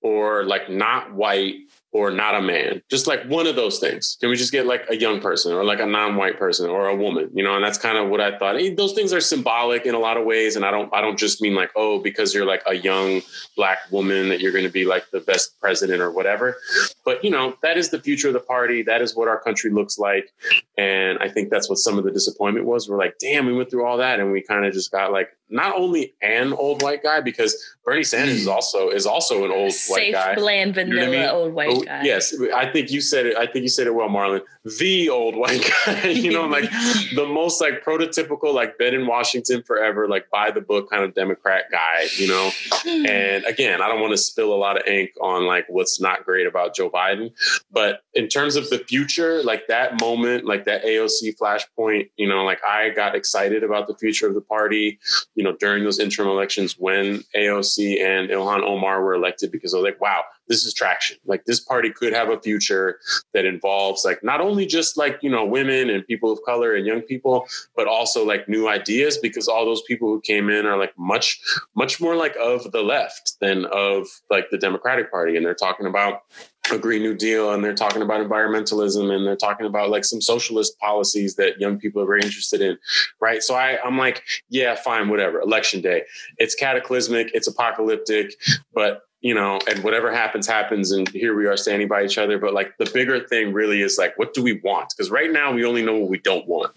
or like not white or not a man, just like one of those things. Can we just get like a young person or like a non-white person or a woman, you know? And that's kind of what I thought. Those things are symbolic in a lot of ways. And I don't, I don't just mean like, oh, because you're like a young black woman that you're going to be like the best president or whatever. But you know, that is the future of the party. That is what our country looks like. And I think that's what some of the disappointment was. We're like, damn, we went through all that and we kind of just got like not only an old white guy because Bernie Sanders is mm. also is also an old Safe, white guy. bland, vanilla, You know I mean? old white Oh, guy. Yes, I think you said it. I think you said it well, Marlon. The old white guy, you know, like the most like prototypical, like been in Washington forever, like by the book kind of Democrat guy, you know. Hmm. And again, I don't want to spill a lot of ink on like what's not great about Joe Biden, but in terms of the future, like that moment, like that AOC flashpoint, you know, like I got excited about the future of the party, you know, during those interim elections when AOC and Ilhan Omar were elected because I was like, wow, this is traction. Like this party could have a future that involves like not only just like, you know, women and people of color and young people, but also like new ideas because all those people who came in are like much, much more like of the left than of like the Democratic Party. And they're talking about a Green New Deal and they're talking about environmentalism and they're talking about like some socialist policies that young people are very interested in. Right. So I, I'm like, yeah, fine, whatever. Election day. It's cataclysmic, it's apocalyptic, but you know, and whatever happens, happens. And here we are standing by each other. But like the bigger thing really is like, what do we want? Because right now we only know what we don't want.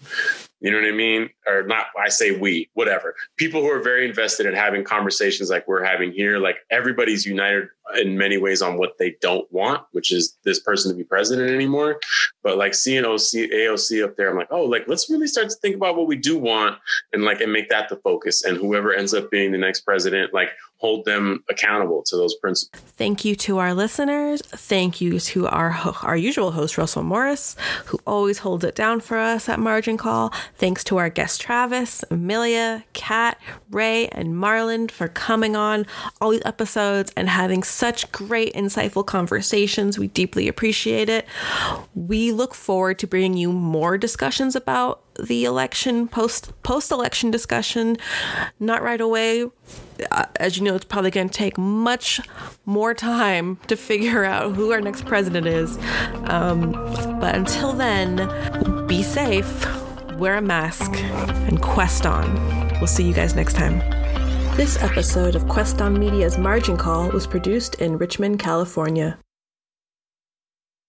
You know what I mean? Or not, I say we, whatever. People who are very invested in having conversations like we're having here, like everybody's united in many ways on what they don't want, which is this person to be president anymore. But like seeing OC, AOC up there, I'm like, oh, like let's really start to think about what we do want and like and make that the focus. And whoever ends up being the next president, like hold them accountable to those principles. Thank you to our listeners. Thank you to our our usual host Russell Morris, who always holds it down for us at Margin Call. Thanks to our guests Travis, Amelia, Kat, Ray, and Marlon for coming on all these episodes and having such great, insightful conversations. We deeply appreciate it. We look forward to bringing you more discussions about the election, post post election discussion. Not right away. Uh, as you know, it's probably going to take much more time to figure out who our next president is. Um, but until then, be safe, wear a mask, and quest on. We'll see you guys next time. This episode of Quest on Media's Margin Call was produced in Richmond, California.